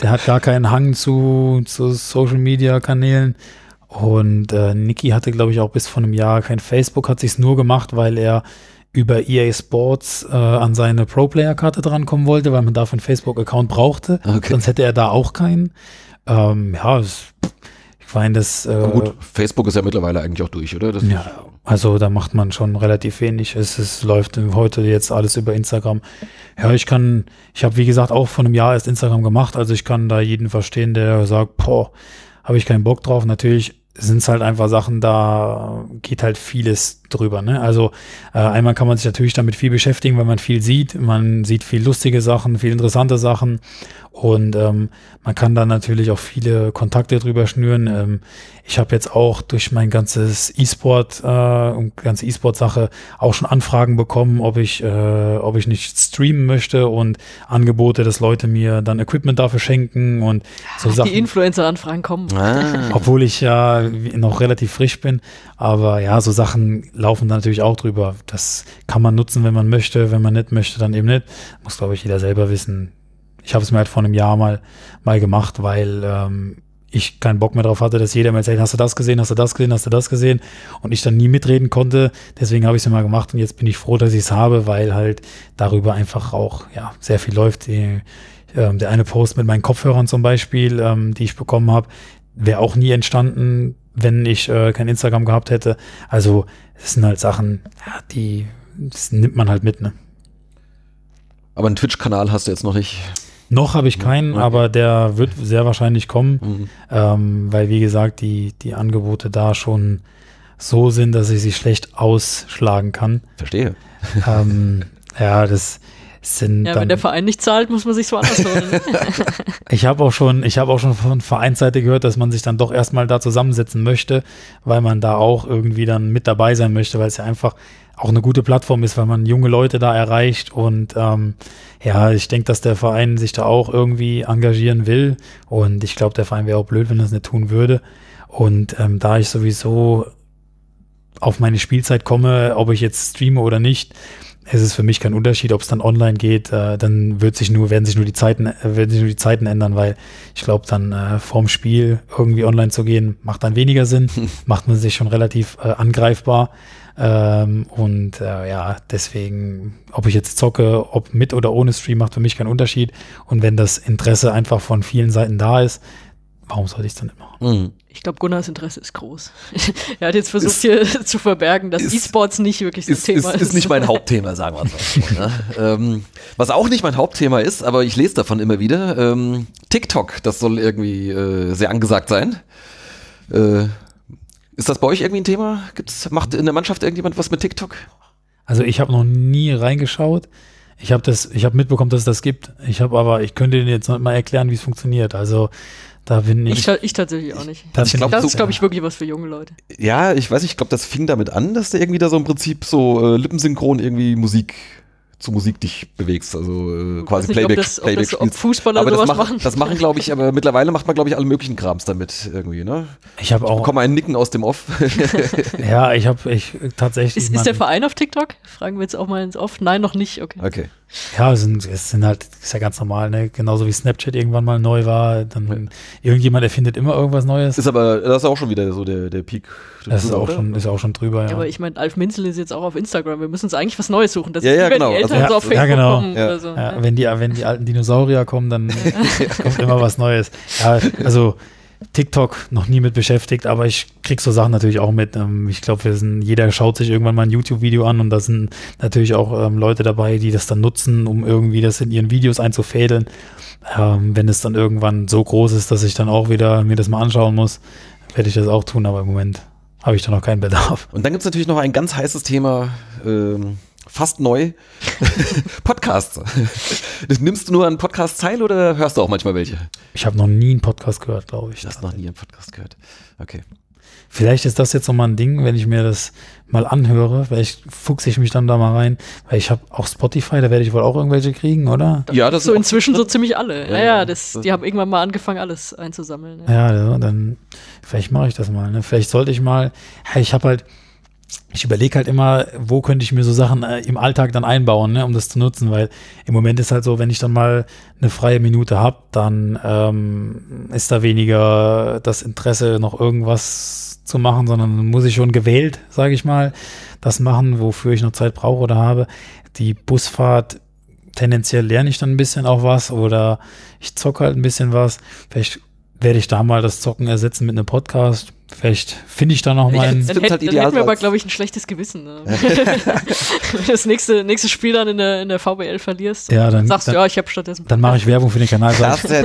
[SPEAKER 4] Der hat gar keinen Hang zu, zu Social Media Kanälen. Und äh, Niki hatte, glaube ich, auch bis vor einem Jahr kein Facebook, hat sich's nur gemacht, weil er über EA Sports äh, an seine Pro-Player-Karte drankommen wollte, weil man dafür einen Facebook-Account brauchte. Okay. Sonst hätte er da auch keinen. Ähm, ja, es, ich meine, das. Äh, gut,
[SPEAKER 2] Facebook ist ja mittlerweile eigentlich auch durch, oder?
[SPEAKER 4] Das ja, also da macht man schon relativ wenig. Es, es läuft heute jetzt alles über Instagram. Ja, ich kann, ich habe wie gesagt auch vor einem Jahr erst Instagram gemacht, also ich kann da jeden verstehen, der sagt, boah, habe ich keinen Bock drauf. Natürlich sind es halt einfach Sachen, da geht halt vieles drüber. Ne? Also äh, einmal kann man sich natürlich damit viel beschäftigen, weil man viel sieht. Man sieht viel lustige Sachen, viel interessante Sachen und ähm, man kann da natürlich auch viele Kontakte drüber schnüren. Ähm, ich habe jetzt auch durch mein ganzes E-Sport äh, und ganze E-Sport-Sache auch schon Anfragen bekommen, ob ich, äh, ob ich nicht streamen möchte und Angebote, dass Leute mir dann Equipment dafür schenken und so
[SPEAKER 3] Ach,
[SPEAKER 4] Sachen.
[SPEAKER 3] Die Influencer-Anfragen kommen.
[SPEAKER 4] Ah. <laughs> Obwohl ich ja noch relativ frisch bin. Aber ja, so Sachen laufen da natürlich auch drüber. Das kann man nutzen, wenn man möchte. Wenn man nicht möchte, dann eben nicht. Muss, glaube ich, jeder selber wissen, ich habe es mir halt vor einem Jahr mal, mal gemacht, weil ähm, ich keinen Bock mehr drauf hatte, dass jeder mir erzählt, hast du das gesehen, hast du das gesehen, hast du das gesehen und ich dann nie mitreden konnte. Deswegen habe ich es mir mal gemacht und jetzt bin ich froh, dass ich es habe, weil halt darüber einfach auch ja sehr viel läuft. Die, ähm, der eine Post mit meinen Kopfhörern zum Beispiel, ähm, die ich bekommen habe, wäre auch nie entstanden, wenn ich äh, kein Instagram gehabt hätte. Also es sind halt Sachen, ja, die das nimmt man halt mit, ne?
[SPEAKER 2] Aber einen Twitch-Kanal hast du jetzt noch nicht.
[SPEAKER 4] Noch habe ich keinen, okay. aber der wird sehr wahrscheinlich kommen, mhm. ähm, weil wie gesagt, die, die Angebote da schon so sind, dass ich sie schlecht ausschlagen kann.
[SPEAKER 2] Verstehe.
[SPEAKER 4] Ähm, ja, das sind.
[SPEAKER 3] Ja, wenn der Verein nicht zahlt, muss man sich so anders holen. <laughs>
[SPEAKER 4] ich habe auch schon, ich habe auch schon von Vereinsseite gehört, dass man sich dann doch erstmal da zusammensetzen möchte, weil man da auch irgendwie dann mit dabei sein möchte, weil es ja einfach auch eine gute Plattform ist, weil man junge Leute da erreicht und ähm, ja, ich denke, dass der Verein sich da auch irgendwie engagieren will und ich glaube, der Verein wäre auch blöd, wenn er es nicht tun würde und ähm, da ich sowieso auf meine Spielzeit komme, ob ich jetzt streame oder nicht, es ist für mich kein Unterschied, ob es dann online geht, äh, dann wird sich nur, werden sich nur die Zeiten, äh, werden sich nur die Zeiten ändern, weil ich glaube, dann äh, vorm Spiel irgendwie online zu gehen, macht dann weniger Sinn, <laughs> macht man sich schon relativ äh, angreifbar. Ähm, und äh, ja, deswegen, ob ich jetzt zocke, ob mit oder ohne Stream, macht für mich keinen Unterschied. Und wenn das Interesse einfach von vielen Seiten da ist, warum sollte ich es dann nicht machen? Mhm.
[SPEAKER 3] Ich glaube, Gunnars Interesse ist groß. <laughs> er hat jetzt versucht, ist, hier zu verbergen, dass E-Sports nicht wirklich das
[SPEAKER 2] ist,
[SPEAKER 3] Thema
[SPEAKER 2] ist. Ist nicht mein Hauptthema, sagen wir es mal. Ne? <laughs> ähm, was auch nicht mein Hauptthema ist, aber ich lese davon immer wieder, ähm, TikTok, das soll irgendwie äh, sehr angesagt sein. Äh, ist das bei euch irgendwie ein Thema? Gibt's, macht in der Mannschaft irgendjemand was mit TikTok?
[SPEAKER 4] Also ich habe noch nie reingeschaut. Ich habe das, ich habe mitbekommen, dass es das gibt. Ich habe aber, ich könnte Ihnen jetzt noch mal erklären, wie es funktioniert. Also da bin ich.
[SPEAKER 3] Ich, ich tatsächlich auch nicht. Das, glaub, das ist, glaube ich, wirklich was für junge Leute.
[SPEAKER 2] Ja, ich weiß, ich glaube, das fing damit an, dass der irgendwie da so im Prinzip so äh, lippensynchron irgendwie Musik zu Musik dich bewegst, also äh, quasi nicht, Playback, ob das, Playback
[SPEAKER 3] ob das, ob Fußballer
[SPEAKER 2] aber
[SPEAKER 3] sowas
[SPEAKER 2] das
[SPEAKER 3] machen.
[SPEAKER 2] Das machen, glaube ich, aber <laughs> mittlerweile macht man, glaube ich, alle möglichen Krams damit irgendwie, ne?
[SPEAKER 4] Ich habe auch. Ich
[SPEAKER 2] bekomme einen Nicken aus dem Off. <laughs>
[SPEAKER 4] ja, ich habe ich tatsächlich.
[SPEAKER 3] Ist, ist der Verein auf TikTok? Fragen wir jetzt auch mal ins Off. Nein, noch nicht. Okay.
[SPEAKER 2] Okay.
[SPEAKER 4] Ja, es sind, es sind halt, ist ja ganz normal, ne? Genauso wie Snapchat irgendwann mal neu war, dann ja. irgendjemand erfindet immer irgendwas Neues.
[SPEAKER 2] Ist aber, das ist auch schon wieder so der, der Peak.
[SPEAKER 4] Das ist auch, schon, ist auch schon drüber, ja.
[SPEAKER 3] ja aber ich meine, Alf Minzel ist jetzt auch auf Instagram. Wir müssen uns eigentlich was Neues suchen.
[SPEAKER 2] Das ja, ja, genau.
[SPEAKER 3] die Eltern also, so auf Facebook
[SPEAKER 4] genau.
[SPEAKER 3] kommen
[SPEAKER 4] ja.
[SPEAKER 3] oder so.
[SPEAKER 4] Ja, wenn, die, wenn die alten Dinosaurier kommen, dann <laughs> kommt immer was Neues. Ja, also TikTok noch nie mit beschäftigt, aber ich krieg so Sachen natürlich auch mit. Ähm, ich glaube, wir sind, jeder schaut sich irgendwann mal ein YouTube-Video an und da sind natürlich auch ähm, Leute dabei, die das dann nutzen, um irgendwie das in ihren Videos einzufädeln. Ähm, wenn es dann irgendwann so groß ist, dass ich dann auch wieder mir das mal anschauen muss, werde ich das auch tun, aber im Moment habe ich da noch keinen Bedarf.
[SPEAKER 2] Und dann gibt es natürlich noch ein ganz heißes Thema, ähm, fast neu. <laughs> Podcasts. Nimmst du nur an Podcasts teil oder hörst du auch manchmal welche?
[SPEAKER 4] Ich habe noch nie einen Podcast gehört, glaube ich.
[SPEAKER 2] Du hast noch nie einen Podcast gehört. Okay.
[SPEAKER 4] Vielleicht ist das jetzt nochmal ein Ding, wenn ich mir das mal anhöre. Vielleicht fuchse ich mich dann da mal rein. Weil ich habe auch Spotify, da werde ich wohl auch irgendwelche kriegen, oder?
[SPEAKER 3] Ja, das so inzwischen so ziemlich alle. Ja, ja, das, die haben irgendwann mal angefangen, alles einzusammeln.
[SPEAKER 4] Ja, ja dann vielleicht mache ich das mal. Ne? Vielleicht sollte ich mal. Ich habe halt ich überlege halt immer, wo könnte ich mir so Sachen äh, im Alltag dann einbauen, ne, um das zu nutzen, weil im Moment ist halt so, wenn ich dann mal eine freie Minute habe, dann ähm, ist da weniger das Interesse, noch irgendwas zu machen, sondern muss ich schon gewählt, sage ich mal, das machen, wofür ich noch Zeit brauche oder habe. Die Busfahrt, tendenziell lerne ich dann ein bisschen auch was oder ich zocke halt ein bisschen was. Vielleicht werde ich da mal das Zocken ersetzen mit einem Podcast Vielleicht finde ich da noch mal einen.
[SPEAKER 3] Dann, hätt, halt dann hätten wir aber, glaube ich, ein schlechtes Gewissen. Ne? Wenn du das nächste, nächste Spiel dann in der, in der VBL verlierst
[SPEAKER 4] ja, dann,
[SPEAKER 3] sagst
[SPEAKER 4] dann,
[SPEAKER 3] ja, ich habe stattdessen.
[SPEAKER 4] Dann mache ich Werbung für den Kanal.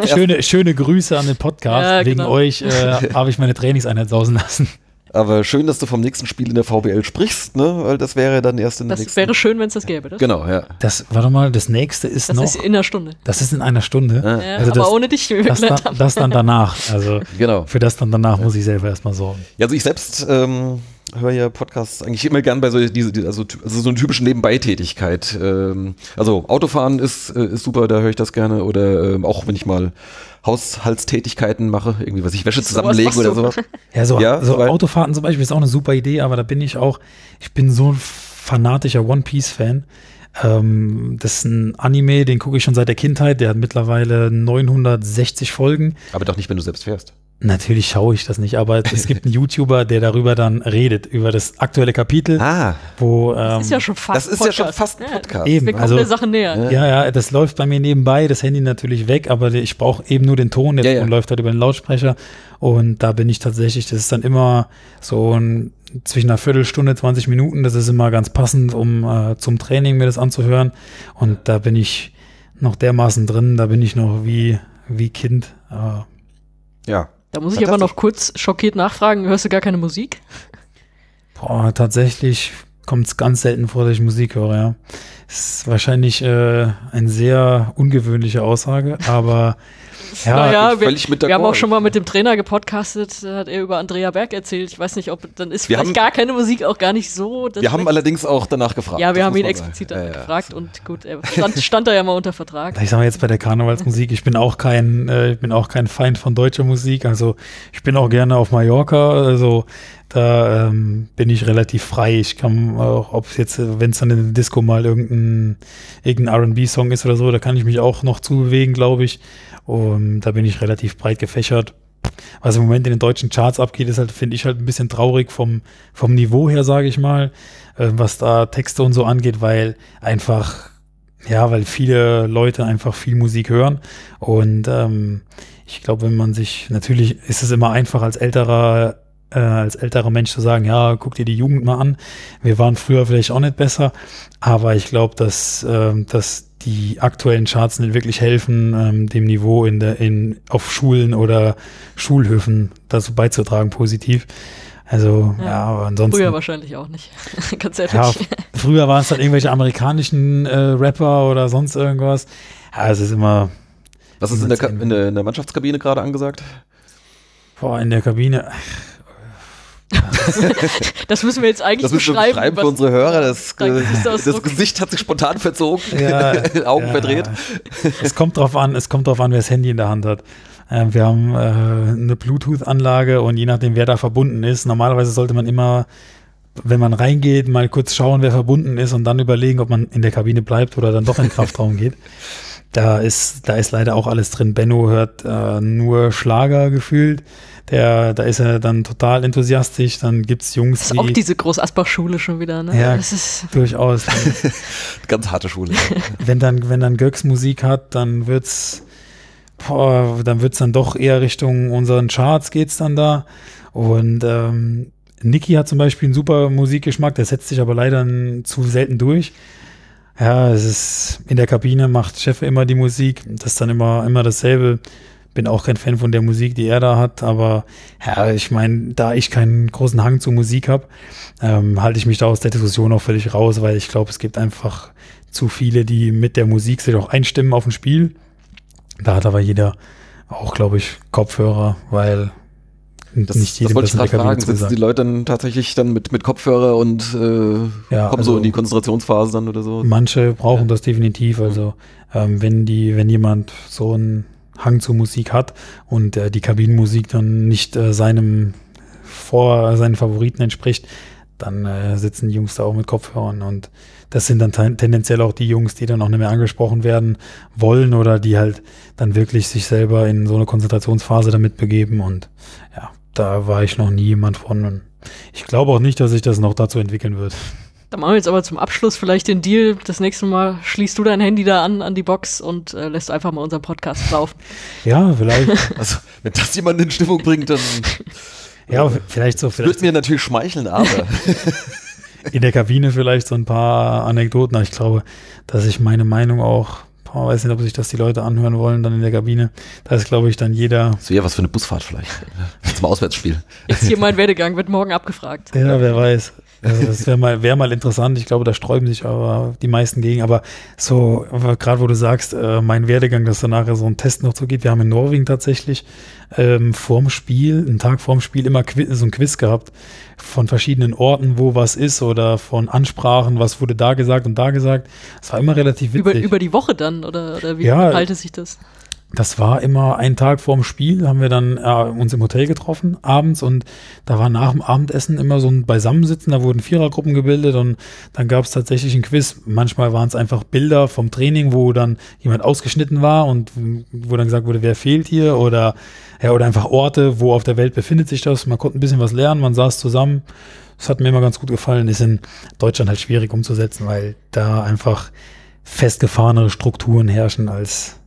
[SPEAKER 4] schöne, schöne Grüße an den Podcast. Ja, Wegen genau. euch äh, <laughs> habe ich meine Trainingseinheit sausen lassen.
[SPEAKER 2] Aber schön, dass du vom nächsten Spiel in der VBL sprichst, ne? Weil das wäre dann erst in der
[SPEAKER 3] Das wäre schön, wenn es das gäbe, das?
[SPEAKER 2] Genau, ja.
[SPEAKER 4] Das, warte mal, das nächste ist
[SPEAKER 3] das
[SPEAKER 4] noch.
[SPEAKER 3] Das ist in einer Stunde.
[SPEAKER 4] Das ist in einer Stunde.
[SPEAKER 3] Ja, also aber das, ohne dich.
[SPEAKER 4] Das dann, das dann danach. Also genau. für das dann danach muss ich selber erstmal sorgen.
[SPEAKER 2] Ja, also ich selbst ähm, höre ja Podcasts eigentlich immer gern bei so diese, also, also so einer typischen Nebenbeitätigkeit. Ähm, also Autofahren ist, äh, ist super, da höre ich das gerne. Oder ähm, auch wenn ich mal Haushaltstätigkeiten mache, irgendwie was ich Wäsche zusammenlege oder sowas.
[SPEAKER 4] Ja, so, ja, so Autofahrten zum Beispiel ist auch eine super Idee, aber da bin ich auch, ich bin so ein fanatischer One Piece Fan. Ähm, das ist ein Anime, den gucke ich schon seit der Kindheit. Der hat mittlerweile 960 Folgen.
[SPEAKER 2] Aber doch nicht, wenn du selbst fährst.
[SPEAKER 4] Natürlich schaue ich das nicht, aber es gibt einen <laughs> YouTuber, der darüber dann redet, über das aktuelle Kapitel.
[SPEAKER 2] Ah.
[SPEAKER 4] Wo,
[SPEAKER 3] ähm, das ist ja schon fast
[SPEAKER 2] Das ist Podcast. ja schon fast ein Podcast.
[SPEAKER 4] Ja, eben,
[SPEAKER 3] wir
[SPEAKER 4] also,
[SPEAKER 3] der Sache näher.
[SPEAKER 4] Ja, ja, das läuft bei mir nebenbei, das Handy natürlich weg, aber ich brauche eben nur den Ton, der ja, ja. läuft halt über den Lautsprecher und da bin ich tatsächlich, das ist dann immer so ein, zwischen einer Viertelstunde, 20 Minuten, das ist immer ganz passend, um äh, zum Training mir das anzuhören und da bin ich noch dermaßen drin, da bin ich noch wie, wie Kind.
[SPEAKER 2] Äh, ja.
[SPEAKER 3] Da muss ich aber noch kurz schockiert nachfragen, hörst du gar keine Musik?
[SPEAKER 4] Boah, tatsächlich kommt es ganz selten vor, dass ich Musik höre, ja. Ist wahrscheinlich äh, eine sehr ungewöhnliche Aussage, aber
[SPEAKER 3] Ja, naja, wir, wir haben auch schon mal mit dem Trainer gepodcastet, hat er über Andrea Berg erzählt. Ich weiß nicht, ob dann ist wir vielleicht haben, gar keine Musik auch gar nicht so.
[SPEAKER 2] Wir haben allerdings auch danach gefragt.
[SPEAKER 3] Ja, wir haben ihn explizit ja, gefragt ja. und gut, er stand, stand da ja mal unter Vertrag.
[SPEAKER 4] Ich sag mal jetzt bei der Karnevalsmusik, ich bin auch kein, äh, ich bin auch kein Feind von deutscher Musik. Also ich bin auch gerne auf Mallorca. Also da ähm, bin ich relativ frei. Ich kann auch, ob es jetzt, wenn es dann in der Disco mal irgendein, irgendein RB-Song ist oder so, da kann ich mich auch noch zubewegen, glaube ich. Und da bin ich relativ breit gefächert. Was im Moment in den deutschen Charts abgeht, ist halt, finde ich halt ein bisschen traurig vom, vom Niveau her, sage ich mal, äh, was da Texte und so angeht, weil einfach, ja, weil viele Leute einfach viel Musik hören. Und ähm, ich glaube, wenn man sich, natürlich ist es immer einfach als älterer äh, als älterer Mensch zu sagen, ja, guck dir die Jugend mal an. Wir waren früher vielleicht auch nicht besser, aber ich glaube, dass, äh, dass die aktuellen Charts nicht wirklich helfen, ähm, dem Niveau in der, in, auf Schulen oder Schulhöfen dazu beizutragen, positiv. Also, ja, ja aber ansonsten.
[SPEAKER 3] Früher wahrscheinlich auch nicht. <laughs> Ganz ehrlich.
[SPEAKER 4] Ja, früher waren es dann irgendwelche amerikanischen äh, Rapper oder sonst irgendwas. Ja, es ist immer.
[SPEAKER 2] Was ist in der, in der, in der Mannschaftskabine gerade angesagt?
[SPEAKER 4] Boah, in der Kabine. <laughs>
[SPEAKER 3] das müssen wir jetzt eigentlich das müssen beschreiben.
[SPEAKER 2] beschreiben für unsere Hörer. Das, <laughs> das Gesicht hat sich spontan verzogen, <laughs> ja, Augen ja. verdreht.
[SPEAKER 4] Es kommt drauf an, es kommt drauf an, wer das Handy in der Hand hat. Äh, wir haben äh, eine Bluetooth-Anlage und je nachdem, wer da verbunden ist, normalerweise sollte man immer, wenn man reingeht, mal kurz schauen, wer verbunden ist und dann überlegen, ob man in der Kabine bleibt oder dann doch in den Kraftraum geht. Da ist, da ist leider auch alles drin. Benno hört äh, nur Schlager gefühlt der, da ist er dann total enthusiastisch. Dann gibt's Jungs,
[SPEAKER 3] das ist die. Auch diese Groß-Asbach-Schule schon wieder, ne?
[SPEAKER 4] Ja, das ist durchaus. <laughs>
[SPEAKER 2] Ganz harte Schule. <laughs>
[SPEAKER 4] wenn dann, wenn dann Göcks Musik hat, dann wird's, boah, dann wird's dann doch eher Richtung unseren Charts geht's dann da. Und ähm, Niki hat zum Beispiel einen super Musikgeschmack, der setzt sich aber leider zu selten durch. Ja, es ist in der Kabine macht Chef immer die Musik, das ist dann immer immer dasselbe bin auch kein Fan von der Musik, die er da hat, aber ja, ich meine, da ich keinen großen Hang zur Musik habe, ähm, halte ich mich da aus der Diskussion auch völlig raus, weil ich glaube, es gibt einfach zu viele, die mit der Musik sich auch einstimmen auf ein Spiel. Da hat aber jeder auch, glaube ich, Kopfhörer, weil
[SPEAKER 2] das, nicht jedem das wollte ich gerade fragen. Sitzen die Leute dann tatsächlich dann mit, mit Kopfhörer und äh, ja, kommen also so in die Konzentrationsphase dann oder so?
[SPEAKER 4] Manche brauchen ja. das definitiv. Also ähm, wenn die, wenn jemand so ein Hang zur Musik hat und äh, die Kabinenmusik dann nicht äh, seinem vor seinen Favoriten entspricht, dann äh, sitzen die Jungs da auch mit Kopfhörern und das sind dann tendenziell auch die Jungs, die dann auch nicht mehr angesprochen werden wollen oder die halt dann wirklich sich selber in so eine Konzentrationsphase damit begeben und ja, da war ich noch nie jemand von und ich glaube auch nicht, dass sich das noch dazu entwickeln wird.
[SPEAKER 3] Dann machen wir jetzt aber zum Abschluss vielleicht den Deal. Das nächste Mal schließt du dein Handy da an, an die Box und äh, lässt einfach mal unseren Podcast laufen. <laughs>
[SPEAKER 4] Ja, vielleicht. <laughs>
[SPEAKER 2] Also, wenn das jemand in Stimmung bringt, dann. <laughs>
[SPEAKER 4] ja, vielleicht so.
[SPEAKER 2] Vielleicht. Würde mir natürlich schmeicheln, aber.
[SPEAKER 4] in der Kabine vielleicht so ein paar Anekdoten. Ich glaube, dass ich meine Meinung auch ich weiß nicht, ob sich das die Leute anhören wollen, dann in der Kabine. Da ist, glaube ich, dann jeder.
[SPEAKER 2] So ja, was für eine Busfahrt vielleicht. Zum Auswärtsspiel.
[SPEAKER 3] Jetzt hier mein Werdegang, wird morgen abgefragt.
[SPEAKER 4] Ja, wer weiß. Also das wäre mal, wär mal interessant. Ich glaube, da sträuben sich aber die meisten gegen. Aber so, gerade wo du sagst, äh, mein Werdegang, dass da nachher so ein Test noch so geht. Wir haben in Norwegen tatsächlich ähm, vorm Spiel, einen Tag vorm Spiel, immer so ein Quiz gehabt von verschiedenen Orten, wo was ist oder von Ansprachen, was wurde da gesagt und da gesagt. Es war immer relativ witzig.
[SPEAKER 3] Über, über die Woche dann oder, oder wie ja, halte sich das?
[SPEAKER 4] Das war immer ein Tag vorm Spiel, haben wir dann äh, uns im Hotel getroffen, abends, und da war nach dem Abendessen immer so ein Beisammensitzen, da wurden Vierergruppen gebildet und dann gab es tatsächlich ein Quiz. Manchmal waren es einfach Bilder vom Training, wo dann jemand ausgeschnitten war und wo dann gesagt wurde, wer fehlt hier oder, ja, oder einfach Orte, wo auf der Welt befindet sich das. Man konnte ein bisschen was lernen, man saß zusammen. Das hat mir immer ganz gut gefallen. Ist in Deutschland halt schwierig umzusetzen, weil da einfach festgefahrenere Strukturen herrschen als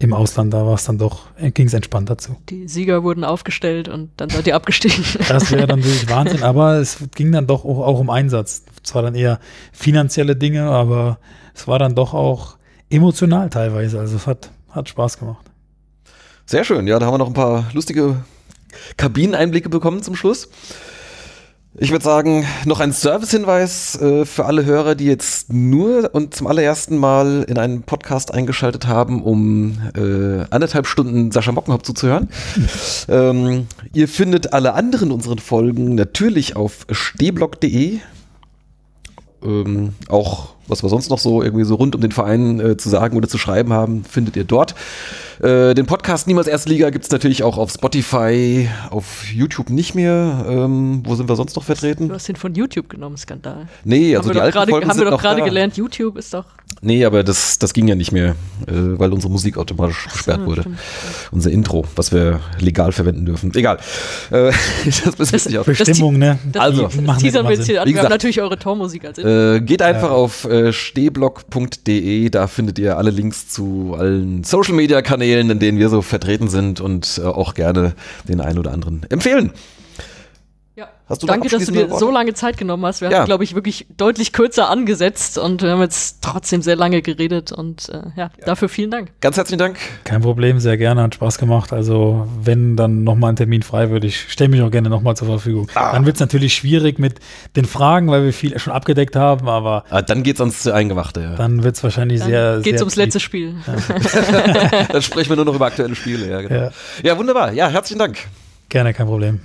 [SPEAKER 4] im Ausland, da war es dann doch, äh, ging es entspannt dazu.
[SPEAKER 3] Die Sieger wurden aufgestellt und dann seid ihr abgestiegen.
[SPEAKER 4] Das wäre dann wirklich <laughs> Wahnsinn, aber es ging dann doch auch, auch um Einsatz. Zwar dann eher finanzielle Dinge, aber es war dann doch auch emotional teilweise. Also es hat, hat Spaß gemacht.
[SPEAKER 2] Sehr schön, ja, da haben wir noch ein paar lustige Kabineneinblicke bekommen zum Schluss. Ich würde sagen, noch ein Servicehinweis äh, für alle Hörer, die jetzt nur und zum allerersten Mal in einen Podcast eingeschaltet haben, um äh, anderthalb Stunden Sascha Mockenhaupt zuzuhören. <laughs> ähm, ihr findet alle anderen unseren Folgen natürlich auf stehblock.de. Ähm, auch was wir sonst noch so irgendwie so rund um den Verein äh, zu sagen oder zu schreiben haben, findet ihr dort. Äh, den Podcast Niemals Erstliga gibt es natürlich auch auf Spotify, auf YouTube nicht mehr. Ähm, wo sind wir sonst noch vertreten?
[SPEAKER 3] Du hast den von YouTube genommen, Skandal.
[SPEAKER 2] Nee, also
[SPEAKER 3] haben
[SPEAKER 2] die alten
[SPEAKER 3] grade,
[SPEAKER 2] Folgen
[SPEAKER 3] Haben wir doch gerade gelernt, YouTube ist doch...
[SPEAKER 2] Nee, aber das, das ging ja nicht mehr, äh, weil unsere Musik automatisch gesperrt wurde.
[SPEAKER 3] stimmt.
[SPEAKER 2] Unser Intro, was wir legal verwenden dürfen. Egal. Äh, <laughs> das müssen wir nicht aus.
[SPEAKER 4] Bestimmung, ne?
[SPEAKER 3] Das,
[SPEAKER 2] Also,
[SPEAKER 3] das
[SPEAKER 4] machen
[SPEAKER 3] teasern
[SPEAKER 4] wir
[SPEAKER 3] jetzt hier an. Wir haben natürlich eure Tormusik als
[SPEAKER 2] Äh, geht einfach auf äh, stehblock.de, da findet ihr alle Links zu allen Social Media Kanälen, in denen wir so vertreten sind und auch gerne den einen oder anderen empfehlen.
[SPEAKER 3] Ja.
[SPEAKER 2] Hast du
[SPEAKER 3] Danke, dass du dir
[SPEAKER 2] Worte?
[SPEAKER 3] so lange Zeit genommen hast. Wir
[SPEAKER 2] Ja.
[SPEAKER 3] haben, glaube ich, wirklich deutlich kürzer angesetzt und wir haben jetzt trotzdem sehr lange geredet und äh, ja, dafür vielen Dank.
[SPEAKER 2] Ganz herzlichen Dank.
[SPEAKER 4] Kein Problem, sehr gerne, hat Spaß gemacht. Also wenn dann nochmal ein Termin frei wird, ich stelle mich auch gerne nochmal zur Verfügung.
[SPEAKER 2] Ah.
[SPEAKER 4] Dann wird es natürlich schwierig mit den Fragen, weil wir viel schon abgedeckt haben, aber
[SPEAKER 2] Ah, dann geht's ans Eingemachte. Ja.
[SPEAKER 4] dann wird es wahrscheinlich
[SPEAKER 3] Dann
[SPEAKER 4] sehr,
[SPEAKER 3] geht's
[SPEAKER 4] sehr
[SPEAKER 3] ums letzte Spiel. <laughs>
[SPEAKER 2] Dann sprechen wir nur noch über aktuelle Spiele. Ja, genau.
[SPEAKER 4] Ja.
[SPEAKER 2] ja wunderbar. Ja, herzlichen Dank.
[SPEAKER 4] Gerne, kein Problem.